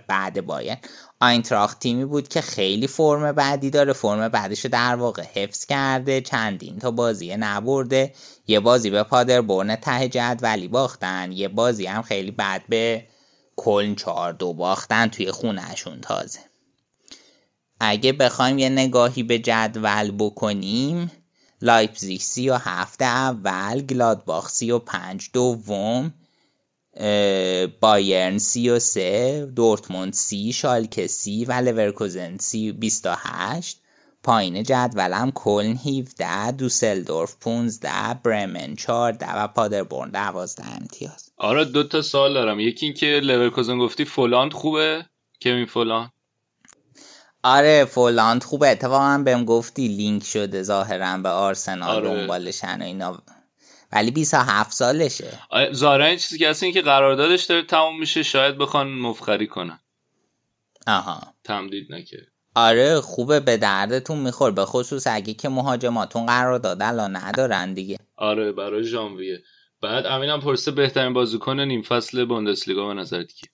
بعد باین آینتراخت تیمی بود که خیلی فرم بعدی داره. فرم بعدش در واقع حفظ کرده. چندین تا بازی نبرده. یه بازی به پادر برن ته جدولی باختن. یه بازی هم خیلی بد به کلن چهار دو باختن توی خونهشون تازه. اگه بخوایم یه نگاهی به جدول بکنیم لایپزیگ سی و هفت اول گلادباخ سی و پنج دوم بایرن سی و سه دورتموند سی شالکه سی و لورکوزن سی بیست و هشت. پایین جدولم کلن 17 دوسلدورف 15 برمن 14 و پادربورن 12 امتیاز. آره دو تا سوال دارم. یکی این که لورکوزن گفتی فولاند خوبه؟ کوین فولاند آره فولاند خوبه. اتفاقا بهم گفتی لینک شده ظاهرا به آرسنال آره. دنبالشن و اینا. ولی 27 سالشه. آره ظاهرا این چیزی که هست این که قراردادش داره تموم میشه شاید بخوان مفت خری کنن. آها. تمدید نکرد. آره خوبه به دردتون میخور به خصوص اگه که مهاجماتون قرار داد الان ندارن دیگه. آره برای ژانویه. بعد امینم پرسه بهترین بازیکن نیم فصل بوندسلیگا به نظر دیگه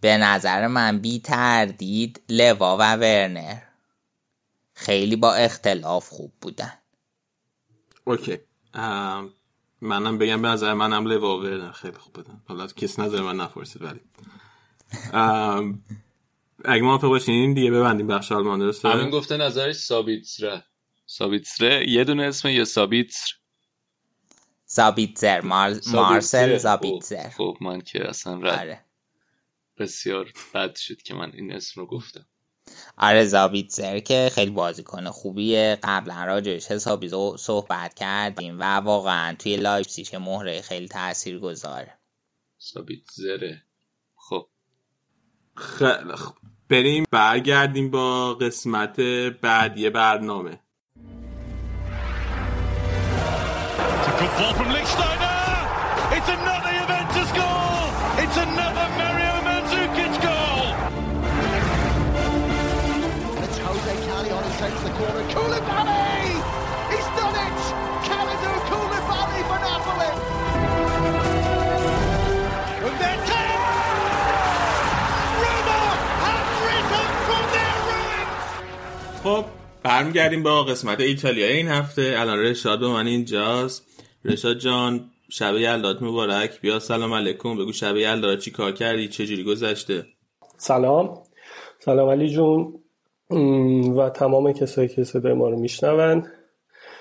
به نظر من بی تردید لوا و ورنر. خیلی با اختلاف خوب بودن. اوکی. منم بگم به نظر منم لوا و ورنر خیلی خوب بودن. حالا کس نظر من نپرسید ولی. اگه موافق باشین دیگه ببندیم بخش آلمان درسته؟ همین گفته نظرش سابیتسره سابیتسره یه دونه اسم یا سابیتسر سابیتزر مارسل سابیتزر. خب من که اصلا رد آره. بسیار بد شد که من این اسم رو گفتم. آره زابیتزر که خیلی بازیکن خوبیه. قبلا راجعش حسابی صحبت کردیم و واقعا توی لایپزیگ مهره خیلی تأثیر گذاره زابیتزره خب خیلی خوب بریم برگردیم با قسمت بعدی برنامه. خب برمیگردیم با قسمت ایتالیا. این هفته الان رشاد به من اینجاست. رشاد جان شب یلدات مبارک. بیا سلام علیکم. بگو شب یلدات چی کار کردی؟ چه جوری گذشته؟ سلام. سلام علی جون. و تمام کسایی که صدای ما رو میشنون.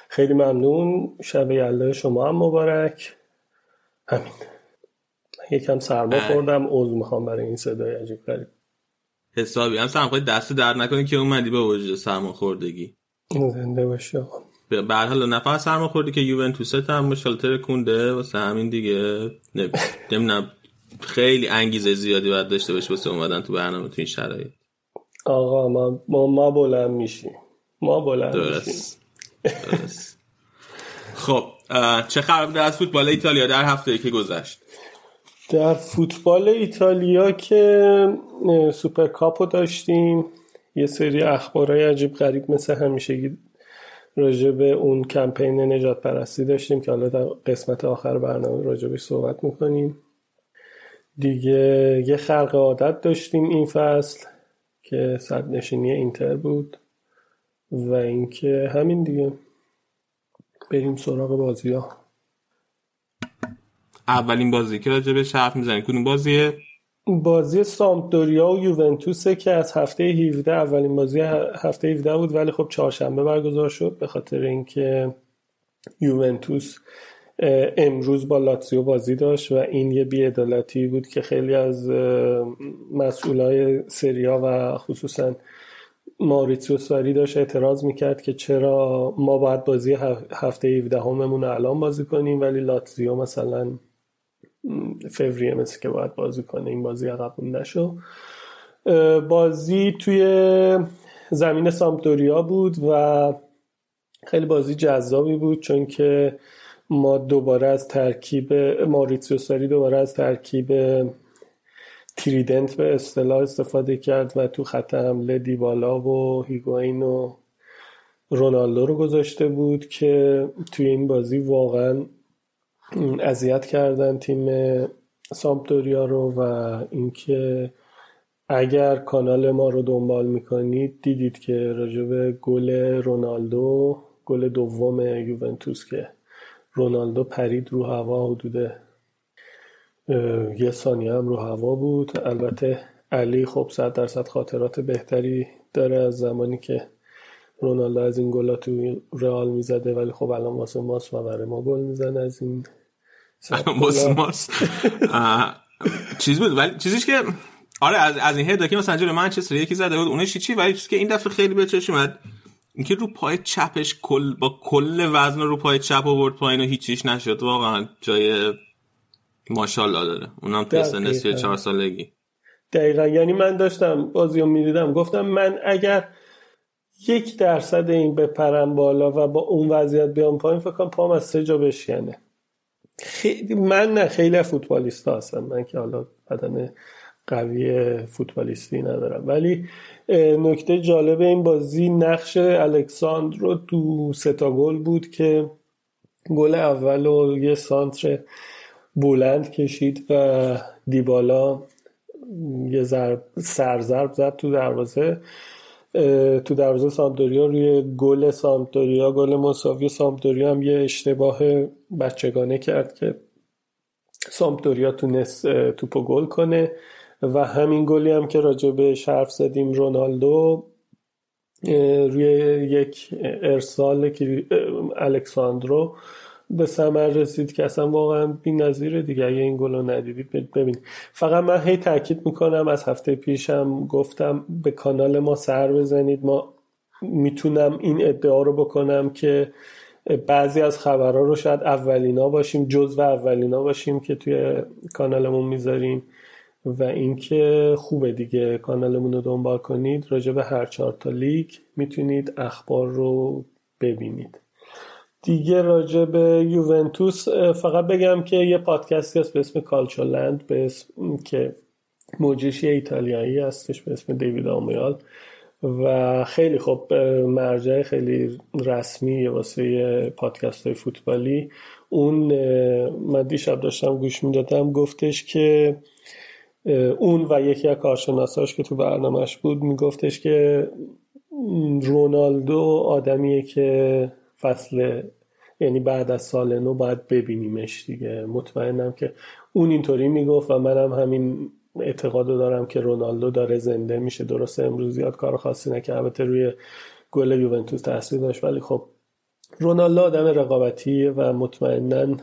خیلی ممنون. شب یلدا شما هم مبارک. همین. یکم سرما خوردم. عضو می‌خوام برای این صدای عجیب غریب. حسابی. هم سرما دست درد نکنی که اومدی به وجود سرما خوردگی زنده باشی آقا. بعد حالا نفر سرما خوردی که یوونتوس هم مشکل کنده واسه همین دیگه. نمی‌دونم خیلی انگیزه زیادی باید داشته باشه واسه اومدن تو برنامه تو این شرایط. آقا ما ما, ما بلند میشیم. ما بلند درست. میشیم. درست. خب چه خبر؟ در از فوتبال ایتالیا در هفته که گذشت. در فوتبال ایتالیا که سوپرکاپو داشتیم یه سری اخبارهای عجیب غریب مثل همیشه راجع به اون کمپین نجات پرستی داشتیم که حالا در قسمت آخر برنامه راجع صحبت می‌کنیم. دیگه یه خلق عادت داشتیم این فصل که صد نشینی اینتر بود و اینکه همین دیگه. بریم سراغ بازی ها اولین بازی که راجع به حرف می‌زنی. کدوم بازیه؟ بازی سامپدوریا و یوونتوسه که از هفته 17 اولین بازی هفته 17 بود ولی خب چهارشنبه برگزار شد به خاطر اینکه یوونتوس امروز با لاتزیو بازی داشت و این یه بیعدالتی بود که خیلی از مسئولای سریا و خصوصا ماریتسیو ساری داشت اعتراض می‌کرد که چرا ما باید بازی هفته 17 هممون الان بازی کنیم ولی لاتزیو مثلا فوریه مثل که باید بازی کنه. این بازی قبول نشو. بازی توی زمین سامپدوریا بود و خیلی بازی جذابی بود چون که ما دوباره از ترکیب ماریتسیو ساری دوباره از ترکیب تریدنت به اصطلاح استفاده کرد و تو خط حمله دیبالا و هیگوین و رونالدو رو گذاشته بود که توی این بازی واقعا اذیت کردن تیم سامپدوریا رو و اینکه اگر کانال ما رو دنبال می‌کنید دیدید که راجب گل رونالدو گل دوم یوونتوس که رونالدو پرید رو هوا حدود یه ثانیه هم رو هوا بود. البته علی خب صد درصد خاطرات بهتری داره از زمانی که رونالدو از این گلا تو رئال می‌زده ولی خب الان واسه ماست و برای ما گل می‌زنه از این واسه ماست چیز بود ولی چیزیش که آره از, از این هدا که مثلا جلو منچستر یکی زده بود اونش چی ولی چیزی که این دفعه خیلی به چشم اومد اینکه رو پای چپش کل با کل وزن رو پای چپ آورد پایین و هیچیش نشد واقعا جای ماشاءالله داره. اونم تو سن 34 سالگی. دقیقا. یعنی من داشتم بازی رو می‌دیدم گفتم من اگر یک درصد این بپرم بالا و با اون وضعیت بیام پایین فکر کنم پام از سه جا بشکنه. خیلی من نه خیلی فوتبالیست هستم. من که حالا بدن قوی فوتبالیستی ندارم. ولی نکته جالب این بازی نقش الکساندرو تو ستا گل بود که گل اول و یه سانتر بلند کشید و دیبالا یه ضرب سرزرب زد تو دروازه. تو دروازه سامدوریا روی گل سامدوریا گل مساوی سامدوریا هم یه اشتباه بچگانه کرد که سامدوریا تونست توپو گل کنه و همین گلی هم که راجع به حرف زدیم رونالدو روی یک ارسال الکساندرو به ثمر رسید که اصلا واقعا بی نظیره دیگه. اگه این گل رو ندیدید ببینید. فقط من هی تاکید می‌کنم از هفته پیشم گفتم به کانال ما سر بزنید. ما می‌تونم این ادعا رو بکنم که بعضی از خبرها رو شاید اولینا باشیم و اولینا باشیم که توی کانالمون می‌ذاریم و اینکه خوبه دیگه. کانالمون رو دنبال کنید. راجع به هر چهار تا لیگ می‌تونید اخبار رو ببینید. دیگه راجع به یوونتوس فقط بگم که یه پادکستی هست به اسم کالچولند به اسم که موجشی ایتالیایی هستش به اسم دیوید آمیال. و خیلی خب مرجع خیلی رسمی واسه پادکست های فوتبالی. اون من دیشب داشتم گوش می‌دادم گفتش که اون و یکی از کارشناساش که تو برنامهش بود میگفتش که رونالدو آدمیه که فصل یعنی بعد از سال نو باید ببینیمش دیگه. مطمئنم که اون اینطوری می‌گفت و منم همین اعتقاد دارم که رونالدو داره زنده میشه. درسته امروز زیاد کار خاصی نکرد البته روی گل یوونتوس تاثیر داشت ولی خب رونالدو آدم رقابتیه و مطمئنا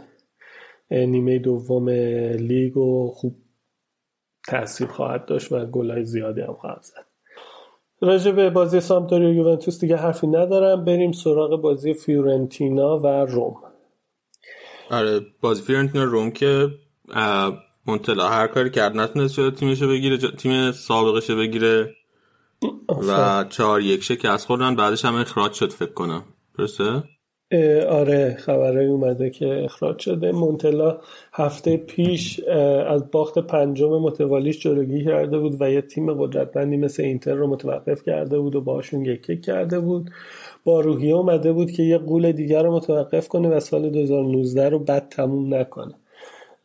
نیمه دوم لیگ و خوب تاثیر خواهد داشت و گلای زیادی هم خواهد زد. راجع به بازی سامپدوریا و یوونتوس دیگه حرفی ندارم. بریم سراغ بازی فیورنتینا و روم. آره بازی فیورنتینا روم که مونتلا هر کاری کرد نتونست شده تیمشو بگیره تیم سابقش بگیره و چهار یک شکست خوردن بعدش هم اخراج شد فکر کنم. درسته؟ آره خبرهایی اومده که اخراج شده. مونتلا هفته پیش از باخت پنجم متوالیش جلوگیری کرده بود و یه تیم قدرتمندی مثل اینتر رو متوقف کرده بود و باشون یک کرده بود. با روحیه اومده بود که یه قول دیگر رو متوقف کنه و سال 2019 رو بد تموم نکنه.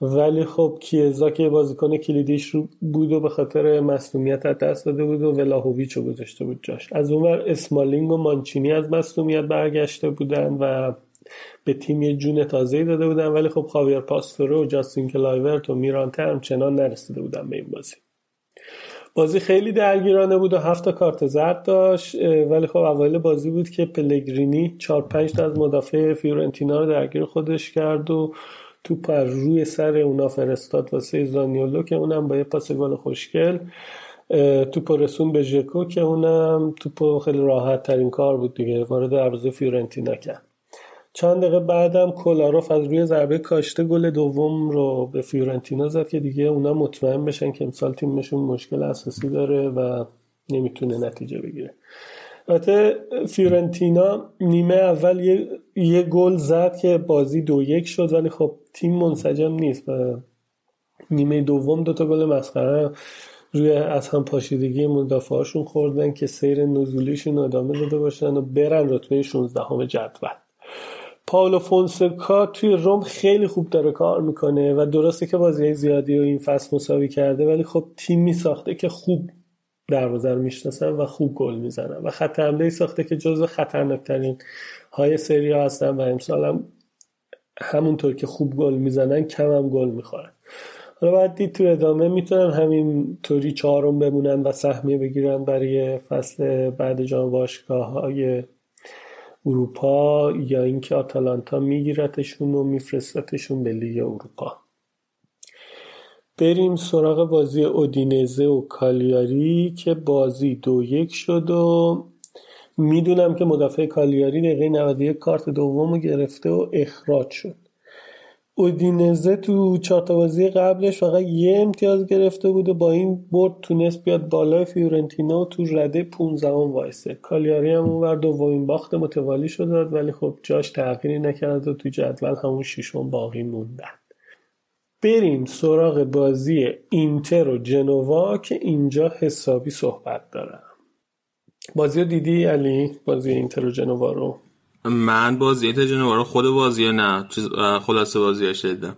ولی خب کیزا که بازیکن کلیدیش رو بود و به خاطر مصومیت از دست داده بود و ولاهویچ رو گذاشته بود جاش. از اونور اسمالینگ و مانچینی از مصومیت برگشته بودن و به تیم یه جون تازه داده بودن ولی خب خاویر پاستوره و جاستین کلایورت و میرانته همچنان نرسیده بودن به این بازی. بازی خیلی درگیرانه بود و هفت کارت زرد داشت ولی خب اوایل بازی بود که پلگرینی چهار پنج تا از مدافع فیورنتینا رو درگیر خودش کرد و توپ روی سر اونا فرستاد واسه زانیولو که اونم با یه پاس گل خوشگل. توپ رسون به ژکو که اونم توپ خیلی راحت ترین کار بود دیگه وارد دروازه فیورنتینا کرد. چند دقیقه بعدم کولاروف از روی ضربه کاشته گل دوم رو به فیورنتینا زد که دیگه اونا مطمئن بشن که امسال تیمشون مشکل اساسی داره و نمی‌تونه نتیجه بگیره. البته فیورنتینا نیمه اول یه, یه گل زد که بازی دو یک شد ولی خب تیم منسجم نیست و نیمه دوم دوتا گل مسخره روی از هم پاشیدگی مدافعاشون خوردن که سیر نزولیشون ادامه داده باشن و برن رتبه 16 همه جدول. پاولو فونسکا توی روم خیلی خوب داره کار می‌کنه و درسته که بازی زیادی و این فصل مساوی کرده ولی خب تیمی ساخته که خوب دروازه رو می‌شناسن و خوب گل می‌زنن و خط حمله ساخته که جزو خطرناکترین های سری ها هستن و امسال هم همونطور که خوب گل می‌زنن کم هم گل می‌خورن. حالا باید دید تو ادامه می‌تونن همین طوری چهارم بمونن و سهمیه بگیرن برای فصل بعد جام باشگاه های اروپا یا اینکه آتالانتا میگیرتشون و میفرستتشون به لیگ اروپا. بریم سراغ بازی اودینزه و کالیاری که بازی دو یک شد و می‌دونم که مدافع کالیاری دقیقه 91 کارت دوم رو گرفته و اخراج شد. اودینزه تو چهار بازی قبلش فقط یه امتیاز گرفته بود و با این برد تونست بیاد بالای فیورنتینا و تو رده 15 وایسه. کالیاری هم اونور دومین باخت متوالی شد ولی خب جاش تغییری نکرد و تو جدول همون ششم باقی موندن. بریم سراغ بازی اینتر و جنوا که اینجا حسابی صحبت دارم. بازی رو دیدی علی؟ بازی اینتر و جنوا رو؟ من بازی اینتر جنوا رو خود بازی نه خلاصه بازی شدم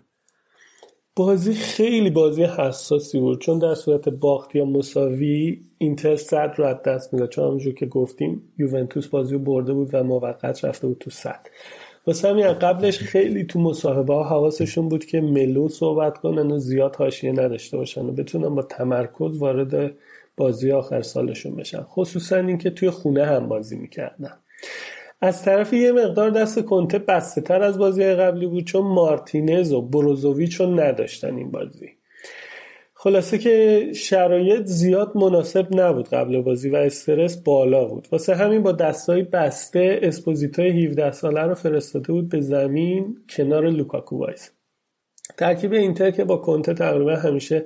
بازی خیلی بازی حساسی بود چون در صورت باخت یا مساوی اینتر صد رو از دست می‌داد. چون همونجور که گفتیم یوونتوس بازی رو برده بود و موقت رفته بود تو صد. واسه همین قبلش خیلی تو مصاحبه ها حواسشون بود که mellow صحبت کنن و زیاد حاشیه نداشته باشن و بتونن با تمرکز وارد بازی آخر سالشون بشن. خصوصا اینکه توی خونه هم بازی می‌کردن. از طرف یه مقدار دست کنته بسته تر از بازی قبلی بود چون مارتینز و بروزوویچ رو نداشتن این بازی. خلاصه که شرایط زیاد مناسب نبود قبل بازی و استرس بالا بود. واسه همین با دستای بسته اسپوزیتوی 17 ساله رو فرستاده بود به زمین کنار لوکاکو وایس. ترکیب اینتر که با کنته تقریبا همیشه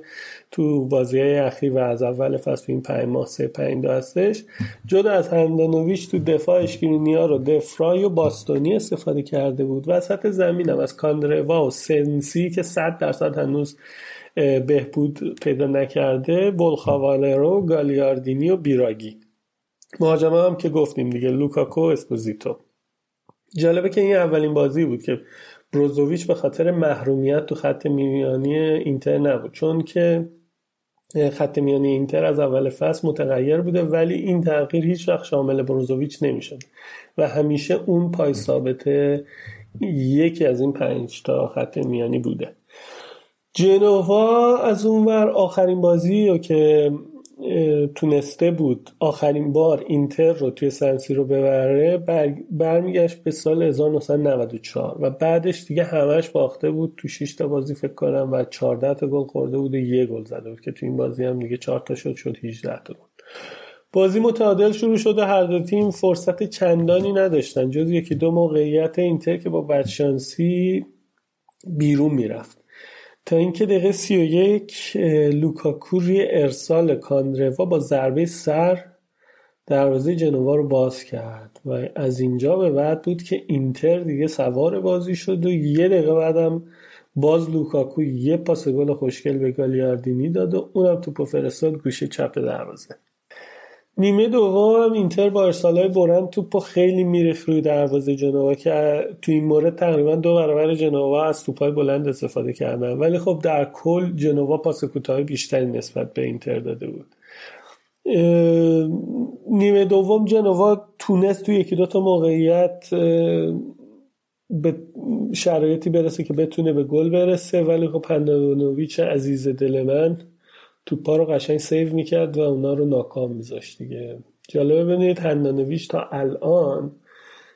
تو بازی های اخیر و از اول فصل این پنج ماه سه پنج دو هستش. جدا از هندانویچ تو دفاع اشکرینیار و دفرای و باستونی استفاده کرده بود. وسط زمین هم از کاندروا و سنسی که صد درصد هنوز بهبود پیدا نکرده بورخا والرو و گالیاردینی و بیراگی مهاجمه هم که گفتیم دیگه لوکاکو اسپوزیتو جالبه که این اولین بازی بود که بروزوویچ به خاطر محرومیت تو خط میانی اینتر نبود. چون که خط میانی اینتر از اول فصل متغیر بوده ولی این تغییر هیچ وقت شامل بروزوویچ نمی‌شد. و همیشه اون پای ثابته یکی از این پنج تا خط میانی بوده. جنوا از اونور آخرین بازی رو که تونسته بود آخرین بار اینتر رو توی سنسی رو ببره برمیگشت به سال 1994 و بعدش دیگه همش باخته بود تو 6 تا بازی فکر کنم و 14 تا گل خورده بود و یه گل زده بود که تو این بازی هم دیگه 4 تا شد شد 18 تا بود. بازی متعادل شروع شده هر دو تیم فرصت چندانی نداشتن جز یکی دو موقعیت اینتر که با بدشانسی بیرون می‌رفت. تا اینکه دقیقه سی و یک لوکاکو روی ارسال کاندروا با ضربه سر دروازه جنوا رو باز کرد و از اینجا به بعد بود که اینتر دیگه سوار بازی شد و یه دقیقه بعدم باز لوکاکو یه پاس گل خوشگل به گالیاردینی داد و اونم توپو فرستاد گوشه چپ دروازه. نیمه دوم هم اینتر با ارسالای برند توپو خیلی میریخ روی دروازه جنوا که تو این مورد تقریبا دو برابر جنوا از توپای بلند استفاده کردن. ولی خب در کل جنوا پاس کوتاه بیشتری نسبت به اینتر داده بود. نیمه دوم جنوا تونست تو یکی دوتا موقعیت به شرایطی برسه که بتونه به گل برسه. ولی خب هندانویچ عزیز دل من توپا رو قشنگ save می‌کرد و اونا رو ناکام میذاشت دیگه. جالبه ببینید هندانویچ تا الان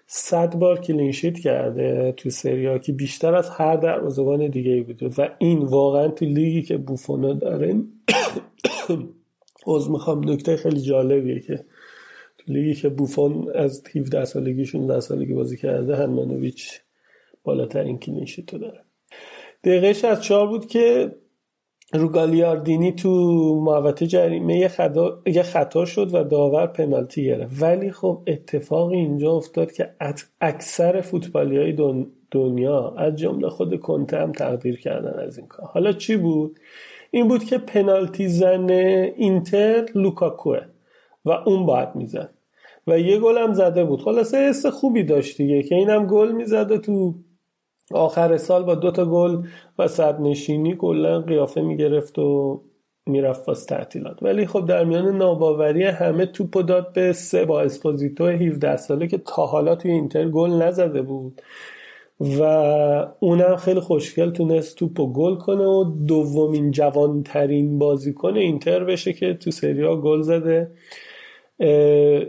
صد بار clean sheet کرده تو سری آ که بیشتر از هر دروازه‌بان دیگه بوده. و این واقعا تو لیگی که بوفونا داره عوض می‌خوام نکته خیلی جالبیه که تو لیگی که بوفون از 17 سالگی 16 سالگی بازی کرده هنمانویچ بالاترین کلینشیتو داره. دقیقه از چهار بود که رو گالیاردینی تو محوطه جریمه یه خطا, یه خطا شد و داور پنالتی گرفت. ولی خب اتفاقی اینجا افتاد که اکثر فوتبالی های دنیا از جمله خود کنته هم تقدیر کردن از این کار. حالا چی بود؟ این بود که پنالتی زن اینتر لوکاکوه و اون باید می‌زد. و یه گل هم زده بود. خلاصه حس خوبی داشت دیگه که اینم گل می‌زده تو آخر سال با دوتا گل و صدرنشینی کلا قیافه می‌گرفت و می‌رفت واسه تعطیلات. ولی خب در میان ناباوری همه توپو داد به سبا اسپوزیتو 17 ساله که تا حالا توی اینتر گل نزده بود. و اونم خیلی خوشگل تونست توپ و گل کنه و دومین جوانترین بازیکن اینتر بشه که تو سری آ گل زده.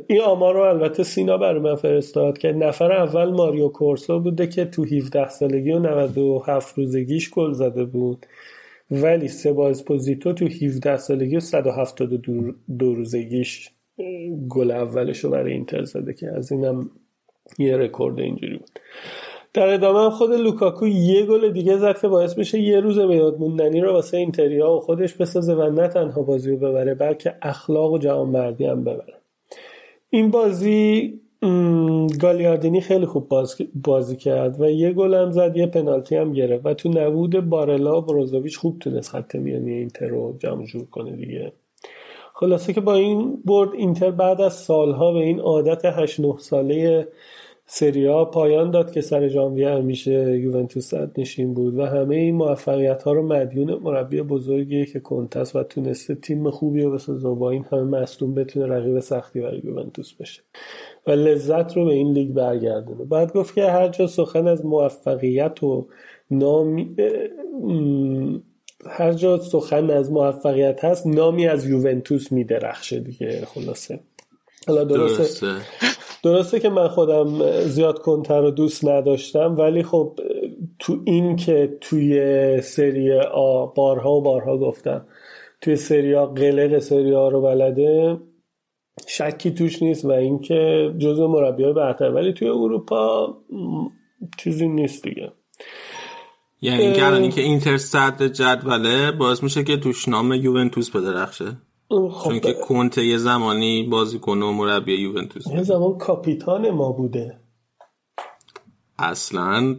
این آمار رو البته سینا برای من فرستاد که نفر اول ماریو کورسو بوده که تو 17 سالگی و 97 روزگیش گل زده بود. ولی سبا اسپوزیتو تو 17 سالگی و 172 روزگیش گل اولش رو برای اینتر زده که از اینم یه رکورد اینجوری بود. در ادامه خود لوکاکو یه گل دیگه زد که باعث بشه یه روز به یاد موندنی رو واسه اینتریا و خودش بسازه و نه تنها بازی رو ببره بلکه اخلاق و جوانمردی هم ببره. این بازی گالیاردینی خیلی خوب بازی کرد و یه گل هم زد یه پنالتی هم گرفت و تو نبود بارلا و بروزوویچ خوب تونست خط میانی اینتر رو جمع جور کنه دیگه. خلاصه که با این برد اینتر بعد از سالها به این عادت 8 9 ساله سریا پایان داد که سر ژانویه همیشه یوونتوس نشین بود و همه این موفقیت ها رو مدیون مربی بزرگیه که کنتس و تونسته تیم خوبی رو بسازه و با این همه مصدوم بتونه رقیب سختی برای یوونتوس بشه و لذت رو به این لیگ برگردونه. بعد گفت که هر جا سخن از موفقیت و نامی هر جا سخن از موفقیت هست نامی از یوونتوس میدرخشه دیگه خلاصه. حالا درسته؟ درسته. که من خودم زیاد کنتر رو دوست نداشتم ولی خب تو این که توی سری آ بارها و بارها گفتم توی سری آ قلق سری آ رو بلده شکی توش نیست و اینکه جزو مربی های برتر. ولی توی اروپا چیزی نیست دیگه. یعنی اینکه الان اینکه اینتر صدر جدوله باعث میشه که توش نام یوونتوس بدرخشه؟ خب چون که کنته یه زمانی بازیکن و مربی یوونتوس یه زمان کاپیتان ما بوده. اصلا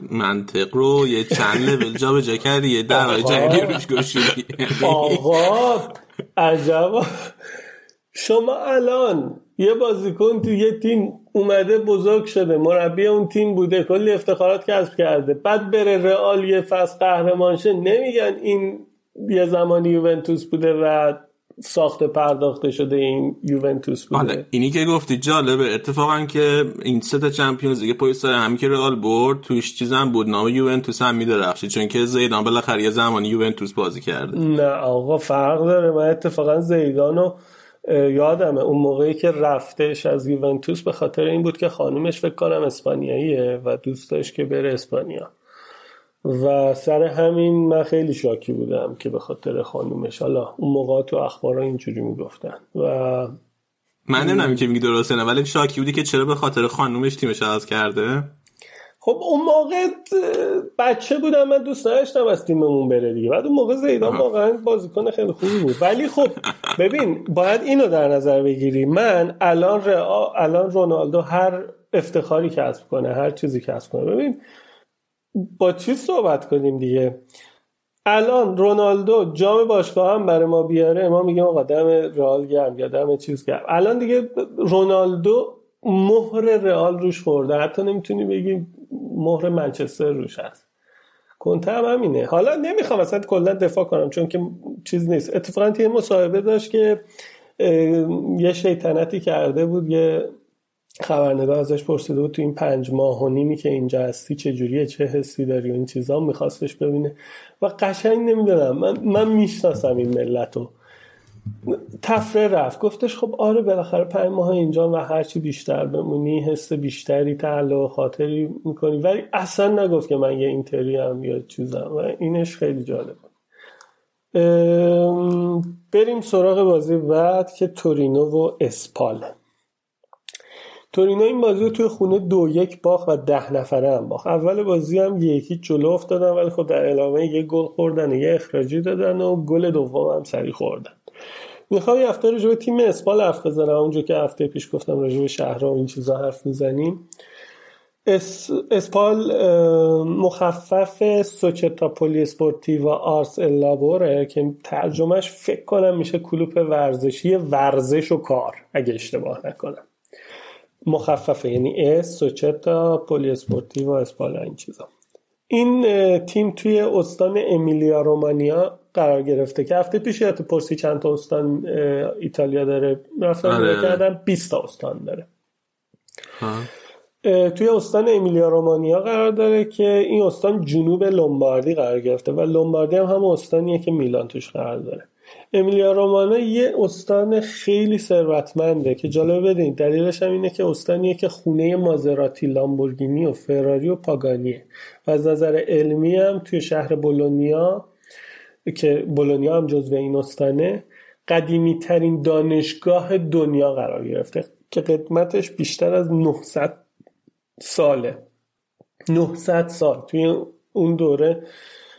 منطق رو یه چند لول جا به جا کردی یه در جنگی روش گوشیدی آقا عجبا شما الان یه بازیکن تو یه تیم اومده بزرگ شده مربی اون تیم بوده کلی افتخارات کسب کرده بعد بره رئال یه فصل قهرمان شه نمیگن این یه زمانی یوونتوس بوده و ساخت پرداخته شده این یوونتوس بوده. آره اینی که گفتی جالبه. اتفاقا که این سه تا چمپیونز دیگه پای سر همی که رئال برد توش چیزم بود. نام یوونتوس هم میدرخشید چون که زیدان بالاخره یه زمانی یوونتوس بازی کرده. نه آقا فرق داره. من اتفاقا زیدانو یادمه. اون موقعی که رفتش از یوونتوس به خاطر این بود که خانومش فکر کنم اسپانیاییه و دوست داشت که بره اسپانیا. و سر همین من خیلی شاکی بودم که به خاطر خانومش. حالا اون موقع تو اخبارا اینجوری می‌گفتن و من نمی‌دونم که میگی درسته نه ولی شاکی بودی که چرا به خاطر خانومش تیمش عوض کرده؟ خب اون موقع بچه بودم من دوست داشتم از تیممون بره دیگه. بعد اون موقع زیدان واقعا بازیکن خیلی خوبی بود. ولی خب ببین باید اینو در نظر بگیری. من الان الان رونالدو هر افتخاری کسب کنه هر چیزی کسب کنه. ببین با چی صحبت کنیم دیگه؟ الان رونالدو جام باشگاه هم برای ما بیاره ما میگیم آقا دم رئال گرم یا دم چیز گرم. الان دیگه رونالدو مهر رئال روش خورده حتی نمی‌تونی بگی مهر منچستر روش هست. کنته هم همینه. حالا نمی‌خوام اصلا کلا دفاع کنم چون که چیز نیست. اتفاقا یه مصاحبه داشت که یه شیطنتی کرده بود یه خبرنگار ازش پرسیده بود تو این پنج ماه و نیمی که اینجا هستی چجوریه چه حسی داری و این چیزا میخواستش ببینه. و قشنگ نمی‌دونم من, من می‌شناسم این ملت رو. تفره رفت. گفتش خب آره بالاخره پنج ماه اینجا و هرچی بیشتر بمونی حس بیشتری تعلق خاطری می‌کنی. ولی اصلا نگفت که من یه اینتری هم یا چیزم. و اینش خیلی جالب بریم سراغ بازی بعد که تورینو و اسپال. تورینو این بازی رو توی خونه دو یک باخت و ده نفره هم باخت. اول بازی هم یکی جلو افتادن ولی خب در ادامه یه گل خوردن یه اخراجی دادن و گل دوم هم سری خوردن. می‌خوام یه هفته راجع تیم اسپال حرف بزنم. اونجا که هفته پیش گفتم راجع به و این چیزا حرف می‌زنیم. اس... اسپال مخفف Società Polisportiva Ars et Labor ه که ترجمهش فکر کنم میشه کلوپ ورزشی ورزش و کار اگه اشتباه نکنم. مخففه. یعنی اس Società Polisportiva و اسپال این چیزا. این تیم توی استان امیلیا رومانیا قرار گرفته که هفته پیش یادته پرسیدی چند تا استان ایتالیا داره رفتن آره. کردن؟ 20 تا استان داره. ها. توی استان امیلیا رومانیا قرار داره که این استان جنوب لومباردی قرار گرفته و لومباردی هم هم استانیه که میلان توش قرار داره. امیلیا رومانا یه استان خیلی ثروتمنده که جالب بدین دلیلش هم اینه که استانیه که خونه مازراتی لامبورگینی و فراری و پاگانیه. و از نظر علمی هم توی شهر بولونیا که بولونیا هم جزو این استانه قدیمی ترین دانشگاه دنیا قرار گرفته که قدمتش بیشتر از 900 ساله. 900 سال. توی اون دوره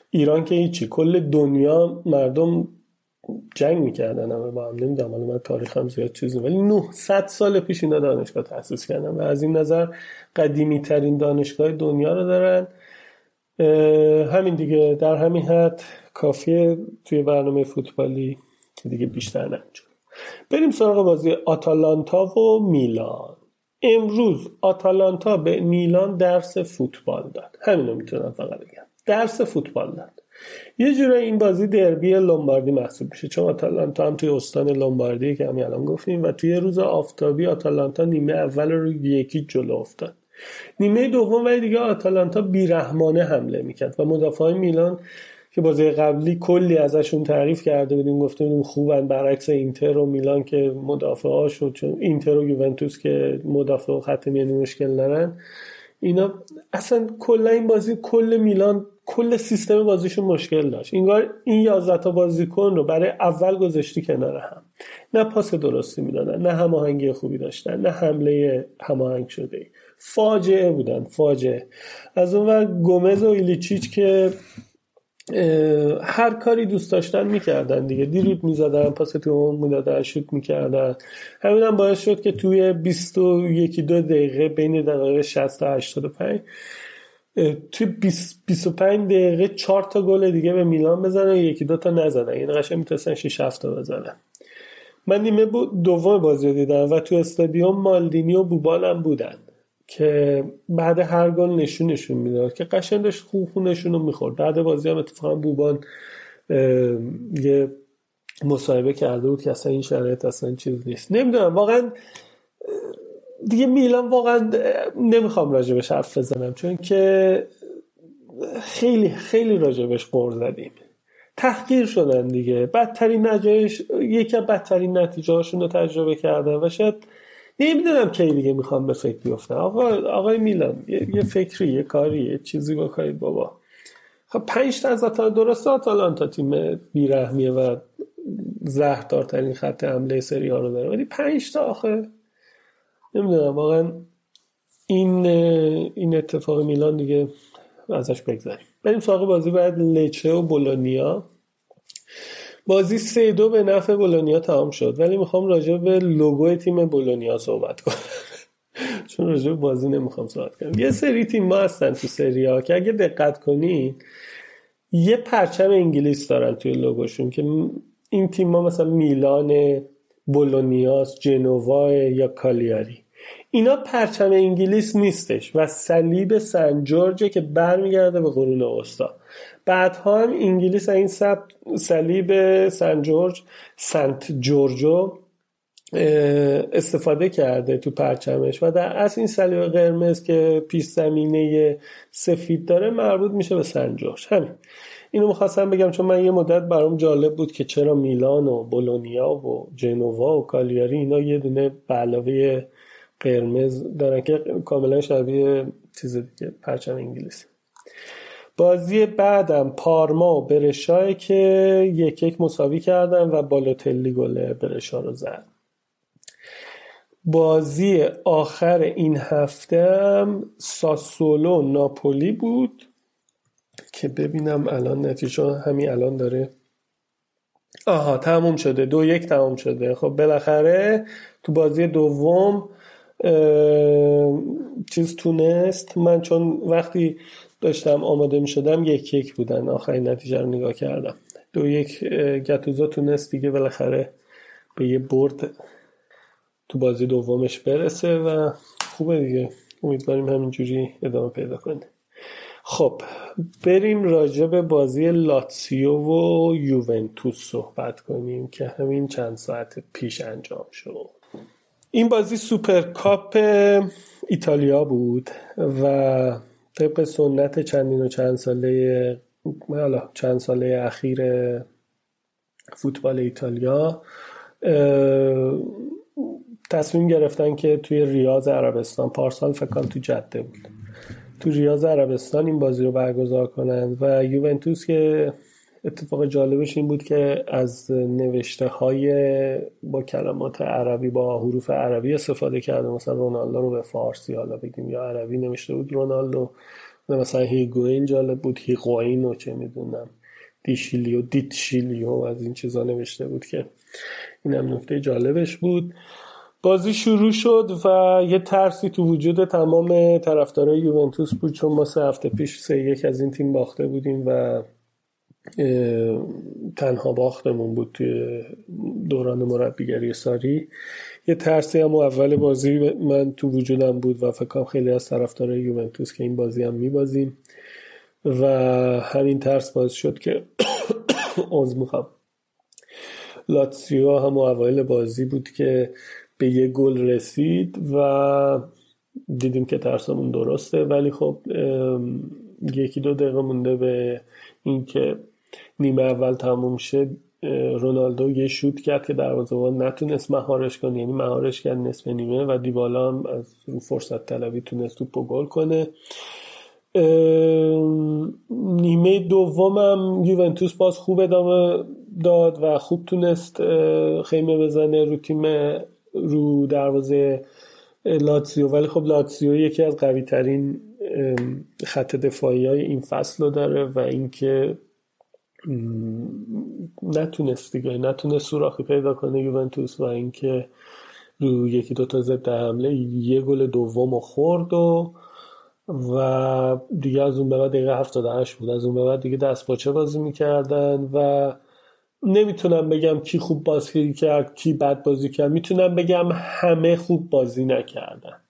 ایران که هیچی کل دنیا مردم جنگ می‌کردن همه با هم. نمی‌دونم حالا من تاریخ هم زیاد چیزی ولی 900 سال پیش اینا دانشگاه تاسیس کردن و از این نظر قدیمی ترین دانشگاه دنیا رو دارن. همین دیگه. در همین حد کافیه توی برنامه فوتبالی که دیگه بیشتر نمیشه بریم سراغ بازی آتالانتا و میلان. امروز آتالانتا به میلان درس فوتبال داد. همین رو می‌تونم فقط بگم. درس فوتبال داد. یه جوره این بازی دربی لومباردی محسوب میشه. چون آتالانتا هم توی استان لومباردی که همین الان گفتیم و توی روز آفتابی آتالانتا نیمه اول رو یکی جلو افتاد. نیمه دوم ولی دیگه آتالانتا بیرحمانه حمله می‌کرد و مدافع میلان که بازی قبلی کلی ازشون تعریف کرده بودیم گفته بودیم خوبن برعکس اینتر و میلان که مدافع شد چون اینتر و یوونتوس که مدافع و خط میانی مشکل دارن. اینا اصلا کلا این بازی کل میلان کل سیستم بازیشون مشکل داشت. انگار این 11 تا بازیکن رو برای اول گذاشتی کنار هم. نه پاس درستی می‌دادن نه هماهنگی خوبی داشتن نه حمله هماهنگ شده. فاجعه بودن فاجعه. از اون ور گومز و ایلیچیچ که هر کاری دوست داشتن می‌کردن دیگه. دیریب می‌زدن پاس تو می‌دادن شوت می‌کردن. همین هم باعث شد که توی 21 دو دقیقه بین دقیقه 60 تا 85 توی 25 دقیقه 4 تا گل دیگه به میلان بزنن و یکی دو تا نزدن یعنی قشنگ می‌تونستن 6 7 تا بزنن. من نیمه دوم بازی رو دیدم و تو استادیوم مالدینی و بوبال هم بودن که بعد هر گل نشونشون می‌داد که قشنگ داشت خوب خونشون رو می‌خورد. بعد بازی هم اتفاقا بوبان یه مصاحبه کرده بود که اصلا این شرایط اصلا چیز نیست. نمی‌دونم واقعا دیگه میلان واقعا نمی‌خوام راجبش حرف بزنم چون که خیلی خیلی راجبش قور زدیم. تحقیر شدن دیگه. بدترین نتیجهش یکی از بدترین نتیجه هاشون رو تجربه کردن و شاید نمی‌دونم کی دیگه می‌خوام به فکر بیفتم. آقا آقای میلان یه, فکری یه کاری یه چیزی بکنید بابا. خب پنج تا از آتا درسته آتالانتا تیم بیرحمیه و زهردارترین خط حمله سری ها رو داره. ولی پنج تا آخه نمی‌دونم واقعا این این اتفاق میلان دیگه ازش بگذاریم. بریم سراغ بازی بعد لچه و بولونیا. بازی سه دو به نفع بولونیا تمام شد ولی می‌خوام راجع به لوگو تیم بولونیا صحبت کنم. چون راجع به بازی نمی‌خوام صحبت کنم. یه سری تیم ما هستن تو سری ها که اگه دقت کنی یه پرچم انگلیس دارن توی لوگوشون که این تیم ما مثلا میلان بولونیاس جنوا یا کالیاری. اینا پرچم انگلیس نیستش و صلیب سن جورج که برمیگرده به قرون وسطا بعدها هم انگلیس این صلیب سن جورج سنت جورجو استفاده کرده تو پرچمش و در اصل این صلیب قرمز که پیش زمینه سفید داره مربوط میشه به سنجورج همین. اینو می‌خواستم بگم چون من یه مدت برام جالب بود که چرا میلان و بولونیا و جنوا و کالیاری اینا یه دونه به علاوه قرمز دارن که کاملا شبیه چیز دیگه پرچم انگلیسی. بازی بعدم پارما و برشای که یک یک مساوی کردن و بالوتلی گل برشا رو زد. بازی آخر این هفته هم ساسولو ناپولی بود که ببینم الان نتیجه همین الان داره. آها تموم شده. دو یک تموم شده. خب بالاخره تو بازی دوم چیز تونست. من چون وقتی داشتم آماده می شدم یک یک بودن. آخرین نتیجه رو نگاه کردم. دو یک گتوزا تونست دیگه بالاخره به یه برد تو بازی دومش برسه و خوبه دیگه. امیدواریم همینجوری ادامه پیدا کنه. خب بریم راجع به بازی لاتسیو و یوونتوس صحبت کنیم که همین چند ساعت پیش انجام شد. این بازی سوپرکاپ ایتالیا بود و طبق سنت چندین و چند ساله حالا چند ساله اخیر فوتبال ایتالیا تصمیم گرفتن که توی ریاض عربستان پارسال فکر تو جده بود. تو ریاض عربستان این بازی رو برگزار کنند و یوونتوس که اتفاق جالبش این بود که از نوشته های با کلمات عربی با حروف عربی استفاده کرده. مثلا رونالدو رو به فارسی حالا بگیم یا عربی نوشته بود رونالدو. مثلا هیگوین جالب بود هیگوین و چه می‌دونم دیشیلیو دیتشیلیو از این چیزا نوشته بود که این هم نکته جالبش بود. بازی شروع شد و یه ترسی تو وجود تمام طرفدارای یوونتوس بود چون ما سه هفته پیش سه یک از این تیم باخته بودیم و تنها باختمون بود توی دوران مربیگری ساری. یه ترسی هم اول بازی من تو وجودم بود و فکرم خیلی از طرفدارای یوونتوس که این بازی هم میبازیم. و همین ترس باز شد که عوض می‌خوام. لاتسیو هم اوایل بازی بود که به یه گل رسید و دیدیم که ترسمون درسته. ولی خب یکی دو دقیقه مونده به اینکه نیمه اول تموم شد رونالدو یه شوت کرد که دروازه‌بان نتونست مهارش کنه یعنی مهارش کرد نصف نیمه و دیبالا هم از فرصت طلبی تونست توپو گل کنه. نیمه دومم یوونتوس باز خوب ادامه داد و خوب تونست خیمه بزنه رو تیم رو دروازه لاتسیو ولی خب لاتسیو یکی از قوی ترین خط دفاعی های این فصل رو داره و اینکه نتونست دیگه. نتونست سوراخی پیدا کنه یوونتوس و اینکه رو یکی دوتا ضد حمله یه گل دوم خورد و و دیگه از اون به بعد دقیقه 78 بود. از اون به بعد دیگه دست باچه بازی می‌کردن و نمی‌تونم بگم کی خوب بازی کرد کی بد بازی کرد. می‌تونم بگم همه خوب بازی نکردن.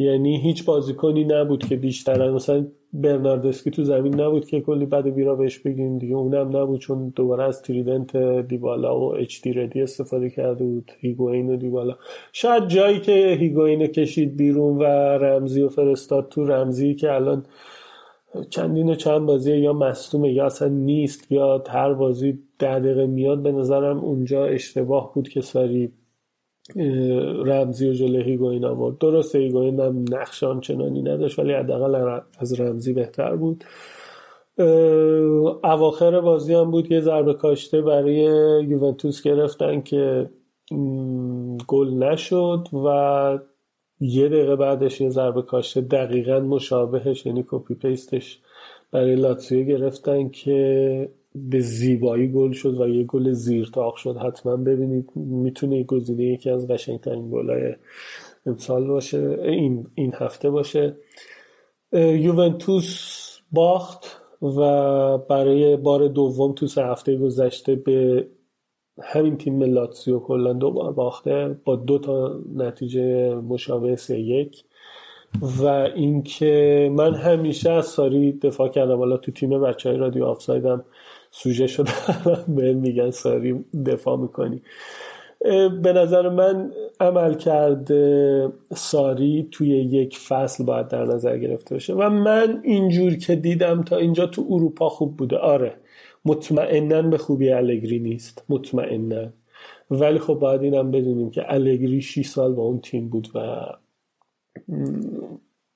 یعنی هیچ بازیکنی نبود که بیشتر مثلا برناردسکی تو زمین نبود که کلی بد و بیرا بهش بگیم دیگه. اونم نبود چون دوباره از تریدنت دیبالا و اچ دی ردی استفاده کرده بود هیگوین و دیبالا. شاید جایی که هیگوین کشید بیرون و رمزی و فرستاد تو رمزی که الان چندین و چند بازی یا مصدومه یا اصلا نیست یا هر بازی ده دقیقه میاد به نظرم اونجا اشتباه بود که ساری رمزی و جلو هیگوین آورد درسته هیگوین هم نقش آنچنانی نداشت ولی حداقل از رمزی بهتر بود. اواخر بازی هم بود که ضربه کاشته برای یوونتوس گرفتن که گل نشد و یه دقیقه بعدش یه ضربه کاشته دقیقا مشابهش یعنی copy paste ش برای لاتسیو گرفتن که به زیبایی گل شد و یه گل زیر طاق شد. حتما ببینید می‌تونه گزینه یکی از قشنگترین گلای امسال باشه این, این هفته باشه. یوونتوس باخت و برای بار دوم تو سه هفته گذشته به همین تیم لاتسیو کلا دو بار باخته با دو تا نتیجه مشابه سه یک. و اینکه من همیشه از ساری دفاع کردم حالا تو تیم بچه های رادیو آفسایدم سوژه شده. به میگن ساری دفاع می‌کنی. به نظر من عمل کرده ساری توی یک فصل باید در نظر گرفته باشه. و من اینجور که دیدم تا اینجا تو اروپا خوب بوده. آره مطمئنا به خوبی الگری نیست. مطمئنا. ولی خب باید اینم بدونیم که الگری 6 سال با اون تیم بود و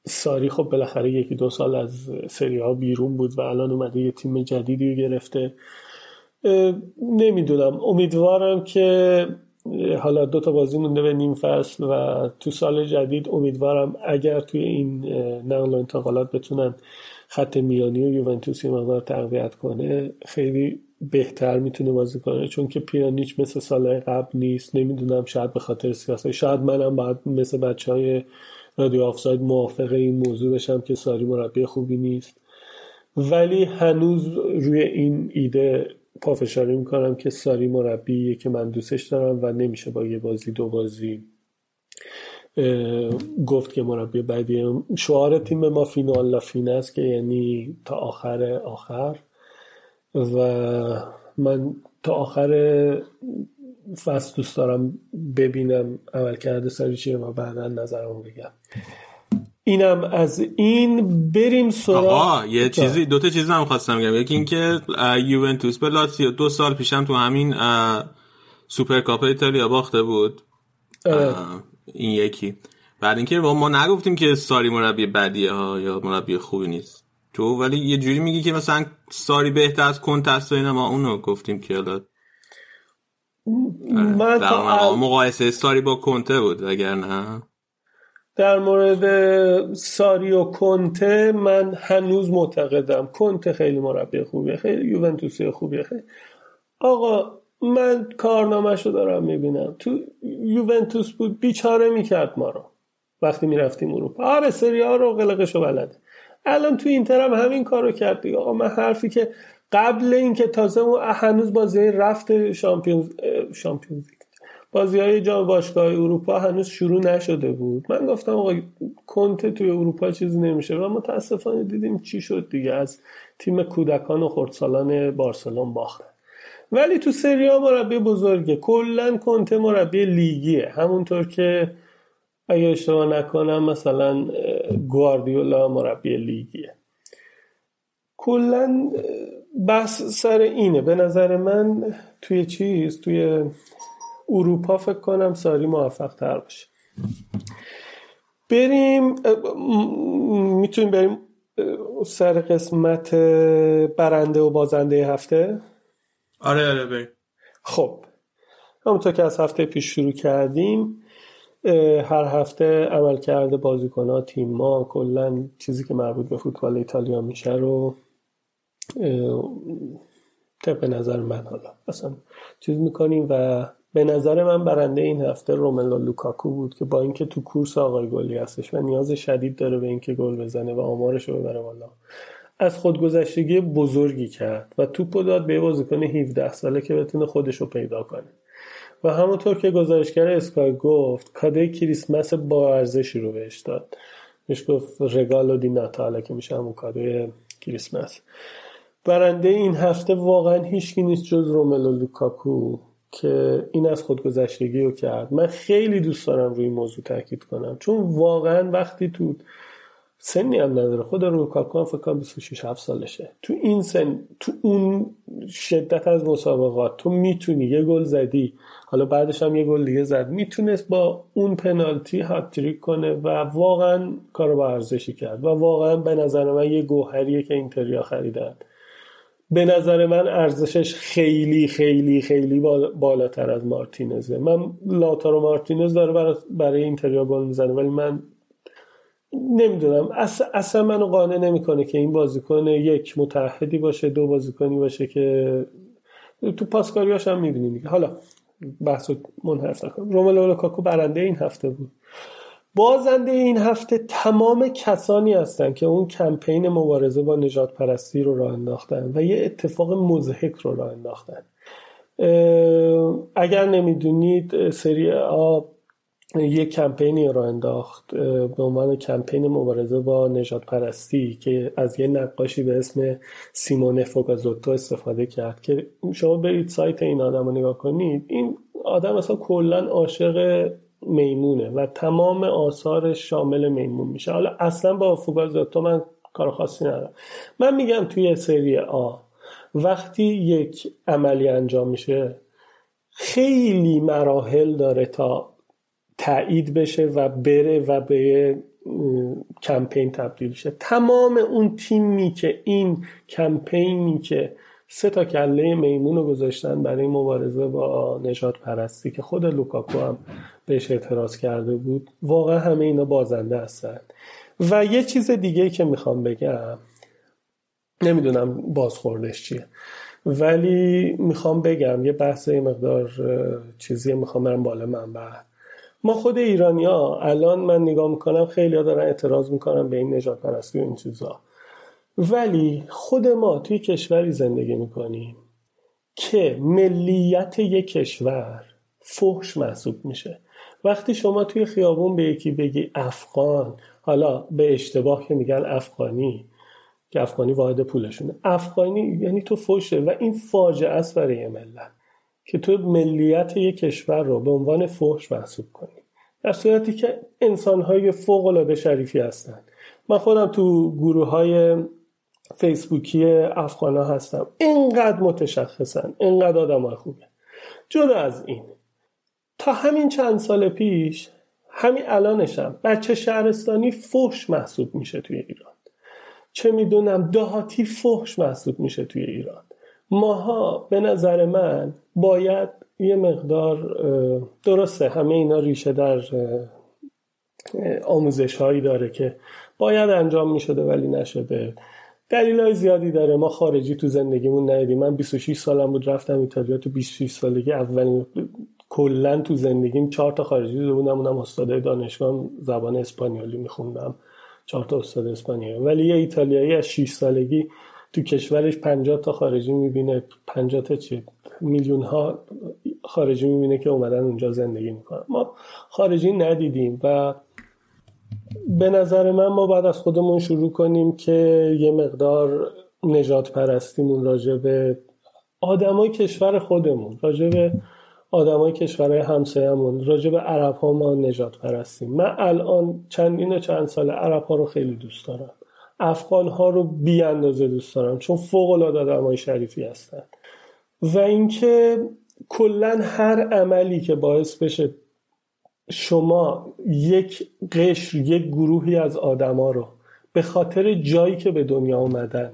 ساری خب بالاخره یکی دو سال از سری ها بیرون بود و الان اومده یه تیم جدیدی رو گرفته. نمی‌دونم. امیدوارم که حالا دو تا بازی مونده به نیم فصل و تو سال جدید امیدوارم اگر توی این نقل و انتقالات بتونن خط میانی و یوونتوس یه مقدار تقویت کنه خیلی بهتر می‌تونه بازی کنه. چون که پیانیچ مثل سال قبل نیست. نمی‌دونم شاید به خاطر سیاست شاید منم باید مثل بچه های رادیو آفساید موافق این موضوع بشم که ساری مربی خوبی نیست. ولی هنوز روی این ایده پافشاری می‌کنم که ساری مربیه که من دوستش دارم و نمیشه با یه بازی دو بازی گفت که مربی بعدی شعار تیم ما فینال لا فین است که یعنی تا آخر آخر. و من تا آخر فصل دوست دارم ببینم عمل کرده سری چیه و بعدا نظرم بگم. اینم از این. بریم سراغ یه چیزی دو تا چیز هم خواستم بگم. یکی اینکه یوونتوس به لاتزیو دو سال پیشم تو همین سوپر کاپ ایتالیا باخته بود. این یکی. بعد اینکه ما نگفتیم که ساری مربی بدیه ها یا مربی خوبی نیست. تو ولی یه جوری میگی که مثلا ساری بهتر از کنتست و اینا. ما اونو گفتیم که حالا من تا مقایسه ساری با کنته بود اگر نه؟ در مورد ساری و کنته من هنوز معتقدم. کنته خیلی مربی خوبیه خیلی یوونتوسی خوبیه خیلی. آقا من کارنامهشو دارم می‌بینم. تو یوونتوس بود بیچاره می‌کرد ما رو. وقتی می‌رفتیم اروپا. آره سری ها رو قلقشو بلده. الان تو اینتر هم همین کارو کرد دیگه. آقا من حرفی که قبل اینکه تازه هنوز بازی رفت شامپیونز شامپیونز بازی های جام باشگاه اروپا هنوز شروع نشده بود. من گفتم آقا کنته توی اروپا چیزی نمیشه. و متاسفانه دیدیم چی شد دیگه. از تیم کودکان و خردسالان بارسلون باختن ولی تو سریا مربی بزرگه. کلا کنته مربی لیگیه. همونطور که اگه اشتباه نکنم مثلا گواردیولا مربی لیگیه. کلا بحث سر اینه. به نظر من توی چیز توی اروپا فکر کنم ساری موفق تر باشه. بریم می‌تونیم بریم سر قسمت برنده و بازنده هفته؟ آره آره بریم. خب همونطور که از هفته پیش شروع کردیم هر هفته عمل کرده بازیکن ها تیم ما کلا چیزی که مربوط به فوتبال ایتالیا میشه رو طبق نظر من حالا. اصلا چیز می‌کنیم و به نظر من برنده این هفته روملو لوکاکو بود که با اینکه تو کورس آقای گلی هستش و نیاز شدید داره به اینکه گل بزنه و آمارش رو ببره بالا از خودگذشتگی بزرگی کرد و توپو داد به بازیکن 17 ساله که بتونه خودش رو پیدا کنه. و همونطور که گزارشگر اسکای گفت کاده کریسمس با ارزشی رو بهش داد. بهش گفت رگالو دی ناتاله که میشه همون کاده کریسمس. برنده این هفته واقعا هیچکی نیست جز روملو لوکاکو که این از خودگذشتگی رو کرد. من خیلی دوست دارم روی این موضوع تاکید کنم. چون واقعا وقتی تو سنی هم نداره. خود لوکاکو هم فکر کنم 26 7 سالشه. تو این سن تو اون شدت از مسابقات تو می‌تونی یه گل زدی. حالا بعدش هم یه گل دیگه زد. می‌تونست با اون پنالتی هاتریک کنه و واقعا کارو با ارزشی کرد. و واقعا به نظر من یه گوهریه که اینتریا خریدن. به نظر من ارزشش خیلی خیلی خیلی بالاتر از مارتینزه. من لاتارو مارتینز داره برای, اینتریا گل می‌زنه ولی من نمی‌دونم. اصلا, اصلا منو قانع نمی‌کنه که این بازیکن یک متحدی باشه دو بازیکنی باشه که تو پاسکاریاش هم می‌بینیم حالا بحث منحرف نکنم. روملو لوکاکو برنده این هفته بود. بازنده این هفته تمام کسانی هستند که اون کمپین مبارزه با نجات پرستی رو راه انداختن و یه اتفاق مزهک رو راه انداختن. اگر نمی‌دونید سری آ یک کمپینی را انداخت به عنوان کمپین مبارزه با نجات پرستی که از یه نقاشی به اسم سیمونه فوگازوتو استفاده کرد که شما برید سایت این آدم رو نگاه کنید این آدم اصلا کلا عاشق میمونه و تمام آثارش شامل میمون میشه. حالا اصلا با فوگازاتو من کار خاصی ندارم. من میگم توی سری آ وقتی یک عملی انجام میشه خیلی مراحل داره تا تایید بشه و بره و به کمپین تبدیل شه. تمام اون تیمی که این کمپینی که سه تا کله میمون رو گذاشتن برای مبارزه با نجات پرستی که خود لوکاکو هم بهش اعتراض کرده بود. واقعا همه اینا بازنده هستن. و یه چیز دیگه که می‌خوام بگم نمی‌دونم بازخوردش چیه ولی می‌خوام بگم یه بحث مقدار چیزی می‌خوام برم بالا من بعد ما خود ایرانیا الان من نگاه می‌کنم خیلی ها دارن اعتراض می‌کنن به این نجات پرستی و این چیزا. ولی خود ما توی کشوری زندگی می‌کنیم که ملیت یک کشور فحش محسوب میشه. وقتی شما توی خیابون به یکی بگی افغان حالا به اشتباه که میگن افغانی که افغانی واحد پولشونه. افغانی یعنی تو فوشه و این فاجعه است برای ملت که تو ملیت یک کشور رو به عنوان فحش محسوب کنی. در صورتی که انسانهای فوق العاده شریفی هستند من خودم تو گروه های فیسبوکی افغان ها هستم. اینقدر متشخصن اینقدر آدم های خوبه. جدا از این تا همین چند سال پیش همین الانشم بچه شهرستانی فحش محسوب میشه توی ایران. چه می‌دونم دهاتی فحش محسوب میشه توی ایران. ماها به نظر من باید یه مقدار درسته همه اینا ریشه در آموزش هایی داره که باید انجام می‌شده ولی نشده. دلیل های زیادی داره. ما خارجی تو زندگیمون ندیدیم. من 26 سالم بود رفتم ایتالیا تو 26 سالگی. اولین کلا تو زندگیم چهار تا خارجی دیده بودم. اونم استاد دانشگاه زبان اسپانیولی میخوندم. چهار تا استاد اسپانیایی. ولی یه ایتالیایی از 6 سالگی تو کشورش 50 تا خارجی می‌بینه. 50 تا چی میلیون ها خارجی می‌بینه که اومدن اونجا زندگی می‌کنن. ما خارجی ندیدیم و به نظر من ما بعد از خودمون شروع کنیم که یه مقدار نجات پرستیمون راجع به آدمای کشور خودمون راجع به آدمای کشورهای همسایه‌مون راجع به عرب ها ما نجات پرستیم من الان چندین و چند سال عرب ها رو خیلی دوست دارم. افغان ها رو بی اندازه دوست دارم چون فوق العاده آدمای شریفی هستن. و اینکه کلا هر عملی که باعث بشه شما یک قشر یک گروهی از آدما رو به خاطر جایی که به دنیا اومدن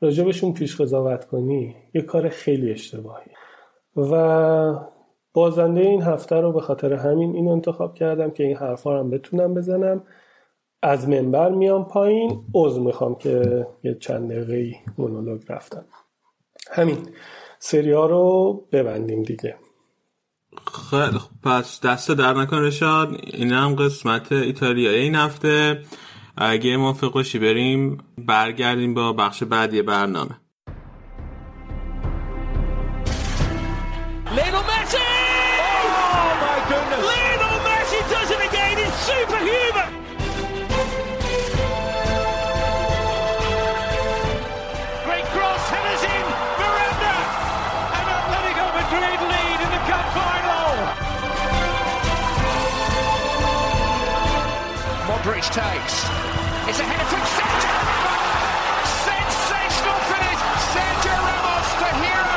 راجبشون پیش قضاوت کنی یه کار خیلی اشتباهی. و بازنده این هفته رو به خاطر همین این انتخاب کردم که این حرفا رو بتونم بزنم. از منبر میام پایین عضو می‌خوام که یه چند دقیقه مونولوگ رفتم. همین سری رو ببندیم دیگه. خیلی پس دست در نکن رشاد. این هم قسمت ایتالیایی این هفته اگه موافق باشی بریم برگردیم با بخش بعدی برنامه. Takes. It's a header from Sergio Ramos! Sensational finish! Sergio Ramos, the hero!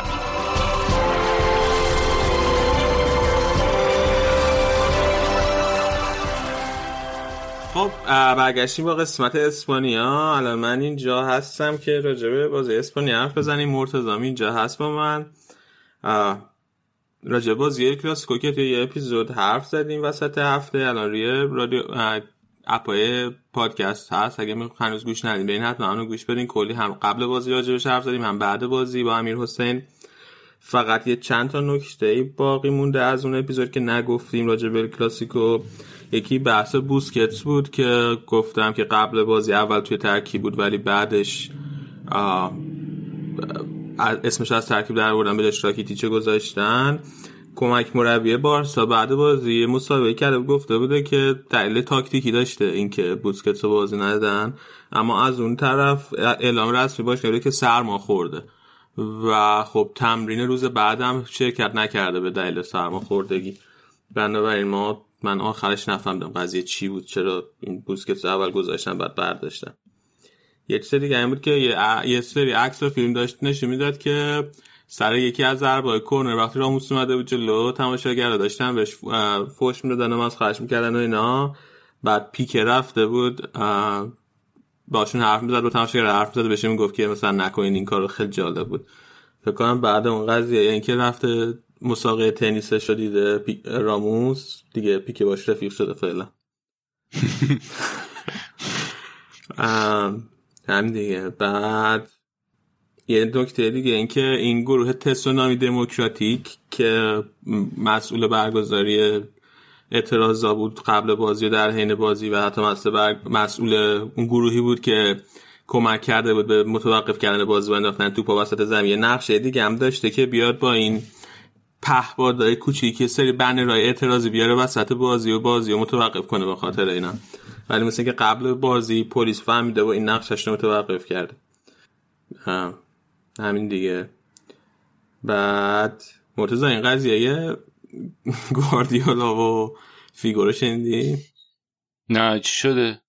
خب برگشتیم با قسمت اسپانیا الان من اینجا هستم که راجبه بازی اسپانیا حرف بزنیم مرتضامی اینجا هست با من راجبه بازی کلاسیکو که توی یه اپیزود حرف زدیم وسط هفته الان روی رادیو اپای پادکست هست. اگه هنوز گوش ندیم به این حتما اونو گوش بدین. کلی هم قبل بازی راجبش حرف زدیم هم بعد بازی با امیر حسین. فقط یه چند تا نکته باقی مونده از اون اپیزود که نگفتیم راجع به کلاسیکو. یکی بحث بوسکتس بود که گفتم که قبل بازی اول توی ترکیب بود ولی بعدش اسمش از ترکیب در بردن به جاش راکیتیچه گذاشتن. کمک مربی بارسا بعد بازی مسابقه کرده گفته بوده که دلیل تاکتیکی داشته اینکه بوسکتس رو بازی ندادن. اما از اون طرف اعلام رسمی باشه که سرما خورده. و خب تمرین روز بعدم شرکت نکرده به دلیل سرماخوردگی بنابراین ما من آخرش نفهمیدم قضیه چی بود چرا این بوسکت اول گذاشتن بعد برداشتن. یه چیز دیگه این بود که یه, یه سری عکس و فیلم داشت نشون می‌داد که سر یکی از ضربای کورنر وقتی راموس اومده بود جلو تماشاگر داشتن بهش فوش می‌دادن و از خواهش می‌کردن و اینا. بعد پیک رفته بود باشون حرف می‌زد با تماشاگر حرف می‌زد بهش می‌گفت که مثلا نکنین این کارو خیلی جالب بود. فکر کنم بعد اون قضیه یعنی که رفته مسابقه تنیسش رو دیده راموس دیگه پیکه باش رفیق شده فعلا. هم دیگه. بعد یه نکته دیگه اینکه این گروه تسونامی دموکراتیک که مسئول برگزاری اعتراضا بود قبل بازی و در حین بازی و حتی مسئول اون گروهی بود که کمک کرده بود به متوقف کردن بازی و انداختن توپ وسط زمین. نقشه دیگه هم داشته که بیاد با این پهبادای کوچیکی سری بنرهای اعتراضی بیاره وسط بازی و بازی و متوقف کنه به خاطر اینا. ولی مثل که قبل بازی پلیس فهمیده و این نقشش رو متوقف کرده. همین دیگه بعد مرتضی این قضیه گواردیولا و فیگو رو شنیدی؟ نه چی شده؟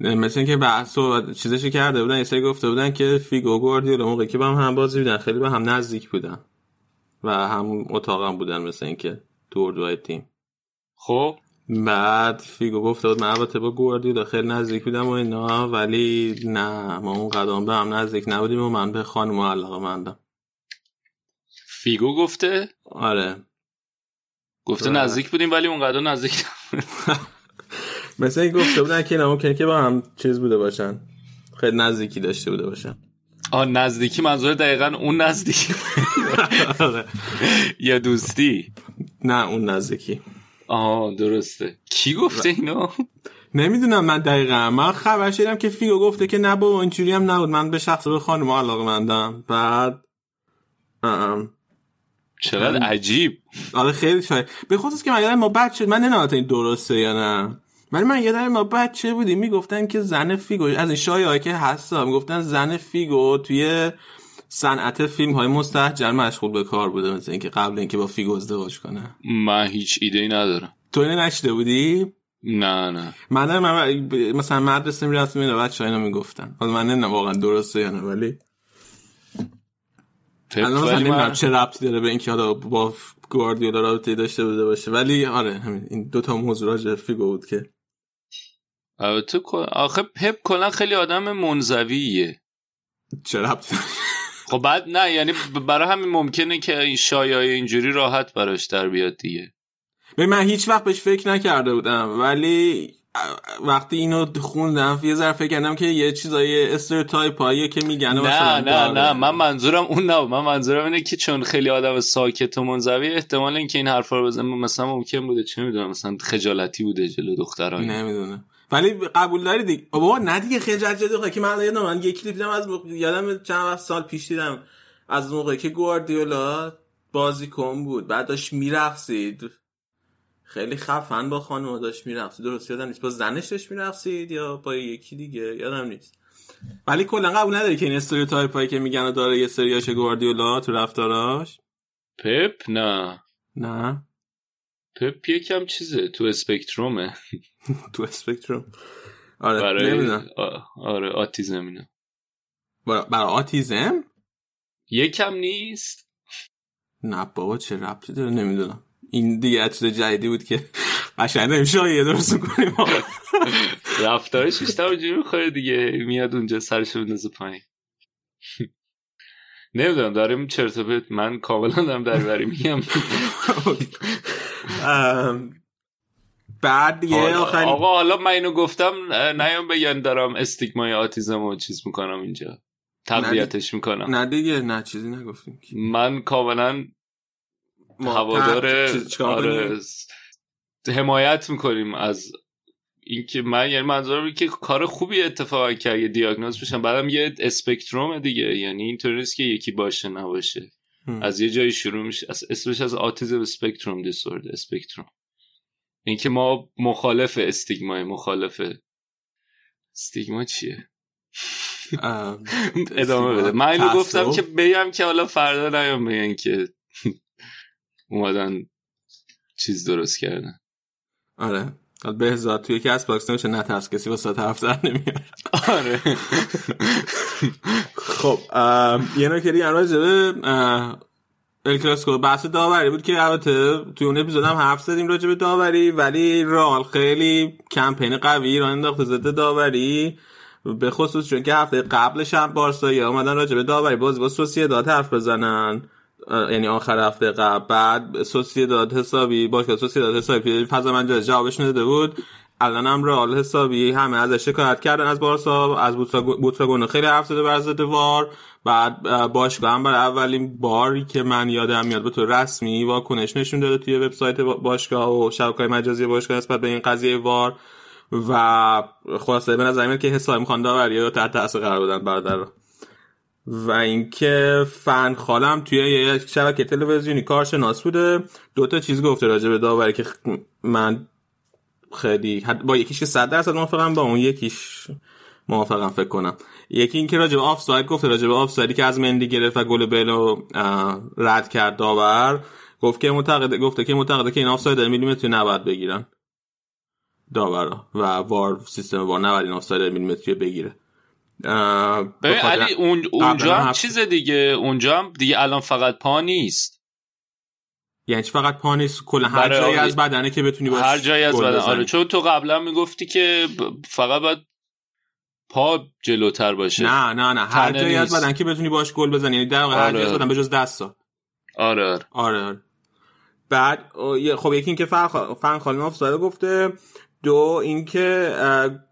مثل اینکه بحث و چیزشو کرده بودن یه سری گفته بودن که فیگو و گواردیولا موقعی که با هم, هم بازی بودن خیلی به هم نزدیک بودن و هم اتاق هم بودن مثل اینکه تو اردوهای تیم خب بعد فیگو گفته بود من البته با گواردیولا خیلی نزدیک بودم و اینا ولی نه ما اون قدم به هم نزدیک نبودیم و من به خانم علاقه مندم. فیگو گفته؟ آره. گفته نزدیک بودیم ولی اونقدر نزدیک مثل این گفته بودن که ممکنه که با هم چیز بوده باشن. خیلی نزدیکی داشته بوده باشن. آه نزدیکی منظور دقیقا اون نزدیکی. یا دوستی. نه اون نزدیکی. آه درسته. کی گفته اینو نمی‌دونم من دقیقا. من خبر شدم که فیگو گفته که نه با اینجوری هم نبود. من به شخص به خانم علاقه مندم بعد چقدر عجیب. آره خیلی شاید به خصوص که من یادم ما بچه من نمی‌دونم این درسته یا نه. ولی من یادم ما بچه بودیم می‌گفتن که زن فیگو از این شایعه که هستا می‌گفتن زن فیگو توی صنعت فیلم های مستهجن مشغول به کار بوده مثل اینکه قبل اینکه با فیگو ازدواج کنه. من هیچ ایده ای ندارم. تو اینو نشنیده بودی؟ نه نه. من من مثلا مدرسه می‌رفتم اینو بچه اینو می‌گفتن. حالا من نمی‌دونم واقعا درسته یا نه ولی الان مثلا نمی‌دونم چه ربطی داره به اینکه حالا با گواردیولا رابطه داشته بوده باشه. ولی آره همین این دوتا موضوع راجع فیگو بود که البته آخه پپ کلا خیلی آدم منزویه. چه ربطی خب بعد نه یعنی برای همین ممکنه که این شایعه اینجوری راحت براش در بیاد دیگه. به من هیچ وقت بهش فکر نکرده بودم ولی وقتی اینو خوندم یه ذره فکر کردم که یه چیزای stereotype هایی که میگن نه نه نه من منظورم اون نه من منظورم اینه که چون خیلی آدم ساکت و منزوی احتمال اینکه این حرفا رو بزنه مثلا ممکن بوده چه می‌دونم مثلا خجالتی بوده جلو دخترها نمی‌دونم. ولی قبول داری دیگه. بابا نه دیگه خجالت جدی که من یادم من یک کلیپ دیدم از یادم چند سال پیش دیدم از موقعی که گواردیولا بازیکن بود. بعد داشت میرقصید. خیلی خفن با خانم داشت میرقصید. درست یادم نیست. با زنش داشت میرقصید یا با یکی دیگه؟ یادم نیست. ولی کلا قبول نداری که این stereotype هایی که میگن داره یه سریاش گواردیولا تو رفتاراش؟ پپ نه. نه. پپ یکم چیزه تو spectrum ه. تو spectrum؟ آره برای نمی‌دونم. آره autism اینه برای autism؟ یکم نیست. نه بابا چه ربطی داره؟ نمی‌دونم. این دیگه چیز جدیدی بود که قشنگ نمیشه یه درست کنیم رفتارش بیشتر اونجوری می‌خوره دیگه. میاد اونجا سرش بندازه پایین. نمی‌دونم داریم چرت و پرت من کاملا دارم دریوری میگم. بعد دیگه آخرین آقا حالا من اینو گفتم نیام بگن دارم استیگمای آتیزم رو چیز می‌کنم اینجا. تقویتش می‌کنم. نه دیگه نه چیزی نگفتیم من کاملا هوادار آره حمایت می‌کنیم از اینکه من یعنی منظورم که کار خوبی اتفاق کرد یه دیاگنوز بشن بعدم یه اسپکتروم دیگه. یعنی اینطوری نیست که یکی باشه نباشه. از یه جایی شروع میشه اسمش از آتیزم اسپکتروم دیسورد اسپکتروم اینکه ما مخالف استیگمای مخالف استیگما چیه؟ ادامه بده. من اینو گفتم که بگم که حالا فردا نیام بگن که اومدن چیز درست کردن. آره. بهزاد توی Castbox نوشته نترس کسی ساعت هفت در نمیاد. آره. خب یه نکته دیگه راجع به الکلاسیکو بحث داوری بود که البته توی اون اپیزود هم حرف زدیم راجع به داوری ولی رئال خیلی کمپین قوی راه انداخته ضد داوری. به خصوص چون که هفته قبلش هم بارسایی اومدن راجع به داوری. بازی با سوسیداد حرف بزنن. یعنی آخر هفته قبل بعد سوسییداد حسابی باشگاه سوسییداد حسابی. فضا من جوابش داده بود. الان هم رئال حسابی همه ازش شکایت کردن از بارسا از بوتراگون خیلی حرف زده بر ضد وار. بعد باشگاه هم برای اولین باری که من یادم میاد به طور رسمی واکنش نشون داده توی وبسایت باشگاه و شبکه‌های مجازی باشگاه نسبت به این قضیه وار. و خلاصه به نظر که حساب می‌خوان داوری تحت تاثیر قرار بدن برادر و اینکه فن خالم توی یک شبکه تلویزیونی کارشناس بوده. دو تا چیز گفته راجع به داوری که من خیلی با یکیش که 100 درصد موافقم با اون یکیش موافقم فکر کنم. یکی اینکه راجع به آفساید گفته راجع به آفسایدی که از مندی گرفت و گل بلو رد کرد داور. گفت که معتقد گفته که معتقده که این آفساید میلیمتری نباید بگیرن. داورا. و وار سیستم وار نباید این آفساید میلیمتری بگیره. ببین علی اون اونجا هم چیز دیگه اونجا هم دیگه الان فقط پا نیست. یعنی فقط پا نیست؟ کل هر جایی از بدنه که بتونی باش هر جایی از بدن. آره چون تو قبلا می‌گفتی که فقط باید پا جلوتر باشه. نه نه نه. هر جایی از بدن که بتونی باش گل بزنی. یعنی در واقع هر جایی از بدن به جز دستا آره آره. آره, آره. بعد خب یکی اینکه فن خالن آفساید گفته دو اینکه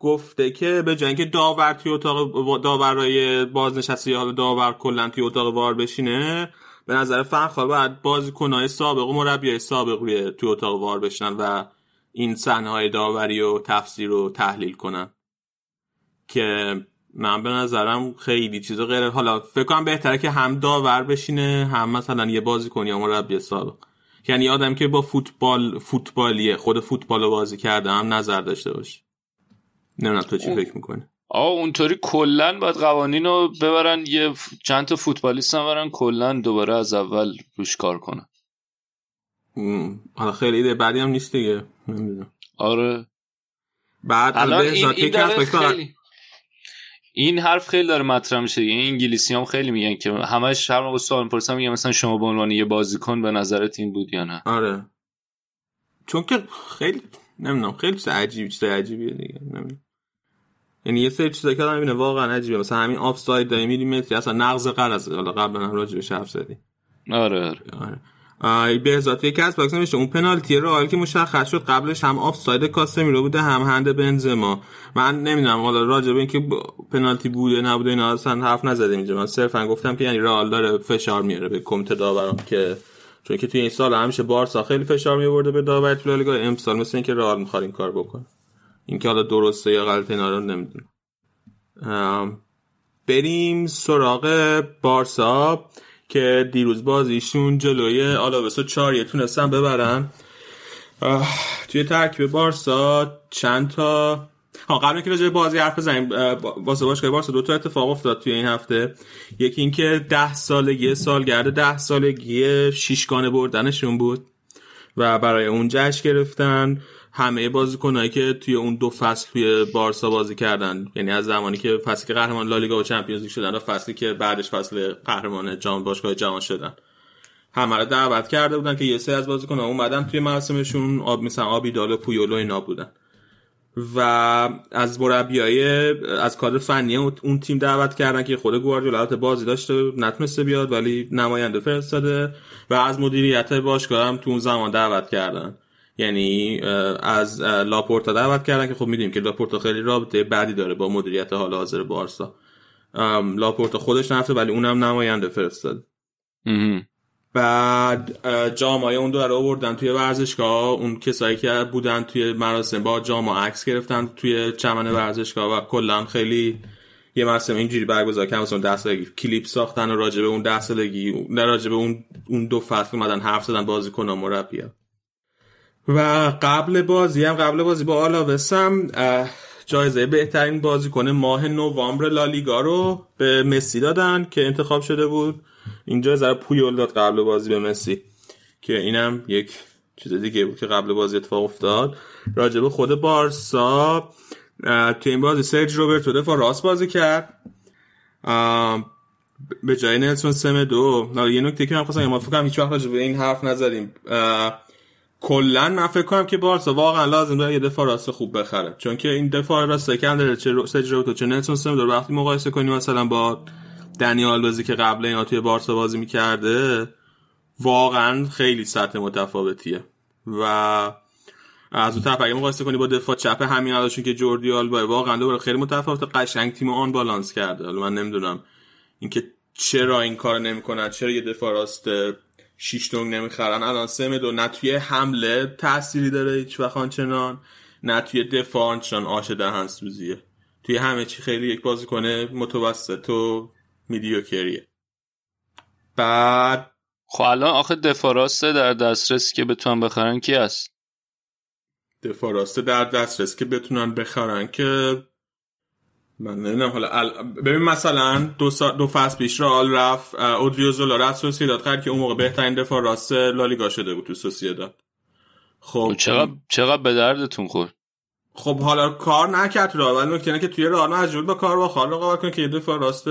گفته که به اینکه داور توی اتاق داورای بازنشسته یا داور کلا توی اتاق وار بشینه به نظر فخال باید بازیکنهای سابق و مربیای سابق روی توی اتاق وار بشنن و این صحنه های داوری و تفسیر رو تحلیل کنن. که من به نظرم خیلی چیز غیر حالا فکر کنم بهتره که هم داور بشینه هم مثلا یه بازیکن یا مربی سابق. یعنی آدم که با فوتبال فوتبالیه خود فوتبال بازی کرده هم نظر داشته باشه. نمی‌دونم تو چی فکر می‌کنی. آه اونطوری کلا باید قوانین رو ببرن. یه چند تا فوتبالیست هم برن کلا دوباره از اول روش کار کنن. حالا خیلی ایده بعدی هم نیست دیگه. نمی‌دونم. آره. بعد الان این, این, خیلی... این حرف خیلی داره مطرح میشه. این انگلیسی هم خیلی میگن که همش هر موقع سوال می‌پرسن میگن مثلا شما به عنوان یه بازیکن به نظرت این بود یا نه؟ آره. چون که خیلی نمی‌دونم خیلی چیز عجیبی چیز عجیبیه دیگه. نمی‌دونم. یعنی یه سری چیزا که آدم می‌بینه واقعا عجیبه. مثلا همین آفساید داره میلیمتری اصلا نقض غرض. حالا قبلا هم راجع به حرف زدیم. آره آره, آره. بهزاد توی Castbox نوشته اون پنالتی رو که مشخص شد قبلش هم آفساید کاسمیرو بوده هم هند بنزما. من نمی‌دونم حالا راجع به اینکه پنالتی بوده نبوده اینا اصلا حرف نزدیم اینجا. من صرفا گفتم که یعنی رئال داره فشار میاره به کمیته داوران که چون که توی این سال همیشه بارسا خیلی فشار میورده به داور تو لالیگا امسال مثل اینکه رئال می‌خواد این کار بکنه. اینکه حالا درسته یا غلطه اینا رو نمی‌دونم. بریم سراغ بارسا. که دیروز بازیشون جلوی آلاوسو چاریه تونستن ببرن. توی ترکیب بارسا چند تا ها قبل که راجع بازی حرف بزنیم واسه باشگاه بارسا دو تا اتفاق افتاد توی این هفته. یکی اینکه ده سالگی سالگرد ده سالگی شیشگانه بردنشون بود و برای اون جشن گرفتن. همه بازیکنایی که توی اون دو فصل توی بارسا بازی کردن. یعنی از زمانی که فصلی که قهرمان لالیگا و چمپیونز لیگ شدن و فصلی که بعدش فصل قهرمان جام باشگاه جهان شدن. همه رو دعوت کرده بودن که یه سری از بازیکن‌ها اومدن توی مراسمشون آب مثلا آبیدال و پویولو اینا بودن. و از مربیای از کادر فنی اون تیم دعوت کردن که خود گواردیولا بازی داشته نتونسته بیاد ولی نماینده فرستاده. و از مدیریت باشگاه هم تو اون زمان دعوت کردن. یعنی از لاپورتا دعوت کردن که خب می‌دونیم که لاپورتا خیلی رابطه بدی داره با مدیریت حال حاضر بارسا. لاپورتا خودش نرفته ولی اونم نماینده فرستاد بعد جام‌های اون دوره رو آوردن توی ورزشگاه. اون کسایی که بودن توی مراسم با جام‌ها عکس گرفتن توی چمن ورزشگاه و کلا خیلی یه مراسم اینجوری برگزار کردن. مثلا 10 سالگی کلیپ ساختن و راجع به اون 10 سالگی راجع به اون اون دو فصل اومدن حرف زدن بازیکن و و قبل بازی هم قبل بازی با آلاوس هم جایزه بهترین بازیکن ماه نوامبر لالیگا رو به مسی دادن که انتخاب شده بود. این جایزه رو پویول داد قبل بازی به مسی که اینم یک چیز دیگه بود که قبل بازی اتفاق افتاد. راجب خود بارسا تو این بازی سرج روبرتو دفاع راست بازی کرد. به جای نلسون سم دو یه نکته که من خواستم ما فکرم هیچ وقت به این حرف نزدیم. کلا من فکر کنم که بارسا واقعا لازم داره یه دفاع راست خوب بخره. چون که این دفاع راست داره چه سرج روبرتو چه سم دو وقتی مقایسه کنی مثلا با دنیال بازی که قبل اینا توی بارسا بازی می‌کرده واقعا خیلی سطح متفاوتیه. و از اون طرف اگه مقایسه کنی با دفاع چپ همین الاشون که جوردی آلبا واقعا دوباره خیلی متفاوت قشنگ تیم آن بالانس کرده. حالا من نمی‌دونم اینکه چرا این کار نمی‌کنن چرا یه دفاع راست شیش تونگ نمی‌خرن. الان سه دو نه توی حمله تأثیری داره هیچ وقت چنان نه توی دفاع آنچنان آش دهن سوزیه. توی همه چی خیلی یک بازیکن متوسط و میدیوکریه بعد خب الان آخه دفاع راسته در دسترس که بتونن بخرن کی هست؟ دفاع راسته در دسترس که بتونن بخرن که من نمی‌دونم حالا ال... ببین مثلا دو, سا... دو فصل پیش آل رفت اودریو زولا رفت سوسیداد خرید که اون موقع بهترین دفاع راست لالیگا شده بود تو سوسیداد. خب چقدر چقدر به دردتون خورد؟ خب حالا کار نکرد تو ولی نکته که توی رئال مجبور با کار با خال رقابت کنه که یه دفاع راست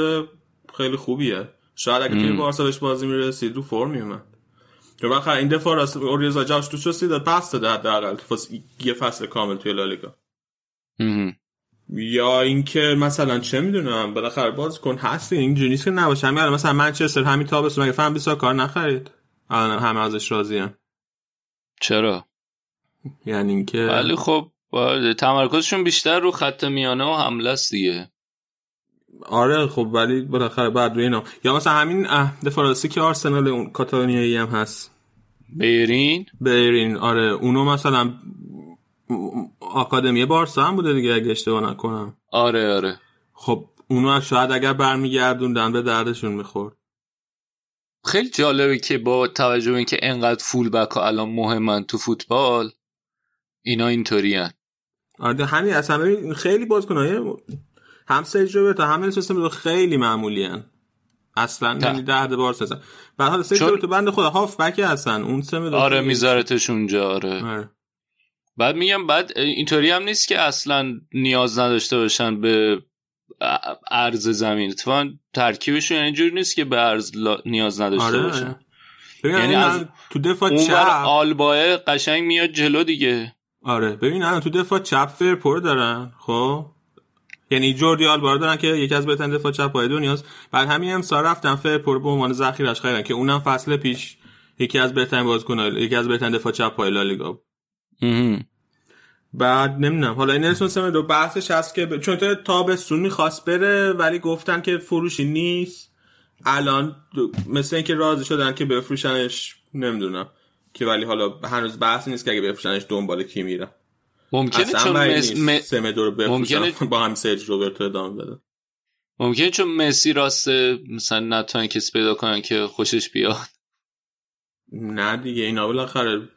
خیلی خوبیه. شاید اگه توی بارسا بهش بازی می‌رسید رو فرم میومد چون بخاطر این دفاع راست اوریزا جاش تو پس داد حداقل. تو فصل یه فصل کامل توی لالیگا. یا اینکه مثلا چه می‌دونم بالاخره باز کن هستی اینجوری نیست که نباشه. همین مثلا منچستر همین تابستون مگه فهم بیسا کار نخرید؟ الان همه ازش راضیان چرا؟ یعنی اینکه ولی خب تمرکزشون بیشتر رو خط میانه و حمله است دیگه. آره خب ولی بالاخره بعد روی اینا. یا مثلا همین دفاع که آرسنال اون کاتالونیایی هم هست. بیرین؟ بیرین آره. اونو مثلا آکادمی بارسا هم بوده دیگه اگه اشتباه نکنم. آره آره. خب اونو شاید اگر برمیگردوندن به دردشون می‌خورد. خیلی جالبه که با توجه به اینکه انقدر فول بک الان مهمن تو فوتبال اینا اینطوری آره همین اصلا خیلی بازیکنای هم سرجو تا همه سیستم خیلی معمولی هن. اصلا یعنی ده بار سزن بعد حالا سرجو تو بند خدا هاف بک هستن اون سه آره میذارتش اونجا آره. آره. بعد میگم بعد اینطوری هم نیست که اصلا نیاز نداشته باشن به ارز زمین. اتفاقا ترکیبشون یعنی جور نیست که به ارز نیاز نداشته آره. باشن. یعنی از تو دفاع چپ. آلباه قشنگ میاد جلو دیگه. آره. ببین الان تو دفاع چپ فرپور دارن خب؟ یعنی جوردی آلبا دارن که یکی از بهترین دفاع چپ های دنیاست. بعد همین امسال رفتن فرپور به عنوان ذخیرش خریدن که اونم فصل پیش یکی از بهترین بازیکن‌ها یکی از بهترین دفاع چپ های لالیگا بعد نمی‌دونم. حالا این نلسون دو بحثش هست که ب... چون تا تابستون می‌خواست بره ولی گفتن که فروشی نیست. الان دو... مثل اینکه راضی شدن که بفروشنش نمی‌دونم. که ولی حالا هنوز بحث نیست که اگه بفروشنش دنبال کی میره. ممکنه چون مس... م... سمدو رو ممکنه با هم سرج روبرتو ادامه بده. ممکنه چون مسی راسته مثلا نتونن کسی پیدا کنن که خوشش بیاد. نه دیگه اینا بالاخره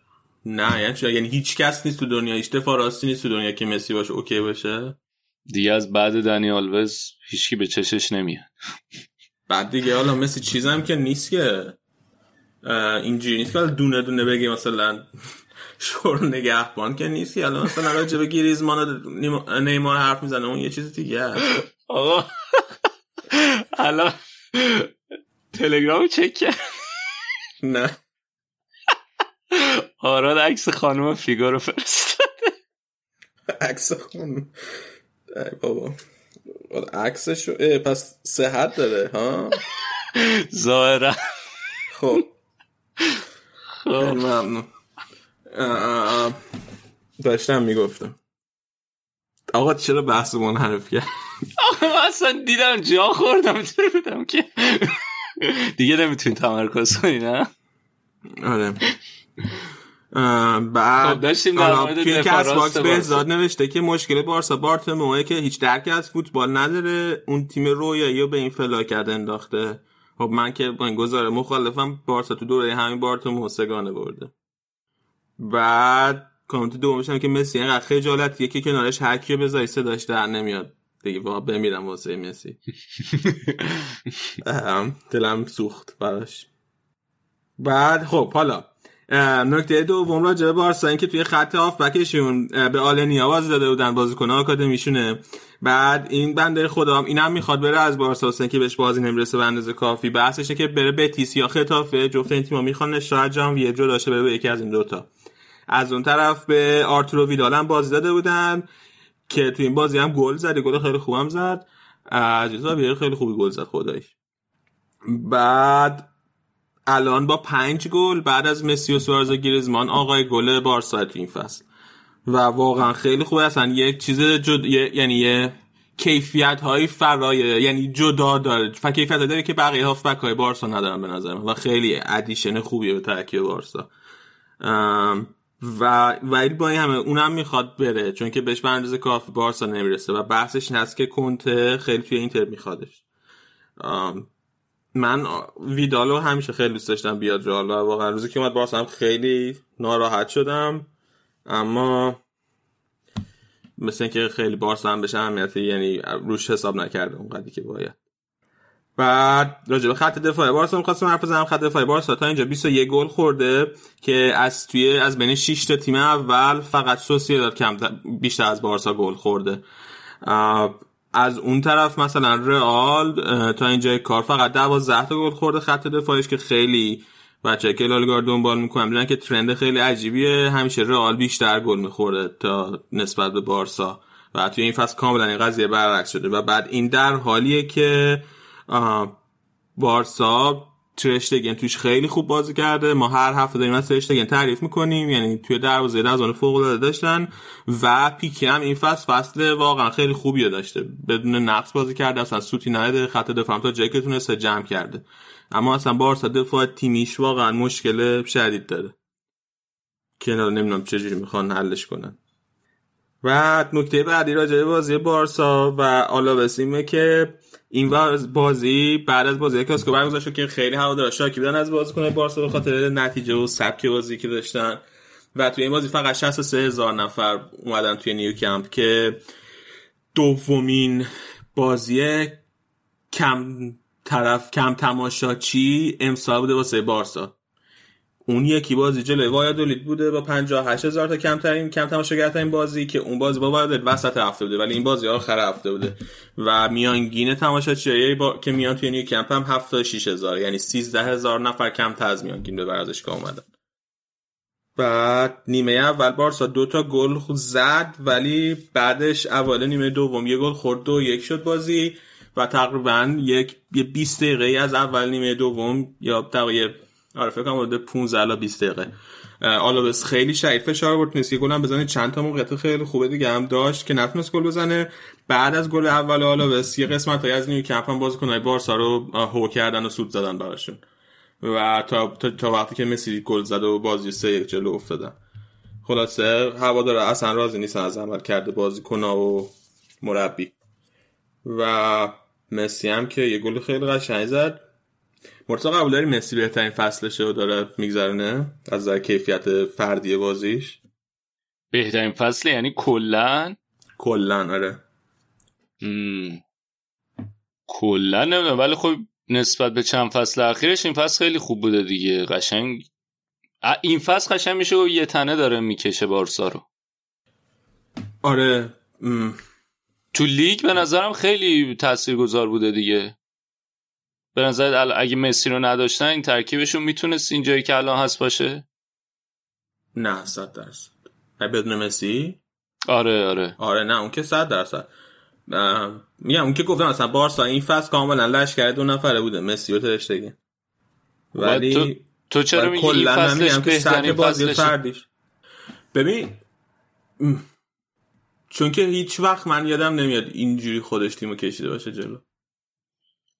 نه یعنی یعنی هیچ کس نیست تو دنیا هیچ دفاع راستی نیست تو دنیا که مسی باشه اوکی باشه؟ دیگه از بعد دنی آلوز هیچکی به چشش نمیاد. بعد دیگه حالا مسی چیزم که نیست که. اینجوری نیست که دونه دونه بگی مثلا شور نگهبان که نیست که. الان مثلا راجع به گریزمان نیمار حرف می‌زنه اون یه چیز دیگه آقا الان تلگرام چک نه. آراد عکس خانم فیگو رو فرستاده. عکس خانم بابا. عکسشو پس صحت داره ها؟ ظاهرا. خب. خب. ممنون. داشتم می‌گفتم. آقا چرا بحث منحرف کرد؟ آقا اصلا دیدم جا خوردم بودم که؟ دیگه نمی‌تونی تمرکز کنی نه؟ آره. بعد خب داشتیم در مورد Castbox بهزاد نوشته که مشکل بارسا بارتومئوئه که هیچ درکی از فوتبال نداره. اون تیم رویایی رو به این فلاکت انداخته. خب من که با این گزاره مخالفم بارسا تو دوره همین بارتومئو سه‌گانه برده. بعد کامنت دومش هم که مسی اینقدر خجالتیه که کنارش هر کیو بذاری صداش در نمیاد. دیگه واقعا بمیرم واسه مسی. دلم سوخت براش. بعد خب حالا نکته دوم راجع به بارسا این که توی خط هافبکشون اه، به آلنیا باز داده بودن بازیکن آکادمیشونه. بعد این بنده خدا هم اینم می‌خواد بره از بارسا اینکه بهش بازی نمی‌رسه به اندازه کافی. بحثشه که بره بتیس یا خطافه جفت این تیم‌ها می‌خوان شاید ژانویه جو داشته بره به یکی از این دوتا از اون طرف به آرتورو ویدال هم بازی داده بودن که تو این بازی هم گل زد یه گل خیلی خوبم زد. از یه خیلی خوبی گل زد خدایش بعد الان با پنج گل بعد از مسی و سوارز و گریزمان آقای گل بارسا تو این فصل. و واقعا خیلی خوبه. اصلا یک چیز جد... یعنی یه کیفیت های فرای یعنی جدا داره. و کیفیت داره که بقیه هافبک های بارسا ندارن به نظر من. و خیلی ادیشن خوبیه به ترکیب بارسا. و ولی با این همه اونم می‌خواد بره. چون که بهش به اندازه کافی بارسا نمی‌رسه. و بحثش این هست که کنته خیلی توی اینتر میخوادش. من ویدالو همیشه خیلی دوست داشتم بیاد رئال و واقعا روزی که اومد بارسا هم خیلی ناراحت شدم. اما مثل اینکه خیلی بارسا هم بشه اهمیتی یعنی روش حساب نکرده اون قدری که باید. بعد راجع به خط دفاع بارسا می‌خواستم حرف بزنم. خط دفاع بارسا تا اینجا 21 گل خورده که از توی از بین 6 تا تیم اول فقط سوسییداد کم بیشتر از بارسا گل خورده. از اون طرف مثلا رئال تا اینجا کار فقط 12 تا گل خورده خط دفاعش که خیلی بچه که لالیگا رو دنبال می‌کنن می‌دونن که ترند خیلی عجیبیه همیشه رئال بیشتر گل میخورده تا نسبت به بارسا. و توی این فصل کاملا این قضیه برعکس شده. و بعد این در حالیه که بارسا ترشتگن توش خیلی خوب بازی کرده. ما هر هفته داریم از ترشتگن تعریف می‌کنیم. یعنی توی دروازه دروازه فوق العاده داشتن و پیکی هم این فصل فصل واقعا خیلی خوبی داشته. بدون نقص بازی کرده اصلا سوتی نده خط دفاع تا جایی که جمع کرده. اما اصلا بارسا دفاع تیمیش واقعا مشکل شدید داره. که نمی‌دونم چجوری می‌خوان حلش کنن. و نکته بعدی راجع به بازی بارسا و آلاوسیمه که این بازی بعد از بازی کلاسیکو برگزار که خیلی هوادارا شاکی بودن از بازیکن بارسا به خاطر نتیجه و سبک بازی که داشتن. و توی این بازی فقط 63 هزار نفر اومدن توی نیو کمپ که دومین بازی کم طرف کم تماشاچی امسال بوده واسه بارسا. اون یکی بازی جلوی وایادولید بوده با 58 هزار تا کمترین کم تماشاگرترین بازی که اون بازی با وایادولید وسط هفته بوده. ولی این بازی آخر هفته بوده. و میانگین تماشاچی با... که میان توی نیو کمپ هم 76 هزار. یعنی 13 هزار نفر کمتر از میانگین به ورزشگاه اومدن. بعد نیمه اول بارسا دو تا گل زد ولی بعدش اول نیمه دوم یه گل خورد و یک شد بازی. و تقریبا یک یه 20 دقیقه از اول نیمه دوم یا تقریبا آره فکر کنم حدود 15 الی 20 دقیقه. آلاوس خیلی شدید فشار آورد. تونست یه گل هم بزنه. چند تا موقعیت خیلی خوب دیگه هم داشت که نتونست گل بزنه. بعد از گل اول آلاوس یه قسمت از نیو کمپ هم بازیکن‌های بارسا رو هو کردن و سوت زدن براشون. و تا, تا, تا وقتی که مسی گل زد و بازی سه یک جلو افتادن خلاصه هوادارا اصلا راضی نیستن از عمل کرده بازیکن‌ها و مربی. و مسی هم که یه گل خیلی قشنگ زد. مرتضی قبول داری مسی بهترین فصلشه و داره میگذرونه؟ از نظر کیفیت فردی بازیش؟ بهترین فصل یعنی کلا؟ کلا آره. کلا نمی‌دونم ولی خب نسبت به چند فصل اخیرش این فصل خیلی خوب بوده دیگه قشنگ. این فصل قشنگ میشه و یه تنه داره می‌کشه بارسا رو. آره ام. تو لیگ به نظرم خیلی تاثیرگذار بوده دیگه. به نظر اگه مسی رو نداشتن این ترکیبشون می‌تونست اینجایی که الان هست باشه؟ نه صد درصد. بدون مسی؟ آره آره. آره نه اون که صد درصد. میگم اون که گفتم مثلا بارسا این فصل کاملا لشکر دو نفره بوده. مسی و ترشتگی ولی تو, تو چرا میگی این فصلش بهترین بازی فردیش. ببین چون که هیچ وقت من یادم نمیاد اینجوری خودش تیمو کشیده باشه جلو.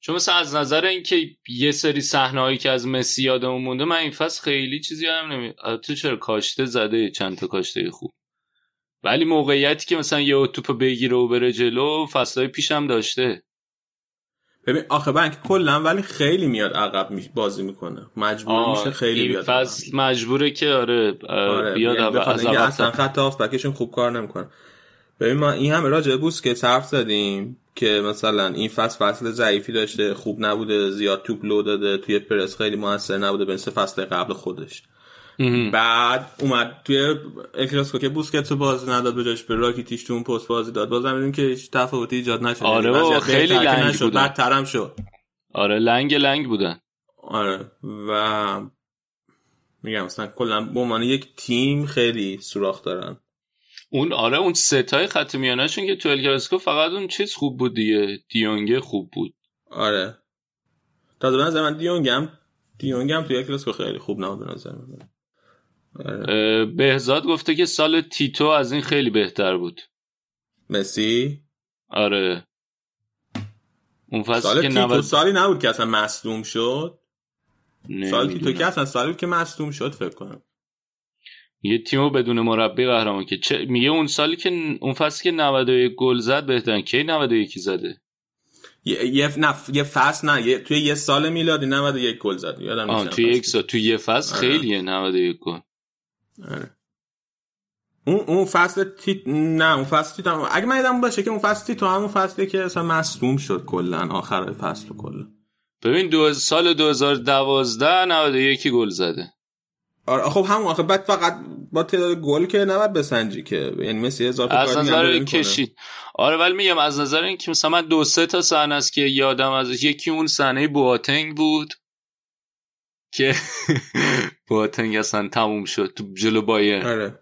چون مثلا از نظر اینکه یه سری صحنه‌ای که از مسی یادمون مونده من این فصل خیلی چیزی یادم نمیاد تو چرا کاشته زده چند تا کاشته خوب؟ ولی موقعیتی که مثلا یه توپ بگیره و بره جلو فصلهای پیشم داشته. ببین آخه بنک کلا ولی خیلی میاد عقب می- بازی می‌کنه. مجبور میشه خیلی بیاد فصل مجبوره که آره, آره بیاد یعنی عقب- اصلا خط هافبکشون خوب کار نمی‌کنه. ببین ما این همه راجع به بوسکتس حرف زدیم که مثلا این فصل فصل ضعیفی داشته خوب نبوده زیاد توپ لو داده توی پرس خیلی موثر نبوده مثل فصل قبل خودش. بعد اومد توی الکلاسیکو که بوسکتس رو بازی نداد به جاش به راکیتیش تو اون پست بازی داد. بازم می‌بینیم که هیچ تفاوتی ایجاد نشد. آره یعنی خیلی لنگ نشد بودن. بدترم شد. آره لنگ لنگ بودن. آره و میگم مثلا کلا به عنوان یک تیم خیلی سوراخ دارن. اون آره اون ستای خط میانهشون که تو الکلاسیکو فقط اون چیز خوب بود دیگه. دیونگه خوب بود. آره. تازه به نظر من دیونگ هم دیونگ هم توی کلاسیکو خیلی خوب نبود به نظر من. آره. بهزاد گفته که سال تیتو از این خیلی بهتر بود. مسی؟ آره. اون فصل سال که تیتو 90 سالی نبود که اصلا مصدوم شد. سال تیتو. که اصلا سالی بود که مصدوم شد فکر کنم. یه تیمو بدون مربی قهرمان که چه... میگه اون سالی که اون فصل که 91 گل زد بهترین کی 91 زده یه یه, نف... یه فصل نه یه... توی یه سال میلادی 91 گل زد یادم نیست توی. یک سال توی یه فصل آره. خیلیه 91 گل آره. اون اون فصل تیت نه اون فصل تیت هم... اگه من یادم باشه که اون فصل تیت همون فصلی که اصلا مصدوم شد کلا آخر فصل کلا ببین دو سال 2012 91 گل زده آره خب همون آخه بعد فقط با تعداد گل که نباید بسنجی که یعنی مسی اضافه از نظر. کشید. آره ولی میگم از نظر اینکه مثلا من دو سه تا صحنه است که یادم از یکی اون صحنه بواتنگ بود که بواتنگ اصلا تموم شد تو جلو بایر آره.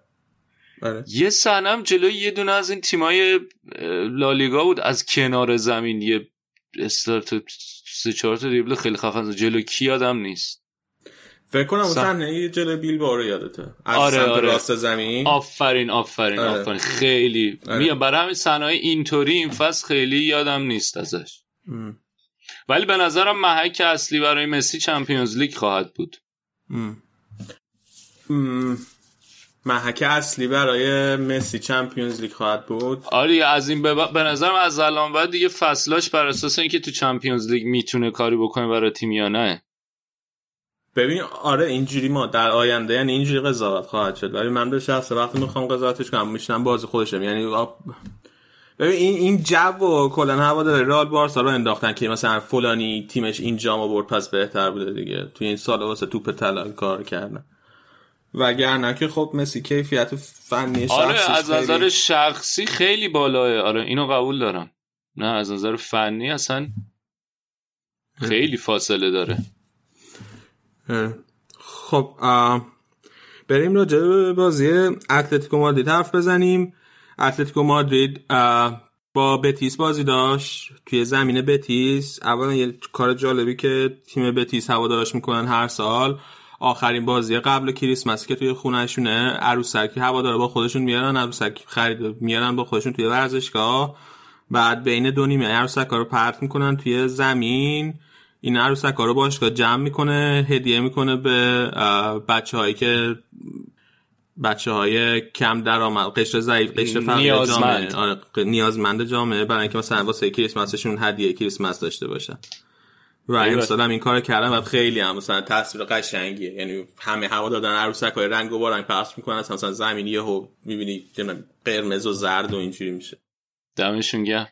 آره. یه صحنه هم جلوی یه دونه از این تیمای لالیگا بود. از کنار زمین یه استارت سه چهار تا دریبل خیلی خفن. جلو کی یادم نیست. فکر کنم صحنه جلوی بیلبائو رو یادته از آره، سمت آره. راست زمین آفرین آفرین آره. آفرین خیلی آره. میگم برای همین صحنه اینطوری این فصل خیلی یادم نیست ازش ام. ولی به نظرم محک اصلی برای مسی Champions League خواهد بود ام. ام. محک اصلی برای مسی Champions League خواهد بود آره از این به, به نظرم از الان بعد دیگه فصلاش بر اساس اینکه تو Champions League می‌تونه کاری بکنه برای تیم یا نه ببین آره اینجوری ما در آینده یعنی اینجوری قضاوت خواهد شد. ولی من به شخص وقتی می‌خوام قضاوتش کنم میشنم بازی خودشم. یعنی ببین این این جو و کلا هوا داره رئال بارسا رو انداختن که مثلا فلانی تیمش این جامو برد پس بهتر بوده دیگه. توی این سال واسه توپ طلا کار کردن. وگرنه که خب مسی کیفیت فنی آره از خیلی- نظر شخصی خیلی بالاه آره اینو قبول دارم. نه از نظر فنی اصلا خیلی فاصله داره. خب بریم راجع به بازی اتلتیکو مادرید حرف بزنیم. اتلتیکو مادرید با بتیس بازی داشت توی زمین بتیس. اولا یه کار جالبی که تیم بتیس هوادارش می‌کنن هر سال. آخرین بازی قبل کریسمس که توی خونهشونه عروسکی هوادارا با خودشون میارن عروسک خرید میارن با خودشون توی ورزشگاه. بعد بین دو نیمه عروسک ها رو پرت می‌کنن توی زمین. این عروسک ها رو باشگاه جمع می‌کنه هدیه می‌کنه به بچه هایی که بچه های کم درآمد قشر ضعیف قشر فقیر. جامعه. آره، نیازمند جامعه برای اینکه مثلا واسه کریسمسشون هدیه کریسمس داشته باشن. و. امسال هم این کار کردن و خیلی هم مثلا تصویر قشنگیه. یعنی همه هوا دادن عروسک های رنگ و بارنگ پخش می‌کنن مثلا زمین یهو می‌بینی قرمز و زرد و اینجوری میشه. دمشون گرم.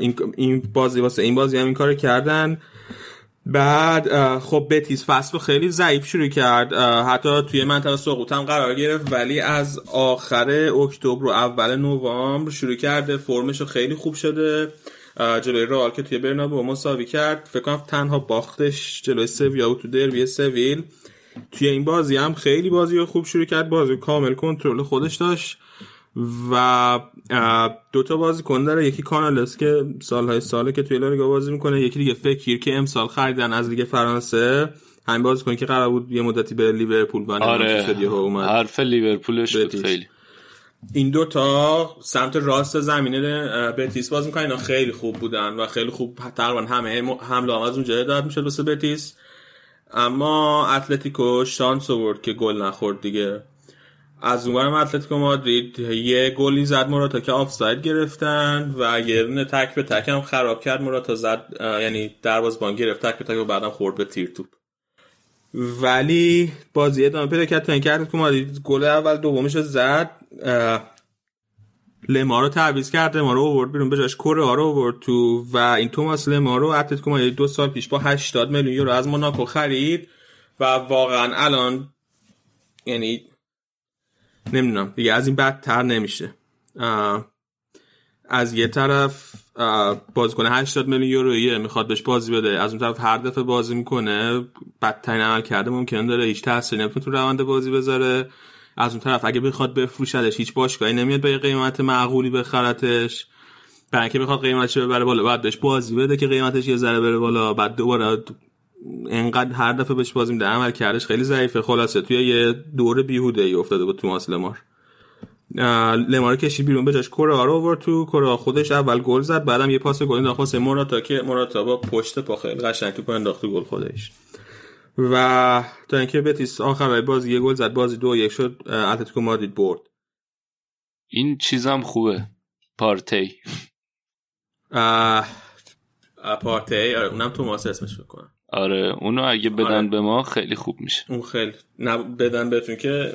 این این بازی واسه این بازی هم این کار کردن. بعد خب بتیس فصل خیلی ضعیف شروع کرد. حتی توی منطقه سقوط هم قرار گرفت ولی از آخر اکتبر و اول نوامبر شروع کرده. فرمش خیلی خوب شده. جلوی رئال که توی برنابو مساوی کرد. فکر کنم تنها باختش جلوی سویا بود تو دربی سویل. توی این بازی هم خیلی بازی خوب شروع کرد. بازی کامل کنترل خودش داشت. و اه، دو تا بازیکن داره. یکی کانالس که سالهای ساله که توی لالیگا بازی می‌کنه یکی دیگه فکیر که امسال خریدن از لیگ فرانسه. همین بازیکن که قرار بود یه مدتی به لیورپول و آره. اومد. حرف لیورپولش بود. خیلی. این دوتا سمت راست زمینه بتیس باز می‌کنن. اینا خیلی خوب بودن و خیلی خوب تقریبا همه حمله هم از اونجا داد می‌شد واسه بتیس. اما اتلتیکو شانس آورد که گل نخورد دیگه. از اونورم اتلتیکو مادرید یه گلی زد موراتا که آفساید گرفتن و یه دونه تک به تک هم خراب کرد. موراتا زد یعنی دروازه‌بان گرفت تک به تک و بعدم خورد به تیر توپ. ولی بازی ادامه پیدا کرد تا اینکه اتلتیکو مادرید گل اول دومش رو زد. لما رو تعویض کرد لما رو آورد بیرون بجاش کوره‌آ رو آورد تو و این توماس لما رو اتلتیکو مادرید دو سال پیش با 80 میلیون یورو از موناکو خرید و واقعا الان یعنی نمی‌دونم. دیگه از این بدتر نمیشه. از یه طرف بازیکن 80 میلیون یورویه می‌خواد بهش بازی بده. از اون طرف هر دفعه بازی می‌کنه بدترین عمل کرده ممکن داره هیچ تاثیری نمی‌تونه تو روند بازی بذاره. از اون طرف اگه بخواد بفروشدش هیچ باشگاهی نمیاد به قیمت معقولی بخرتش. برای اینکه بخواد قیمتش ببره بالا بعد بهش بازی بده که قیمتش یه ذره بره بالا بعد دوباره انقدر هر دفعه بهش بازی میده. عمل کردش خیلی ضعیفه. خلاصه توی یه دور بیهوده ای افتاده بود توماس لمار. لمار کشید بیرون به جاش کره رو آورد تو. کره خودش اول گل زد بعدم یه پاس گل انداخت موراتا که موراتا با پشت پا خیلی قشنگ تو انداخت گل خودش. و تا اینکه بتیس آخر بازی یه گل زد بازی دو یک شد اتلتیکو مادرید برد. این چیزم خوبه. پارتی. پارتی. آره اونم توماس اسمش بکنم آره اونو اگه بدن آره. به ما خیلی خوب میشه. اون خیلی. نه بدن بهتون که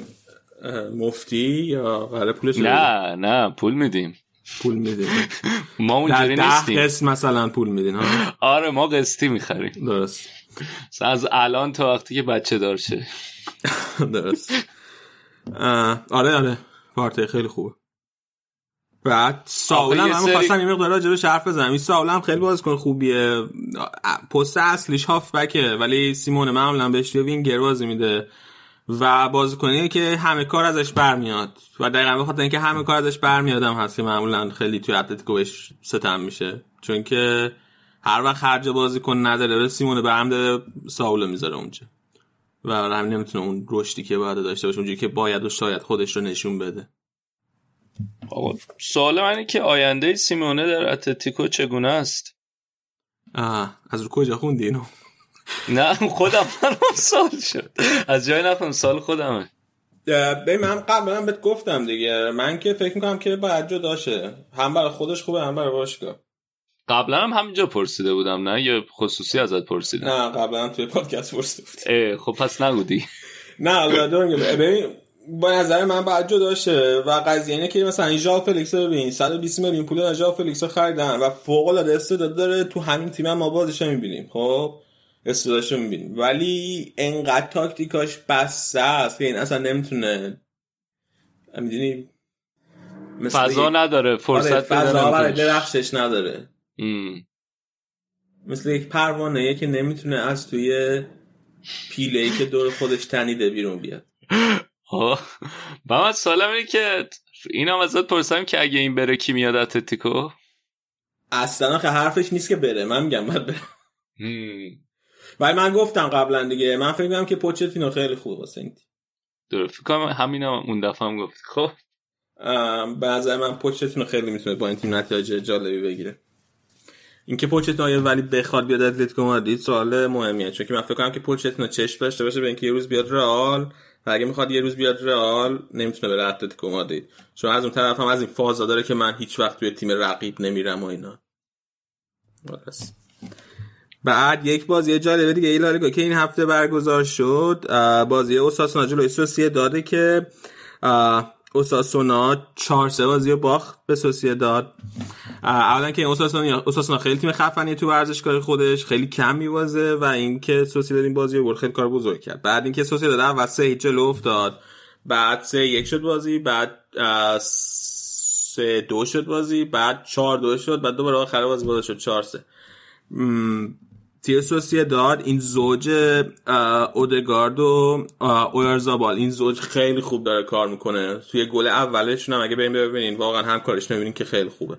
مفتی یا قرار پولش نه نه پول میدیم. پول میدیم. ما اونجوری نیستیم. قسط مثلا پول میدین آره ما قسطی می‌خریم. درست. از الان تا وقتی که بچه دار شه. درست. آره آره. پارتی خیلی خوبه. بعد ساول هم همه خواستم این مقدار راجبش حرف بزنم. این ساول هم خیلی بازیکن خوبیه. پست اصلیش هافبکه ولی سیمون معمولا بهش وینگر بازی میده. و بازیکنی که همه کار ازش برمیاد. و دقیقا بخاطر اینکه همه کار ازش برمیاد هم هست که معمولا خیلی توی اتلتیکو بهش ستم میشه. چون که هر وقت خرج بازیکن نداره به سیمون برم داره ساول می‌ذاره اونجا. و همین نمی‌تونه اون رشدی که باید داشته باشه اونجوری که باید و شاید خودش رو نشون بده. آقا سوال منی که آینده سیمونه در اتلتیکو چگونه است؟ آه از رو کجا خوندی اینو؟ نه خودم منم سال شد. از جای نفهم سال خودمه. به من قبلا بهت گفتم دیگه. من که فکر می‌کنم که باید داشه هم برای خودش خوبه هم برای باشگاه قبلا هم همینجا پرسیده بودم نه؟ یه خصوصی ازت پرسیدم. نه قبلا توی پادکست پرسیده بود خب پس نگودی نه ببین به نظر من باید داشه و قضیه اینه که مثلا این ژاو فلیکس رو ببین 120 میلیون پول ژاو فلیکس رو خریدن و فوق العاده استعداد داره تو همین تیم هم ما بازیش می‌بینیم خب؟ استعدادش رو می‌بینیم. ولی انقدر تاکتیکاش بسته است که این اصلا نمی‌تونه می‌دونی؟ فضا نداره فرصت آره فضا برای درخشش نداره. مثل یک پروانه که نمی‌تونه از توی پیله ای که دور خودش تنیده بیرون بیاد. با من سالم اینه که اینم ازت پرسم که اگه این بره کی میاد اتلتیکو؟ اصلا که حرفش نیست که بره. من میگم باید بره. ولی من گفتم قبلا دیگه. من فکر می‌کنم که پوچتینو خیلی خوب واسه این درست. فکر کنم همینا اون دفعه هم گفت خب. به نظر من پوچتینو خیلی می‌تونه با این تیم نتایج جالبی بگیره. اینکه پوچتینو آیا ولی بخواد بیاد اتلتیکو مادرید سوال مهمیه. چون که من فکر کنم که پوچتینو چشم داشته باشه به اینکه یه روز بیاد رئال. و اگه می‌خواد یه روز بیاد رئال نمی‌تونه بره اتلتیکو مادرید. چون از اون طرف هم از این فازا داره که من هیچ وقت توی تیم رقیب نمیرم و اینا. بعد یک بازی جالبه دیگه ای لالیگا که این هفته برگزار شد. بازی اوساسونا جلوی سوسیه داده که اوساسونا چهار سه بازی رو باخت به سوسیه داد اولا که اوساسونا اوساسونا خیلی تیم خفنی تو ورزشگاه خودش خیلی کم میوازه و اینکه سوسیه این بازی رو خیلی کار بزرگ کرد. بعد اینکه سوسیه داد اول سه هیچ جلو افتاد بعد سه یک شد بازی بعد سه دو شد بازی بعد چهار دو شد بعد دوباره آخر بازی باز شد چهار سه. تیر داد این زوج اودگارد و اویارزابال این زوج خیلی خوب داره کار می‌کنه. توی گل اولشون هم اگه بریم ببینین واقعا هم کارش می‌بینین که خیلی خوبه.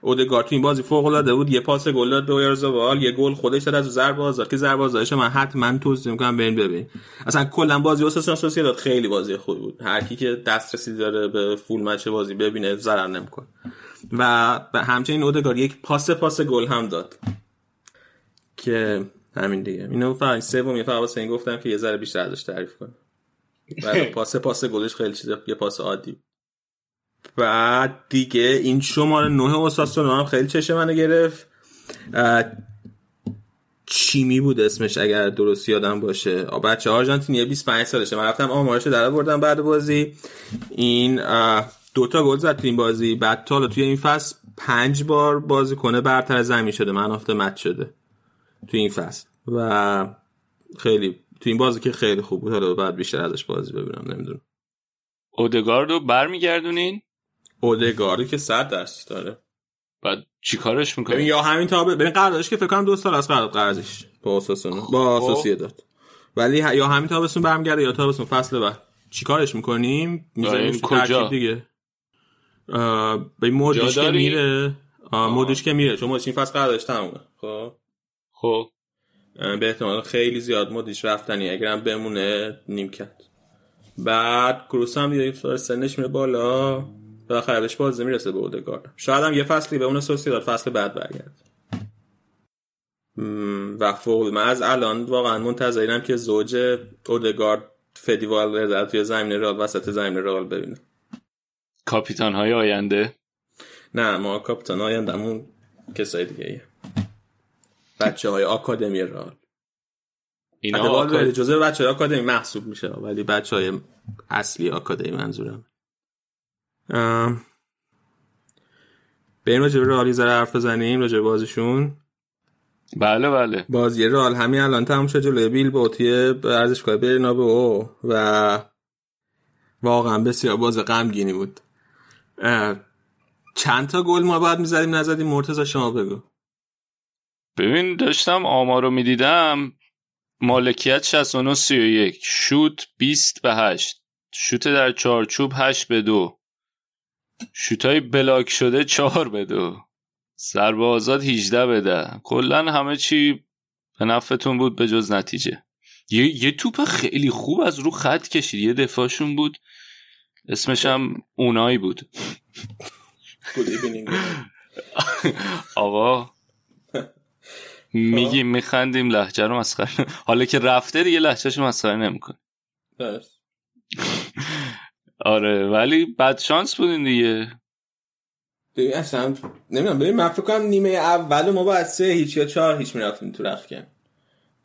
اودگارد تو این بازی فوق العاده بود. یه پاس گل داد به اویارزابال یه گل خودش داد از ضربه آزاد که ضربه آزادش من حتما توصیه می‌کنم بریم ببین اصلا کلا بازی اوساسونا داد خیلی بازی خوبی بود. هر کی که دسترسی داره به فول مچ بازی ببینه ضرر نمی‌کنه. و همچنین اودگارد یک پاس پاس گل هم داد. که همین دیگه. اینو فقط سوم یه فقط واسه این گفتم که یه ذره بیشتر ازش تعریف کنم. و پاس پاس گلش خیلی چیز یه پاس عادی. بعد دیگه این شماره نه اوساسونا هم خیلی چشه منو گرفت. چیمی بود اسمش اگر درست یادم باشه. بچه آرژانتینی 25 سالشه. من رفتم آمارش در بردم بعد بازی. این دوتا گل زد تو این بازی. بعد تا توی این فصل پنج بار بازی کنه برتر زمین شده. من افته مت شده. تو این فصل. و خیلی تو این بازی که خیلی خوب بود. حالا بعد بیشتر ازش بازی ببینم نمی‌دونم. اودگاردو برمیگردونین؟ اودگاردو که صد درصد داره. بعد چیکارش می‌کنه یا همین تا ببین قراردادش که فکر کنم دو سال از قرارداد قرضش با اساسونو با اساسی داد. ولی یا همین تابستون برمیگرده یا تابستون فصل بعد. چیکارش می‌کنیم؟ می‌ذاریم کجا؟ دیگه. به مودش که میره. مودش که میره. چون مودش این فصل قراردادش تمومه. خب؟ خب. به احتمال خیلی زیاد مودش رفتنی. اگرم بمونه نیمکت. بعد کروس هم دیگه سنش میره بالا. بالاخره بهش بازی می‌رسه به اودگارد. شاید هم یه فصلی به اون داد فصل بعد برگرد. و فوق من از الان واقعا منتظرم که زوج اودگارد فدیوال در توی زمین رال وسط زمین رال ببینم کاپیتان های آینده؟ نه ما کاپیتان آینده همون کسای دیگه ایه. بچه های آکادمی رال اینا آکاد... جزء بچه های آکادمی محسوب میشه ولی بچه های اصلی آکادمی منظورم. بریم راجع به رئالی ذره حرف بزنیم راجع بازیشون. بله بله. بازی رئال همین الان تموم شد جلوی بیل با توی ورزشگاه برنابئو و واقعا بسیار باز غمگینی بود. چند تا گل ما بعد می‌زدیم نزدیم مرتضی شما بگو. ببین داشتم آمارو می‌دیدم. مالکیت 69 31 شوت 20 به 8 شوت در چارچوب 8 به 2 شوتای بلاک شده چهار به دو. ضربه آزاد 18 بده کلا همه چی به نفعتون بود به جز نتیجه. یه, یه توپ خیلی خوب از رو خط کشید. یه دفاعشون بود. اسمش هم اونایی بود. آقا میگیم میخندیم لحجه رو مسخره حالا که رفته دیگه لحجهشو مسخره نمیکن آره ولی بد شانس بودین دیگه. ببین اصلا نمی‌دونم ببین من فکر کنم نیمه اول ما باید سه هیچ یا چهار هیچ می‌رفتیم تو رخکن.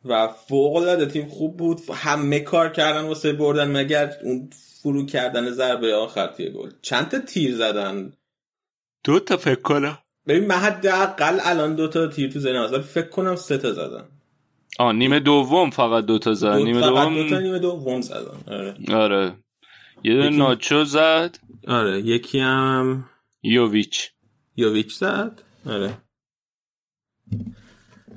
و فوق العاده تیم خوب بود همه کار کردن واسه بردن مگر اون فرو کردن ضربه آخر توی گل. چند تا تیر زدن؟ دو تا فکر کنم. ببین من حداقل الان دو تا تیر تو ذهنم فکر کنم سه تا زدن. آ نیمه دوم فقط دو تا زدن نیمه دوم دو تا نیمه دوم زدن. آره. آره. یه دونه ناچو زد. آره یکی هم یوویچ. یوویچ زد. آره.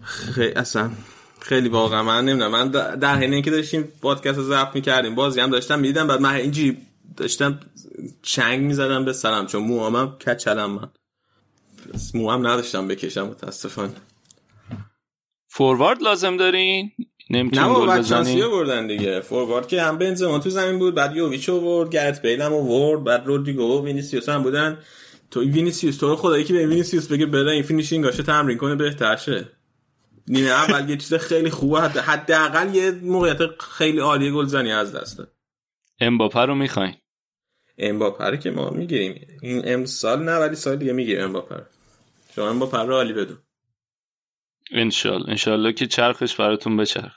خیلی اصلا خیلی واقعا من نمی‌دونم. من در حین اینکه داشتیم پادکست رو ضبط می‌کردیم بازی هم داشتم می‌دیدم بعد من اینجوری داشتم چنگ می‌زدم به سرم چون موامم کچلم من. مو هم نداشتم بکشم متاسفانه. فوروارد لازم دارین؟ نمی‌تونیم گل بزنیم؟ بردن دیگه. فوروارد که هم بنزما تو زمین بود بعد یوویچ آورد گرت بیل هم آورد بعد رودریگو و وینیسیوس هم بودن. تو وینیسیوس تو رو خدا یکی به وینیسیوس بگه بره این finishing هاشه تمرین کنه بهتر شه. نیمه اول یه چیز خیلی خوبه حداقل یه موقعیت خیلی عالی گلزنی از دست داد. امباپه رو می‌خواین امباپه رو که ما می‌گیریم. این امسال نه ولی سال دیگه می‌گیریم امباپه رو. شما امباپه رو عالی بدون. انشال انشالله که چرخش براتون بچرخ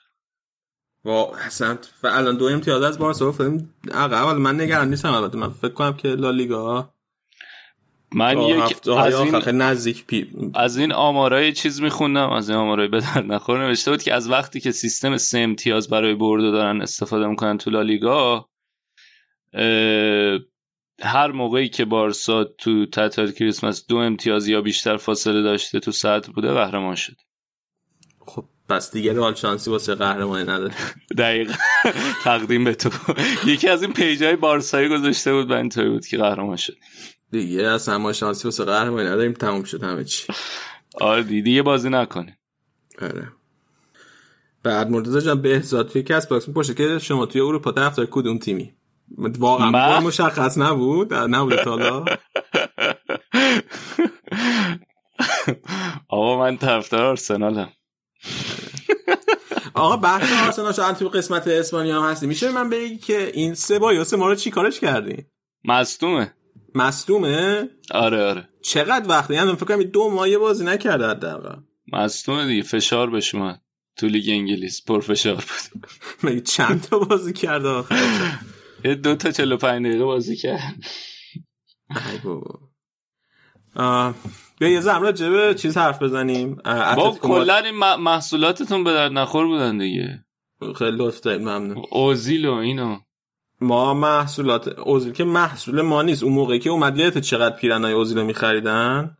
و حسن و الان دو امتیاز از بارسا افتادیم. عقب من نگران نیستم البته. من فکر کنم که لالیگا من یک از این نزدیک پی... از این آمارای چیز میخوندم. از این آمارای به در نخور. نوشته بود که از وقتی که سیستم سه امتیاز برای برد دارن استفاده می‌کنن تو لالیگا هر موقعی که بارسا تو تعطیلات کریسمس دو امتیاز یا بیشتر فاصله داشته تو صدر بوده قهرمان شد. خب پس دیگه رئال شانسی واسه قهرمانی نداره. دقیقا. تقدیم به تو. یکی از این پیجای بارسایی گذاشته بود و اینطوری بود که قهرمان شد. دیگه اصلا ما شانسی واسه قهرمانی نداریم تموم شد همه چی. آره دیگه بازی نکنه. آره. بعد مرتضی جان بهزاد توی Castbox می‌پرسه که شما توی اروپا طرفدار کدوم تیمی؟ واقعا من... مشخص نبود؟ نبود تا حالا؟ آقا من طرفدار آرسنالم. آقا بحث آرسنال شاید تو قسمت اسپانیا هم هستی. میشه من بگی که این سه بایوس ما رو چی کارش کردی؟ مصدومه. مصدومه؟ آره آره. چقدر وقتی یعنی فکر کنم دو ماه بازی نکرده حداقل. مصدومه دیگه فشار بهش اومد. تو لیگ انگلیس پر فشار بود. مگه چند تا بازی کرده آخر؟ یه دو تا 45 دقیقه بازی کرد بیا یه زمین راجع به چیز حرف بزنیم. با کلا این محصولاتتون به درد نخور بودن دیگه. خیلی لطف دارید ممنون. اوزیل و اینو. ما محصولات اوزیل که محصول ما نیست. اون موقعی که اومد یادت چقدر پیرنای اوزیل رو میخریدن؟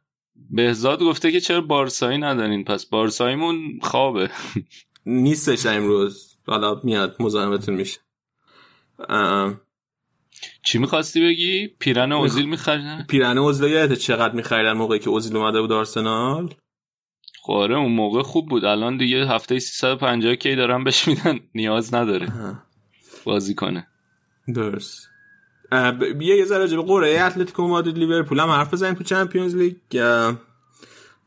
بهزاد گفته که چرا بارسایی ندارین؟ پس بارساییمون خوابه. نیستش امروز. حالا میاد مزاحمتون میشه. چی می‌خواستی بگی؟ پیرن اوزیل میخریدن؟ پیرن اوزیل یادت چقدر میخریدن موقعی که اوزیل اومده بود آرسنال؟ خب آره اون موقع خوب بود. الان دیگه هفته 350 کی دارن بهش میدن؟ نیاز نداره. بازی کنه. درست. بیا یه ذره به قرعه اتلتیکو مادرید لیورپول. هم حرف بزنیم تو چمپیونز لیگ.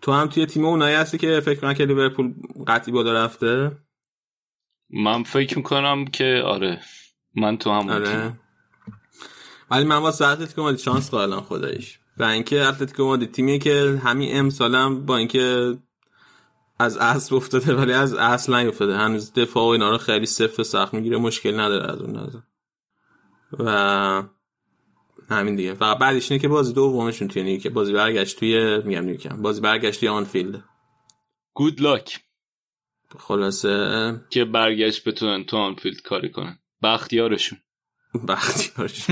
تو هم توی تیم اونایی هستی که فکر کنن که لیورپول قطعی بالا رفته؟ من فکر می‌کنم که آره. من تو همون آره. ولی من واسه اتلتیکو مادرید شانس قائلم خداییش. و اینکه اتلتیکو مادرید تیمیه که همین امسال هم با اینکه از اصل افتاده ولی از اصل نیفتاده. هنوز دفاع و اینا رو خیلی و سخت می‌گیره مشکل نداره از اون نظر. و همین دیگه. فقط بعدش اینه که بازی دومشون توی نیوکمپه بازی برگشت توی میگم نیوکمپه بازی برگشت توی آنفیلد. good luck خلاصه که برگشت بتونن تو آنفیلد کاری کنن. بخت یارشون. بخت یارش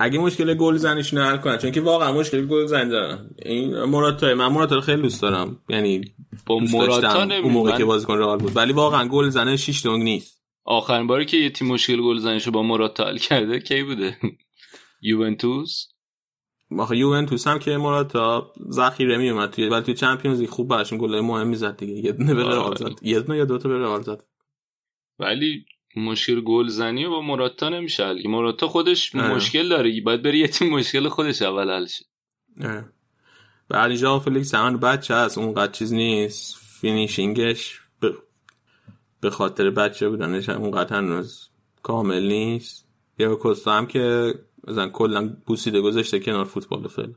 اگه مشکل گل زنیشون رو حل کنن چون که واقعا مشکل گل زنی دارن. این موراتا من موراتا رو خیلی دوست دارم. یعنی با داشتم اون موقع. که بازیکن رئال بود. ولی واقعا گل زنه 6 دونگ نیست. آخرین باری که یه تیم مشکل گل زنیشو با موراتا حل کرده کی بوده؟ یوونتوس؟ آخه یوونتوس هم که موراتا ذخیره می اومد توی ولی توی Champions League خوب براشون گل مهم می‌زد دیگه. یه دونه به رئال زد. یه دونه یا دو تا به رئال زد. ولی مشکل گل زنی با موراتا نمیشه حل موراتا خودش آره. مشکل داره. باید بری یه تیم مشکل خودش اول حل شه. بعد اینجا فلیکس همون بچه هست. اونقدر چیز نیست. finishing ش به, به خاطر بچه بودنش هم اونقدر هنوز کامل نیست. یا کوستا هم که مثلا کلا بوسیده گذاشته کنار فوتبال فعلا.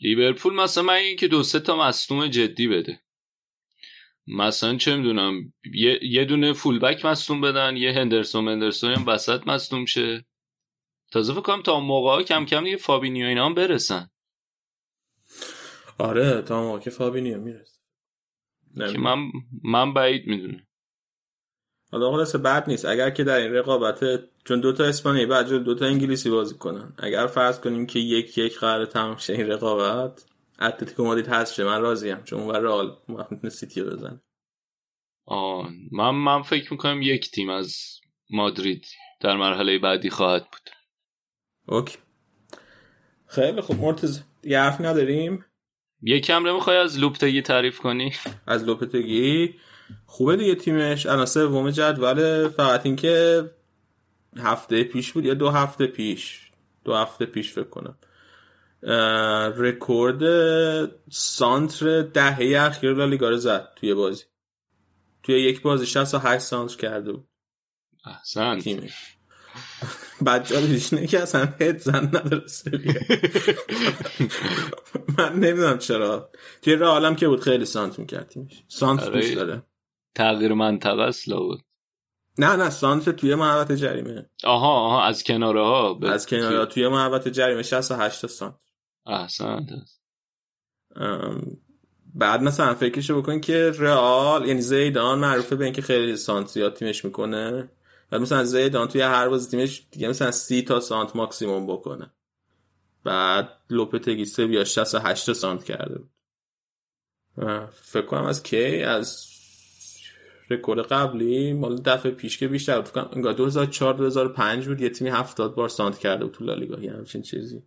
لیورپول مثلا من این که دو سه تا مصدوم جدی بده. مثلا چه می‌دونم یه, یه دونه full back مصدوم بدن یه هندرسون هندرسون هم وسط مصدوم شه. تازه فکر کنم تا موقع ها کم کم دیگه فابینیو اینا هم برسن. آره تا موقع که فابینیو می‌رسه. که من من بعید می‌دونم. حالا خلاصه بد نیست. اگر که در این رقابت چون دوتا اسپانیایی بعد جلو دوتا انگلیسی بازی کنن. اگر فرض کنیم که یک یک قرار تمام شه این رقابت اتلتیکو مادرید هست من راضیم چون اون رئال می‌تونه سیتی رو بزنه. آه من من فکر می‌کنم یک تیم از مادرید در مرحله بعدی خواهد بود. اوکی. خیلی خوب. مرتضی دیگه حرف نداریم؟ یکم نمی‌خوای از لوپتگی تعریف کنی؟ از لوپتگی؟ خوبه دیگه تیمش. الان سوم جدول. فقط اینکه هفته پیش بود یا دو هفته پیش؟ دو هفته پیش فکر کنم. رکورد سانتر دهه اخیر لالیگا رو زد توی بازی. توی یک بازی 68 سانتر کرده بود. احسن تیمش. بعد جالبش اینه که اصلا هد زن نداره. من نمی‌دونم چرا. توی رئالم که بود خیلی سانت می‌کرد تیمش. سانت آره. دوست داره. تغییر منطقه است لابد نه نه سانت توی محوطه جریمه. آها آها از کناره ها. از کنار توی محوطه جریمه 68 تا سانت. احسن ام، بعد مثلا فکرشو بکن که رئال یعنی زیدان معروفه به اینکه خیلی سانت زیاد تیمش می‌کنه. بعد مثلا زیدان توی هر بازی تیمش دیگه مثلا سی تا سانت ماکسیموم بکنه. بعد لوپتگی سویا 68 تا سانتر کرده بود. فکر کنم از کی؟ از رکورد قبلی مال دفعه پیش که بیشتر فکر کنم انگار 2004 2005 بود. یه تیمی 70 بار سانتر کرده بود تو لالیگا. همچین چیزی.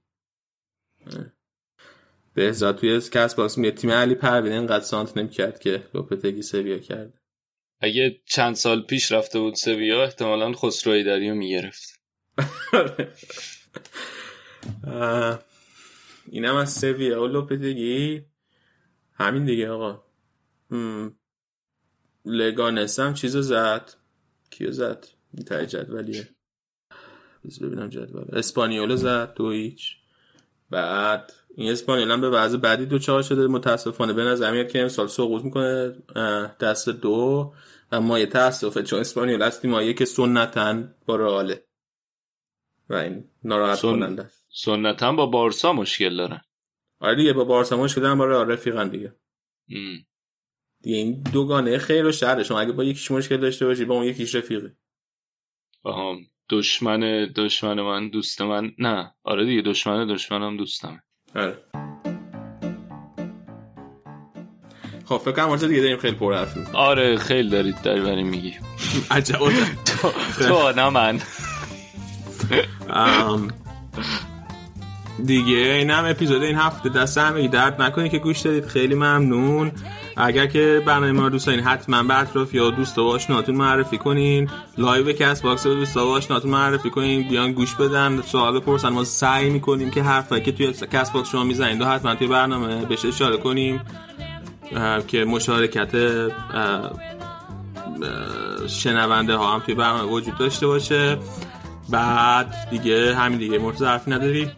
بهزاد توی Castbox یه تیم علی پروین اینقدر سانتر نمی‌کرد که لوپتگی سویا کرد. اگه چند سال پیش رفته بود سویا احتمالا خسرو حیدری رو می‌گرفت. اینم از سویا و لوپتگی. همین دیگه آقا. لگانس هم چیزو زد. کیو زد؟ تای جدولیه. ببینم جدول. اسپانیول زد دو هیچ. بعد این اسپانیول هم به وضع بعدی دو چهار شده متاسفانه. به نظر میاد که امسال سقوط می‌کنه دست دو. و ما یه تاسفه چون اسپانیول هستیم ما که سنتن با رئاله. و این ناراحت سن- کننده است. سنتا با بارسا مشکل دارن آره دیگه با بارسا مشکل دارن با رئال رفیقن دیگه. ام. دیگه این دوگانه خیر و شر شما اگه با یکیش مشکل داشته باشی با اون یکیش رفیقه آها. دشمن دشمن من دوست من. نه. آره دیگه دشمن دشمنم دوستم آره. خب فکر کنم دیگه داریم خیلی پرحرفی. آره خیلی دارید دریوری میگی. عجب تو تو نه من. ام، دیگه این هم اپیزود این هفته. دست همگی درد نکنید که گوش دادید. خیلی ممنون. اگر که برنامه ما رو دوست دارین حتما به اطرافیا دوست و آشناتون معرفی کنین. live Castbox رو دوست و آشناتون معرفی کنین. بیان گوش بدن سوال بپرسن. ما سعی می‌کنیم که حرفایی که توی Castbox شما می‌زنید و حتما توی برنامه بهش اشاره کنیم که مشارکت شنونده ها هم توی برنامه وجود داشته باشه. بعد دیگه همین دیگه مرتضی حرفی نداری.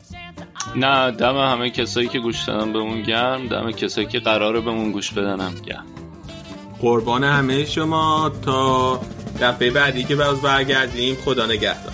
نه دم همه کسایی که گوش دادن بهمون گرم دم کسایی که قراره بهمون گوش بدنم گرم. قربان همه شما تا دفعه بعدی که باز برگردیم خدا نگهدار.